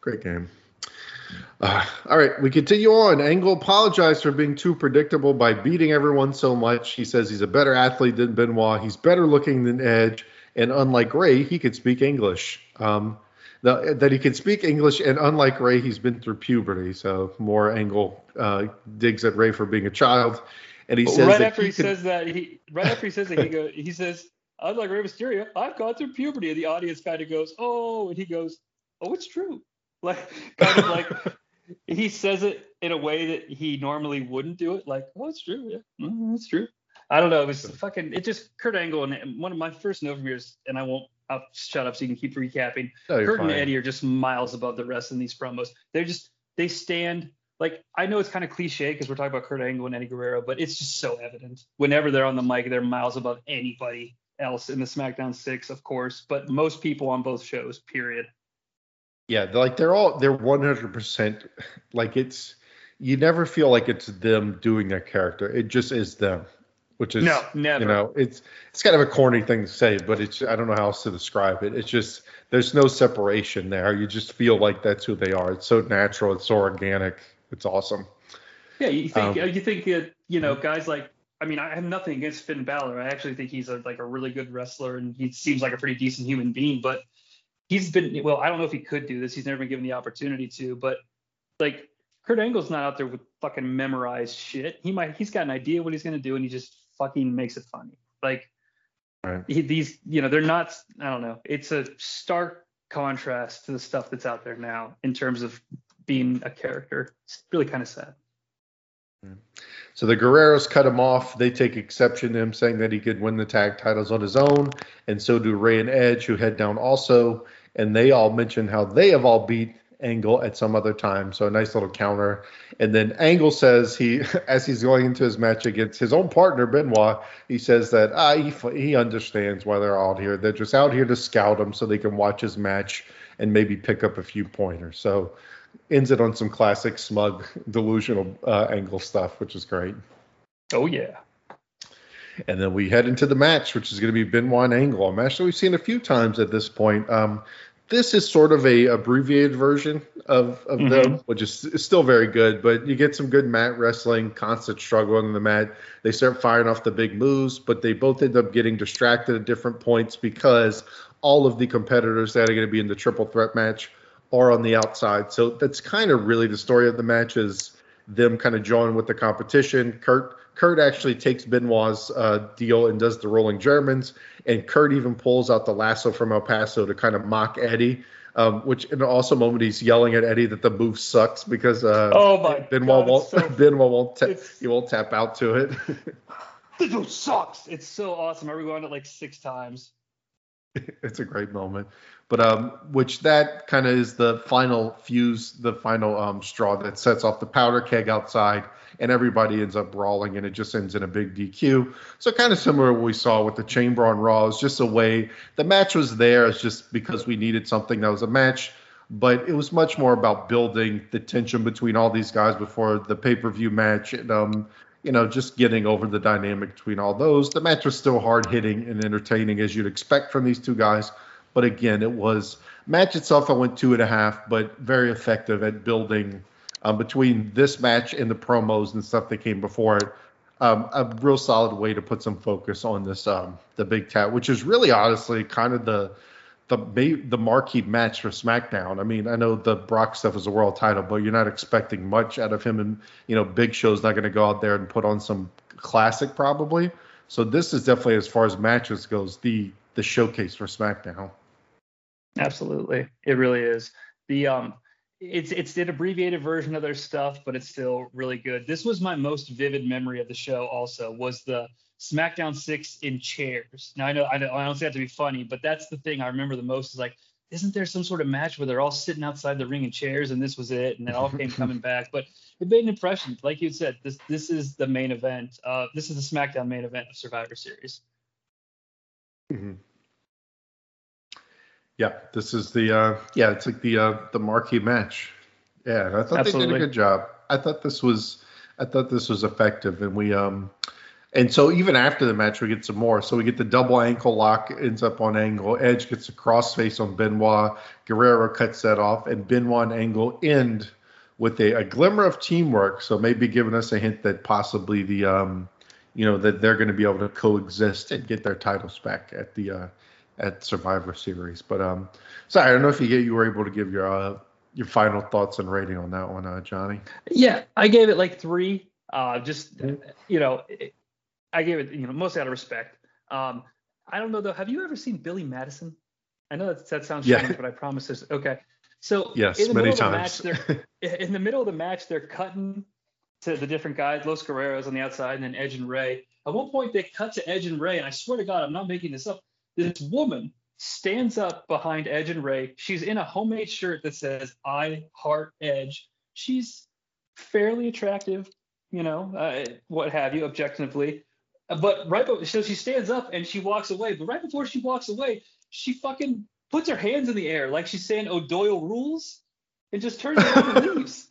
Great game. Uh, all right, we continue on. Angle apologized for being too predictable by beating everyone so much. He says he's a better athlete than Benoit. He's better looking than Edge, and unlike Rey, he could speak English. Um, the, that he can speak English, and unlike Rey, he's been through puberty. So more Angle uh, digs at Rey for being a child, and he says right after he, says that, he right after he says that, he go he says, "I'm like Mysterio. I've gone through puberty." And the audience kind of goes, "Oh," and he goes, "Oh, it's true." Like kind of like [laughs] he says it in a way that he normally wouldn't do it. Like, "Oh, it's true. Yeah, mm, it's true." I don't know. It was fucking. It just Kurt Angle and one of my first yours, and I won't. I'll shut up so you can keep recapping. No, you're Kurt and. Eddie are just miles above the rest in these promos. They're just they stand like I know it's kind of cliche because we're talking about Kurt Angle and Eddie Guerrero, but it's just so evident. Whenever they're on the mic, they're miles above anybody else in the SmackDown six, of course, but most people on both shows. Period. Yeah, they're like they're all they're one hundred percent like it's you never feel like it's them doing that character. It just is them. Which is No, never. you know, it's it's kind of a corny thing to say, but it's I don't know how else to describe it. It's just there's no separation there. You just feel like that's who they are. It's so natural, it's so organic. It's awesome. Yeah, you think Um, you think that you know guys like I mean I have nothing against Finn Balor. I actually think he's a, like a really good wrestler and he seems like a pretty decent human being. But he's been well, I don't know if he could do this. He's never been given the opportunity to. But like Kurt Angle's not out there with fucking memorized shit. He might he's got an idea what he's gonna do and he just fucking makes it funny. Like Right. he, these you know they're not I don't know. It's a stark contrast to the stuff that's out there now in terms of being a character. It's really kind of sad. So the Guerreros cut him off. They take exception to him saying that he could win the tag titles on his own, and so do Rey and Edge, who head down also. And they all mention how they have all beat Angle at some other time. So a nice little counter. And then Angle says he, [laughs] as he's going into his match against his own partner Benoit, he says that ah, he he understands why they're out here. They're just out here to scout him so they can watch his match and maybe pick up a few pointers. So ends it on some classic smug delusional uh, angle stuff, which is great. Oh yeah. And then we head into the match, which is going to be Benoit Angle, a match that we've seen a few times at this point. Um, this is sort of a abbreviated version of, of them, which is, is still very good, but you get some good mat wrestling, constant struggle on the mat. They start firing off the big moves, but they both end up getting distracted at different points because all of the competitors that are going to be in the triple threat match are on the outside. So that's kind of really the story of the match is them kind of joining with the competition. Kurt Kurt actually takes Benoit's uh, deal and does the rolling Germans, and Kurt even pulls out the lasso from El Paso to kind of mock Eddie. Um, which in an awesome moment he's yelling at Eddie that the move sucks because uh, Oh my Benoit God, won't so- [laughs] Benoit won't ta- he won't tap out to it. [laughs] This move sucks. It's so awesome. I rewound it like six times. [laughs] it's a great moment. But um, which that kind of is the final fuse, the final um, straw that sets off the powder keg outside, and everybody ends up brawling, and it just ends in a big DQ. So kind of similar what we saw with the Chamber on Raw. It's just a way the match was there. It's just because we needed something that was a match. But it was much more about building the tension between all these guys before the pay per view match, and um, you know, just getting over the dynamic between all those. The match was still hard hitting and entertaining as you'd expect from these two guys. But again, it was match itself. I went two and a half, but very effective at building um, between this match and the promos and stuff that came before it. Um, a real solid way to put some focus on this um, the big tat, which is really honestly kind of the the the marquee match for SmackDown. I mean, I know the Brock stuff is a world title, but you're not expecting much out of him, and you know, Big Show's not going to go out there and put on some classic probably. So this is definitely, as far as matches goes, the the showcase for SmackDown. Absolutely. It really is. The um it's it's an abbreviated version of their stuff, but it's still really good. This was my most vivid memory of the show also was the SmackDown 6 in chairs. Now I know I don't, I say that to be funny, but that's the thing I remember the most is like isn't there some sort of match where they're all sitting outside the ring in chairs and this was it and it all came coming [laughs] back? But it made an impression. Like you said, this this is the main event. Uh, this is the SmackDown main event of Survivor Series. Mhm. Yeah, this is the uh, yeah, it's like the uh, the marquee match. Yeah, I thought they did a good job. I thought this was I thought this was effective, and we um and so even after the match we get some more. So we get the double ankle lock ends up on Angle. Edge gets a crossface on Benoit. Guerrero cuts that off, and Benoit and Angle end with a, a glimmer of teamwork. So maybe giving us a hint that possibly the um you know that they're going to be able to coexist and get their titles back at the uh, at Survivor Series. But um, sorry, I don't know if you get you were able to give your uh, your final thoughts and rating on that one, uh, Jonnie. Yeah, I gave it like three. Uh, just you know, it, I gave it you know mostly out of respect. Um, I don't know though. Have you ever seen Billy Madison? I know that that sounds Yeah. strange, but I promise this. Okay, so Yes, in the many middle times. Of the match, they're, [laughs] in the middle of the match, they're cutting to the different guys, Los Guerreros on the outside, and then Edge and Ray. At one point, they cut to Edge and Ray, and I swear to God, I'm not making this up. This woman stands up behind Edge and Ray. She's in a homemade shirt that says "I Heart Edge." She's fairly attractive, you know, uh, what have you, objectively. But right, be- so she stands up and she walks away. But right before she walks away, she fucking puts her hands in the air like she's saying O'Doyle rules, and just turns around and [laughs] leaves.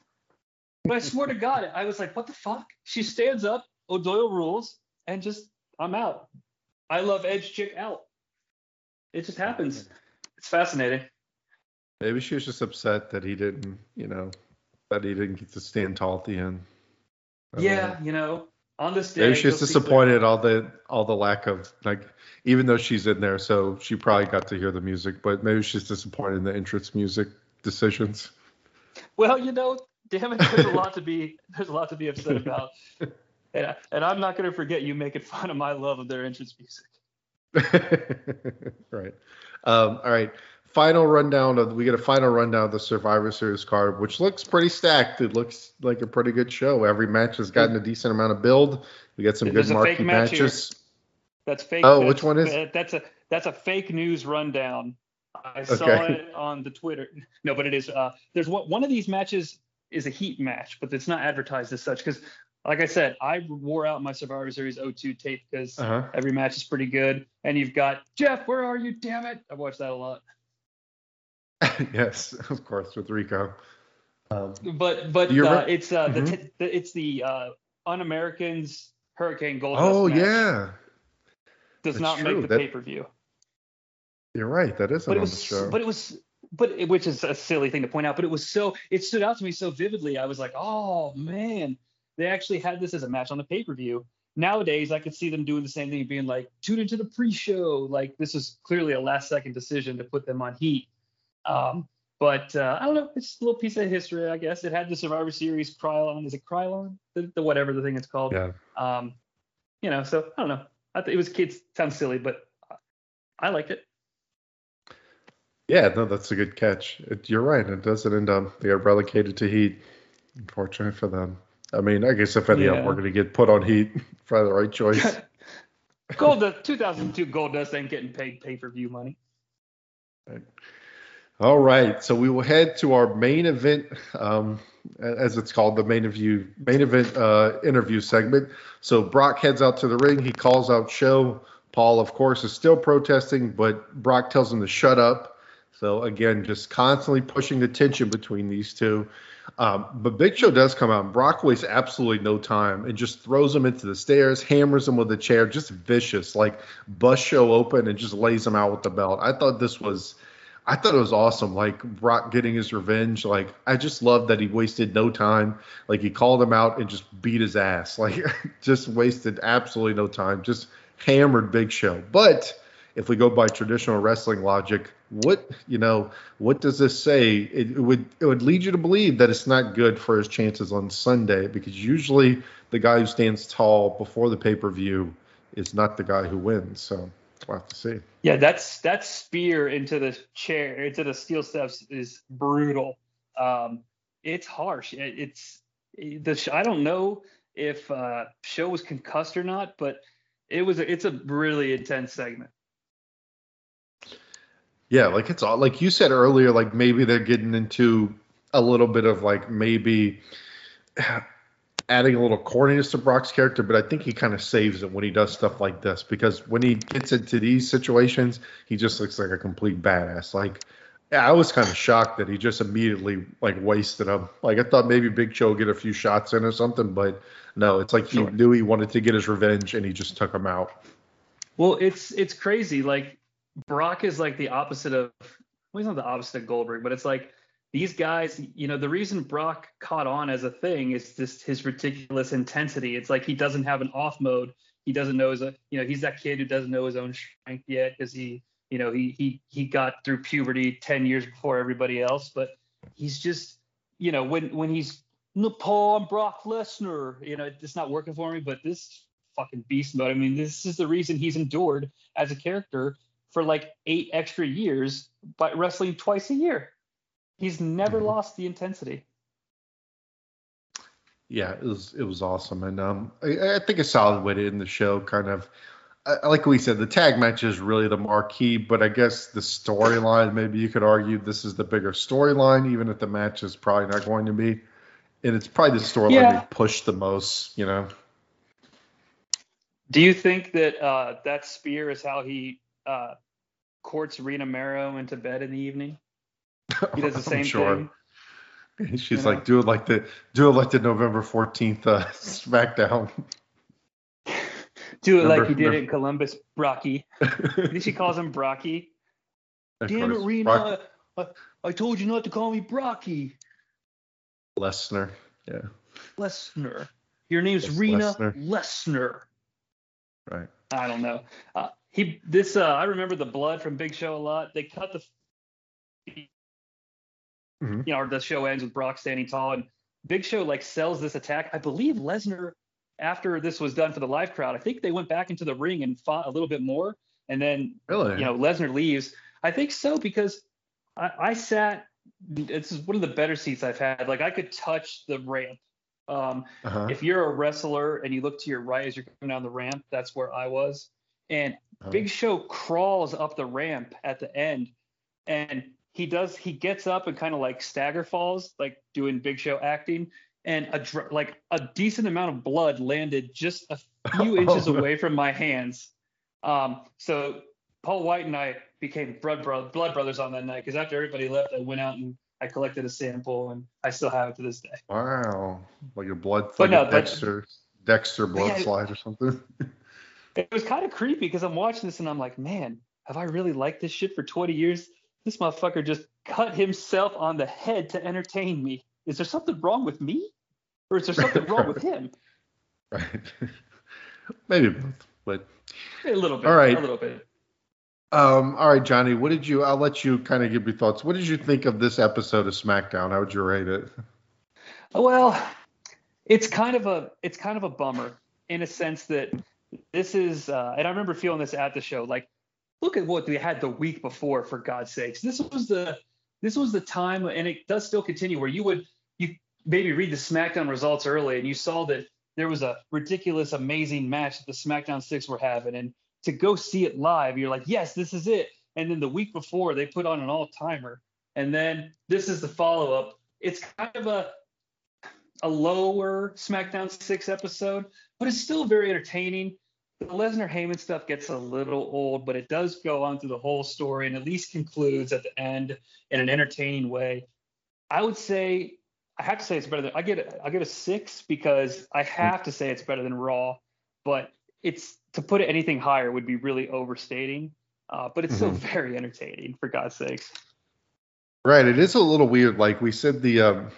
But I swear to God, I was like, what the fuck? She stands up, O'Doyle rules, and just I'm out. I love Edge chick out. It just happens. It's fascinating. Maybe she was just upset that he didn't, you know, that he didn't get to stand tall at the end. Yeah, know. you know, on this. Maybe she's disappointed all the all the lack of like even though she's in there, so she probably got to hear the music, but maybe she's disappointed in the entrance music decisions. Well, you know, damn it, there's a lot to be there's a lot to be upset about. [laughs] And, and I'm not going to forget you making fun of my love of their entrance music. [laughs] right. Um, all right. Final rundown of we get a final rundown of the Survivor Series card, which looks pretty stacked. It looks like a pretty good show. Every match has gotten a decent amount of build. We got some There's good marquee match here. matches. That's fake. Oh, that's- which one is- That's a that's a fake news rundown. I saw Okay. it on the Twitter. [laughs] No, but it is. Uh, there's one one of these matches is a heat match, but it's not advertised as such because, like I said, I wore out my Survivor Series 02 tape because Uh-huh. every match is pretty good. And you've got Jeff, where are you? Damn it! I watched that a lot. [laughs] yes, of course, with Rico. Um, But but uh, it's uh the, Mhm. t- the it's the uh, Un-Americans Hurricane Gold. oh yeah, does that's not true. make the That- pay per view. you're right. That isn't But it on was the show. but it was but it, which is a silly thing to point out. But it was so it stood out to me so vividly. I was like, oh man, they actually had this as a match on the pay per view. Nowadays, I could see them doing the same thing, being like, tune into the pre-show. Like this is clearly a last-second decision to put them on heat. Um, but uh, I don't know. It's a little piece of history, I guess. It had the Survivor Series Krylon. Is it Krylon? The, the whatever the thing it's called. yeah. Um, you know, so I don't know. I th- it was kids sounds silly, but I liked it. Yeah, no, that's a good catch. It, you're right. It doesn't end up they are relegated to Heat. Unfortunate for them. I mean, I guess if any of them were going to get put on Heat, [laughs] probably the right choice. [laughs] Goldust 2002 Goldust ain't getting paid pay per view money. All right, so we will head to our main event, um, as it's called, the main event main event uh, interview segment. So Brock heads out to the ring. He calls out Show. Paul, of course, is still protesting, but Brock tells him to shut up. So again, just constantly pushing the tension between these two. Um, but Big Show does come out. Brock wastes absolutely no time and just throws him into the stairs, hammers him with a chair, just vicious, like bust Show open and just lays him out with the belt. I thought this was. I thought it was awesome. Like Brock getting his revenge. Like I just love that he wasted no time. Like he called him out and just beat his ass. [laughs] Like just wasted absolutely no time. Just hammered Big Show. But if we go by traditional wrestling logic, what you know, what does this say? It, it would it would lead you to believe that it's not good for his chances on Sunday because usually the guy who stands tall before the pay per view is not the guy who wins. So we'll have to see. Yeah, that's that spear into the chair, into the steel steps is brutal. Um, it's harsh. It, it's the sh- I don't know if uh, show was concussed or not, but it was. It's a really intense segment. Yeah, like it's all like you said earlier, like maybe they're getting into a little bit of like maybe adding a little corniness to Brock's character, but I think he kind of saves it when he does stuff like this because when he gets into these situations, he just looks like a complete badass. Like I was kind of shocked that he just immediately like wasted him. Like I thought maybe Big Show would get a few shots in or something, but no, it's like Sure. he knew he wanted to get his revenge and he just took him out. Well, it's it's crazy. Like Brock is like the opposite of well, he's not the opposite of Goldberg, but it's like these guys, you know, the reason Brock caught on as a thing is just his ridiculous intensity. It's like he doesn't have an off mode. He doesn't know his, you know, he's that kid who doesn't know his own strength yet because he, you know, he he he got through puberty 10 years before everybody else. But he's just, you know, when when he's Paul, I'm Brock Lesnar, you know, it's not working for me. But this fucking beast mode. I mean, this is the reason he's endured as a character for like eight extra years by wrestling twice a year. He's never Mhm. lost the intensity. Yeah, it was it was awesome, and um, I, I think a solid way to end the show. Kind of, uh, like we said, the tag match is really the marquee, but I guess the storyline. Maybe you could argue this is the bigger storyline, even if the match is probably not going to be. And it's probably the storyline Yeah. they push the most, you know. Do you think that uh, that spear is how he uh, courts Rena Mero into bed in the evening? [laughs] He does the same sure. thing. She's you know? like, do it like the do it like the November fourteenth uh, [laughs] SmackDown. Do it like Remember- he did remember- in Columbus, Brocky. [laughs] She calls him Brocky. Damn it, Rena! I, I told you not to call me Brocky. Lesnar. Yeah, Lesnar. Your name's Yes, Rena Lesnar. Lesnar. right. I don't know. Uh, he this uh, I remember the blood from Big Show a lot. They cut the Mhm. you know the show ends with Brock standing tall and Big Show like sells this attack. I believe Lesnar after this was done for the live crowd. I think they went back into the ring and fought a little bit more and then Really? you know Lesnar leaves. I think so because I, I sat. This is one of the better seats I've had. Like I could touch the ramp. Um, uh-huh. if you're a wrestler and you look to your right as you're coming down the ramp, that's where I was. And Uh-huh. Big Show crawls up the ramp at the end, and he does. He gets up and kind of like stagger falls, like doing Big Show acting. And a dr- like a decent amount of blood landed just a few [laughs] inches Oh, no. away from my hands. Um, so Paul White and I became blood, bro- blood brothers on that night because after everybody left, I went out and I collected a sample, and I still have it to this day. Wow, like a blood, But like no, a but- Dexter, Dexter blood Yeah. slide or something. [laughs] it was kind of creepy because I'm watching this and I'm like, man, have I really liked this shit for 20 years? This motherfucker just cut himself on the head to entertain me. Is there something wrong with me? Or is there something wrong with him? [laughs] right? [laughs] Maybe both, but A little bit. All right. A little bit. um, all right, Jonnie. What did you? I'll let you kind of give your thoughts. What did you think of this episode of SmackDown? How would you rate it? Well, it's kind of a it's kind of a bummer in a sense that this is uh, and I remember feeling this at the show like look at what we had the week before for God's sakes. This was the this was the time and it does still continue where you would you maybe read the SmackDown results early and you saw that there was a ridiculous amazing match that the SmackDown 6 were having and to go see it live you're like yes this is it and then the week before they put on an all-timer and then this is the follow-up it's kind of a a lower SmackDown 6 episode, but it's still very entertaining. The Lesnar Heyman stuff gets a little old, but it does go on through the whole story and at least concludes at the end in an entertaining way. I would say I have to say it's better than I get. I get a six because I have to say it's better than Raw, but it's to put it anything higher would be really overstating. Uh, but it's still Mhm. very entertaining for God's sakes. Right. It is a little weird. Like we said, the um,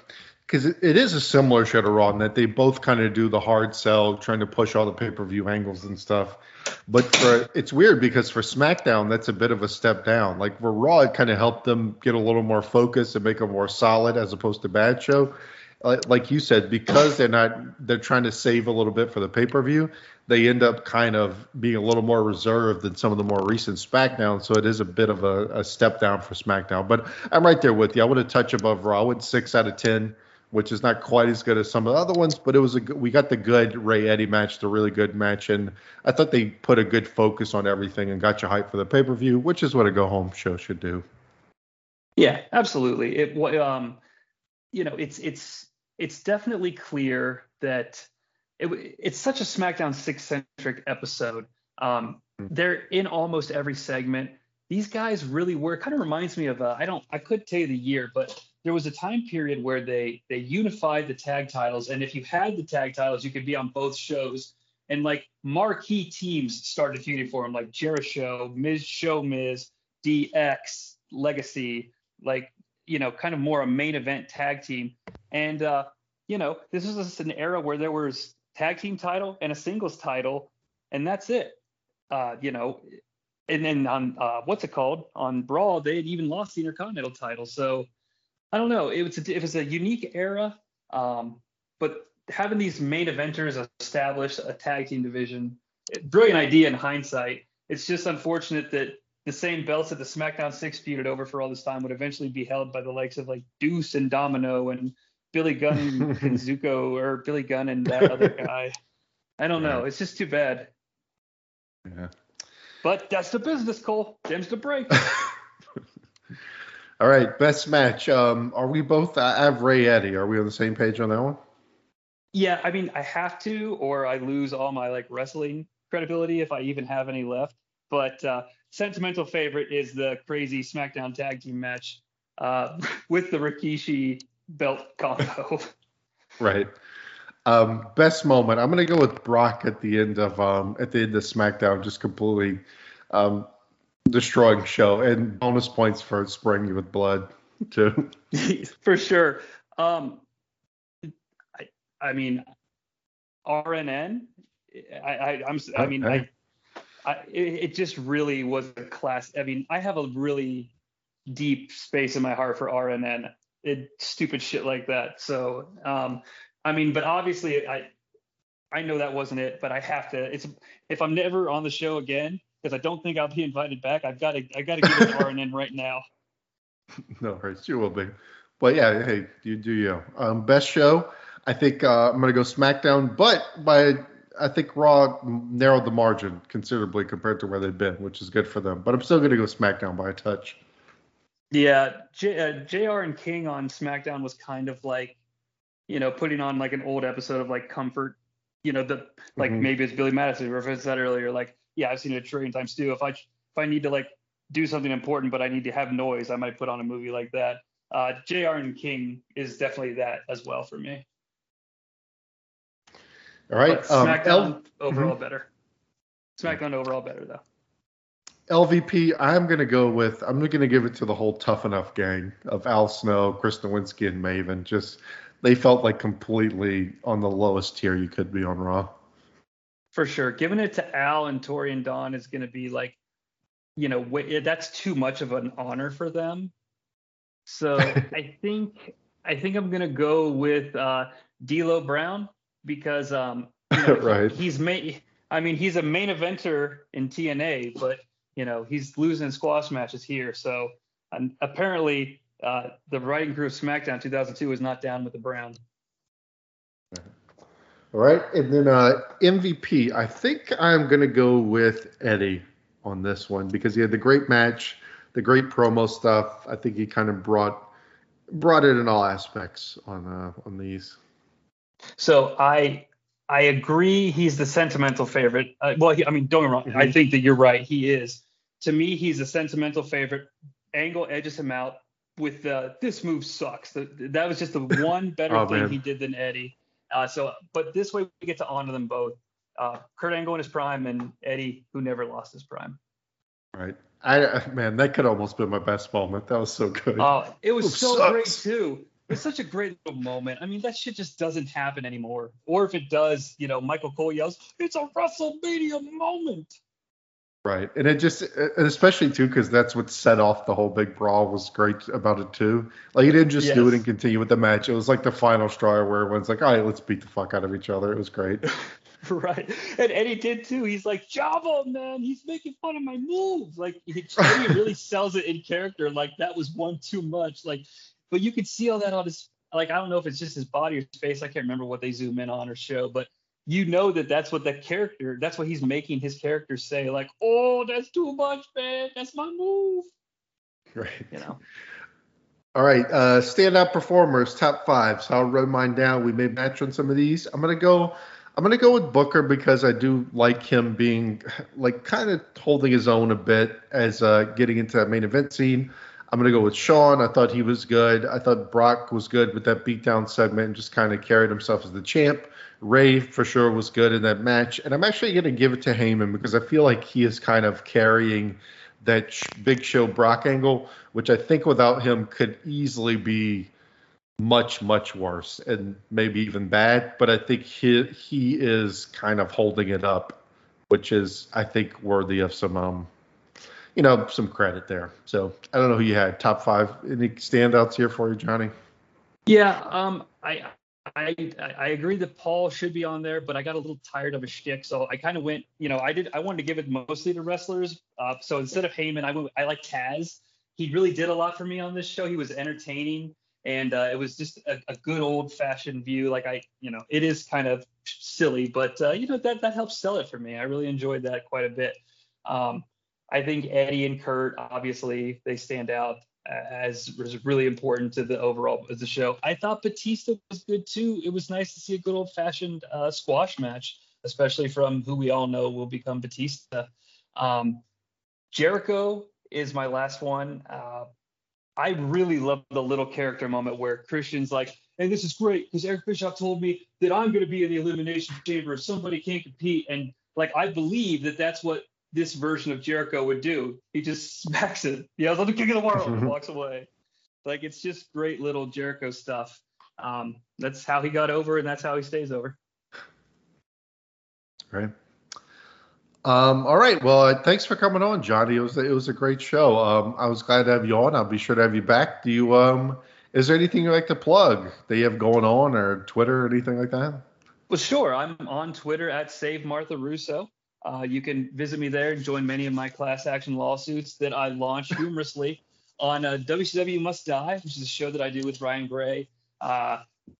because it, is a similar show to Raw in that they both kind of do the hard sell, trying to push all the pay per view angles and stuff. But for it's weird because for SmackDown, that's a bit of a step down. Like for Raw, it kind of helped them get a little more focus and make a more solid as opposed to bad show. Like, like you said, because they're not they're trying to save a little bit for the pay per view, they end up kind of being a little more reserved than some of the more recent SmackDown. So it is a bit of a, a step down for SmackDown. But I'm right there with you. I would have touched above Raw. I went six out of ten which is not quite as good as some of the other ones, but it was a good, we got the good Rey Eddie match, the really good match, and I thought they put a good focus on everything and got you hyped for the pay per view, which is what a go home show should do. Yeah, absolutely. It um, you know, it's it's it's definitely clear that it, it's such a SmackDown six centric episode. Um, they're in almost every segment. These guys really were. Kind of reminds me of uh, I don't I could tell you the year, but there was a time period where they they unified the tag titles, and if you had the tag titles, you could be on both shows. And like marquee teams started feuding for them, like Jericho, Miz Show Miz, DX, Legacy, like you know, kind of more a main event tag team. And uh, you know, this was just an era where there was tag team title and a singles title, and that's it. Uh, you know, and then on uh, what's it called on Brawl, they had even lost the Intercontinental title. So I don't know. It was a, it was a unique era, um, but having these main eventers establish a tag team division, brilliant idea in hindsight. It's just unfortunate that the same belts that the SmackDown Six feuded over for all this time would eventually be held by the likes of like Deuce and Domino and Billy Gunn and [laughs] Zuko or Billy Gunn and that other [laughs] guy. I don't know. It's just too bad. Yeah. But that's the business, Cole. Them's the break. [laughs] All right, best match. Um, are we both? I have Rey Eddie. Are we on the same page on that one? yeah, I mean, I have to, or I lose all my like wrestling credibility if I even have any left. But uh, sentimental favorite is the crazy SmackDown tag team match uh, [laughs] with the Rikishi belt combo. [laughs] Right. Um, best moment. I'm gonna go with Brock at the end of um, at the end of SmackDown, just completely um, destroying show and bonus points for spraying you with blood too. [laughs] For sure. Um, I, I mean, RNN. I, I, I'm. I mean, I, I, it, it just really was a class. I mean, I have a really deep space in my heart for RNN. It stupid shit like that. So, um, I mean, but obviously, I, I know that wasn't it. But I have to. It's if I'm never on the show again because I don't think I'll be invited back. I've got to. I got to give it to RNN right now. [laughs] No worries, you will be. But yeah, hey, you do you. Um, best show. I think uh, I'm gonna go SmackDown, but by I think Raw narrowed the margin considerably compared to where they've been, which is good for them. But I'm still gonna go SmackDown by a touch. Yeah, J, uh, JR and King on SmackDown was kind of like, you know, putting on like an old episode of like Comfort. You know, the like Mhm. maybe it's Billy Madison referenced that earlier. Like, yeah, I've seen it a trillion times too. If I if I need to like do something important, but I need to have noise, I might put on a movie like that. Uh, JR and King is definitely that as well for me. All right. Um, SmackDown L- overall better. SmackDown overall better though. LVP, I'm gonna go with. I'm gonna give it to the whole Tough Enough gang of Al Snow, Chris Nowinski, and Maven. Just they felt like completely on the lowest tier you could be on Raw. For sure. Giving it to Al and Tori and Don is going to be like, you know, that's too much of an honor for them. So [laughs] I think I think I'm going to go with uh, D'Lo Brown because um, you know, [laughs] Right. he's main. I mean, he's a main eventer in TNA, but you know, he's losing squash matches here. So and apparently, uh, the writing crew of SmackDown 2002 is not down with the Brown. All right, and then uh, MVP. I think I'm gonna go with Eddie on this one because he had the great match, the great promo stuff. I think he kind of brought brought it in all aspects on uh, on these. So I I agree he's the sentimental favorite. Uh, well, he, I mean, don't get me wrong. I Mhm. think that you're right. He is. To me, he's a sentimental favorite. Angle edges him out with the this move sucks. The, that was just the [laughs] one better Oh, thing man. he did than Eddie. Uh, so, but this way we get to honor them both. Uh, Kurt Angle in his prime and Eddie, who never lost his prime. Right. I man, that could almost be my best moment. That was so good. Oh, it was so sucks. great too. It's such a great little moment. I mean, that shit just doesn't happen anymore. Or if it does, you know, Michael Cole yells, "It's a WrestleMania moment." Right, and it just, and especially too, because that's what set off the whole big brawl was great about it too. Like he didn't just do it and continue with the match. It was like the final straw where everyone's like, "All right, let's beat the fuck out of each other." It was great. [laughs] Right. And Eddie did too. He's like, Java, man, he's making fun of my moves. Like he, Eddie really [laughs] sells it in character. Like that was one too much. Like, but you could see all that on his like I don't know if it's just his body or his face. I can't remember what they zoom in on or show, but you know that that's what that character, that's what he's making his character say. Like, oh, that's too much, man. That's my move. Right. You know. All right, uh, standout performers, top five. So I'll run mine down. We may match on some of these. I'm gonna go. I'm gonna go with Booker because I do like him being like kind of holding his own a bit as uh, getting into that main event scene. I'm gonna go with Shawn. I thought he was good. I thought Brock was good with that beatdown segment and just kind of carried himself as the champ. Rey for sure was good in that match, and I'm actually gonna give it to Heyman because I feel like he is kind of carrying that sh- Big Show Brock angle, which I think without him could easily be much much worse and maybe even bad. But I think he he is kind of holding it up, which is I think worthy of some um you know some credit there. So I don't know who you had top five. Any standouts here for you, Jonnie? Yeah, um, I, I I agree that Paul should be on there, but I got a little tired of his shtick, so I kind of went, you know, I did I wanted to give it mostly to wrestlers. Uh, so instead of Heyman, I went I like Taz. He really did a lot for me on this show. He was entertaining, and uh, it was just a, a good old fashioned view. Like I, you know, it is kind of silly, but uh, you know that that helps sell it for me. I really enjoyed that quite a bit. Um, I think Eddie and Kurt, obviously, they stand out as was really important to the overall of the show. I thought Batista was good too. It was nice to see a good old fashioned uh, squash match, especially from who we all know will become Batista. Um, Jericho is my last one. Uh, I really love the little character moment where Christian's like, "Hey, this is great because Eric Bischoff told me that I'm going to be in the elimination chamber if somebody can't compete." And like, I believe that that's what this version of Jericho would do. He just [laughs] smacks it, yells, "I'm the king of the world," and [laughs] walks away. Like, it's just great little Jericho stuff. Um, that's how he got over, and that's how he stays over. Right. Um, all right. Well, uh, thanks for coming on, Jonnie. It was it was a great show. Um, I was glad to have you on. I'll be sure to have you back. Do you um is there anything you like to plug that you have going on or Twitter or anything like that? Well, sure. I'm on Twitter at Save Martha Russo. Uh, you can visit me there and join many of my class action lawsuits that I launch humorously on uh, WCW Must Die, which is a show that I do with Ryan Gray. Uh,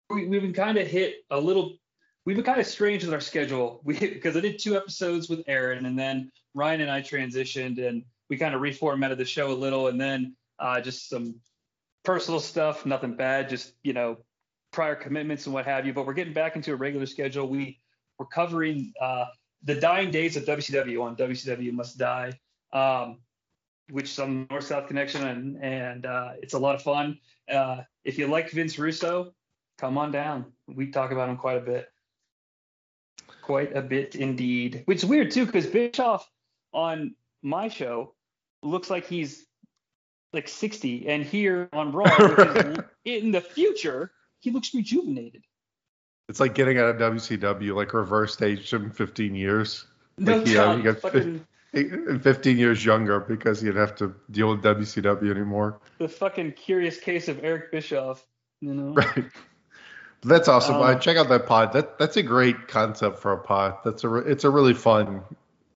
we, we've been kind of hit a little we've been kind of strange with our schedule. Because [laughs] I did two episodes with Aaron, and then Ryan and I transitioned, and we kind of reformatted the show a little, and then uh, just some personal stuff, nothing bad, just you know prior commitments and what have you. But we're getting back into a regular schedule. We we're covering uh, the dying days of WCW on WCW Must Die, um, which is on North South Connection, and and uh, it's a lot of fun. Uh, if you like Vince Russo, come on down. We talk about him quite a bit quite a bit indeed. Which is weird too, because Bischoff on my show looks like he's like 60, and here on Raw, [laughs] in the future, he looks rejuvenated. It's like getting out of WCW, like reverse aged him 15 years. No Like, yeah, doubt, you got fucking, fif- 15 years younger because you'd have to deal with WCW anymore. the fucking curious case of Eric Bischoff. You know, [laughs] Right. That's awesome. Um, Uh, check out that pod. That that's a great concept for a pod. That's a re- it's a really fun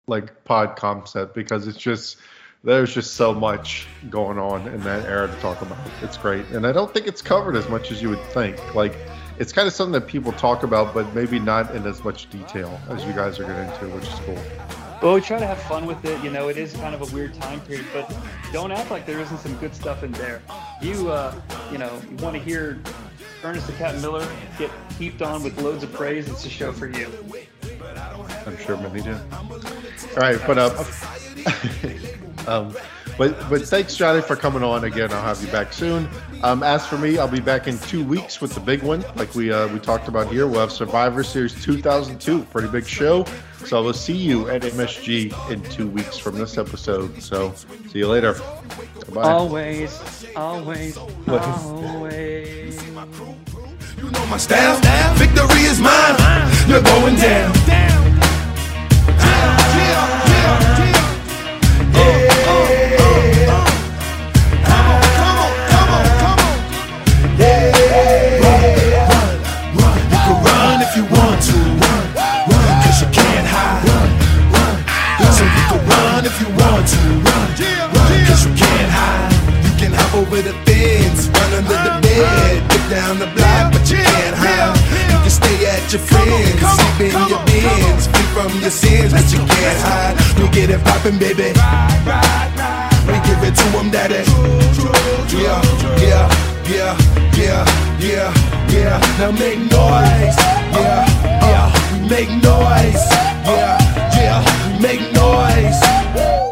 like pod concept because it's just there's just so much going on in that era to talk about. It's great, and I don't think it's covered as much as you would think. Like it's kind of something that people talk about, but maybe not in as much detail as you guys are getting into, which is cool. Well, we try to have fun with it. You know, it is kind of a weird time period, but don't act like there isn't some good stuff in there. You, uh, you know, you want to hear Ernest the Cat Miller get heaped on with loads of praise. It's a show for you. I'm sure many do. All right, but uh, [laughs] um, but but thanks, Jonnie, for coming on again. I'll have you back soon. Um, as for me, I'll be back in two weeks with the big one, like we uh, we talked about here. We'll have Survivor Series 2002, pretty big show. So I will see you at MSG in two weeks from this episode. So see you later. Bye. Always, always, always. You know my style. Victory is mine. You're going down. Run over the fence, run under the bed, put down the block, but you can't hide. You can stay at your friends, sleep in your bins, free from your sins, but you can't hide. We get it poppin', baby. We give it to 'em, daddy. Yeah, yeah, yeah, yeah, yeah, yeah. Now make noise. Yeah, yeah. Make noise. Yeah, yeah. Make noise.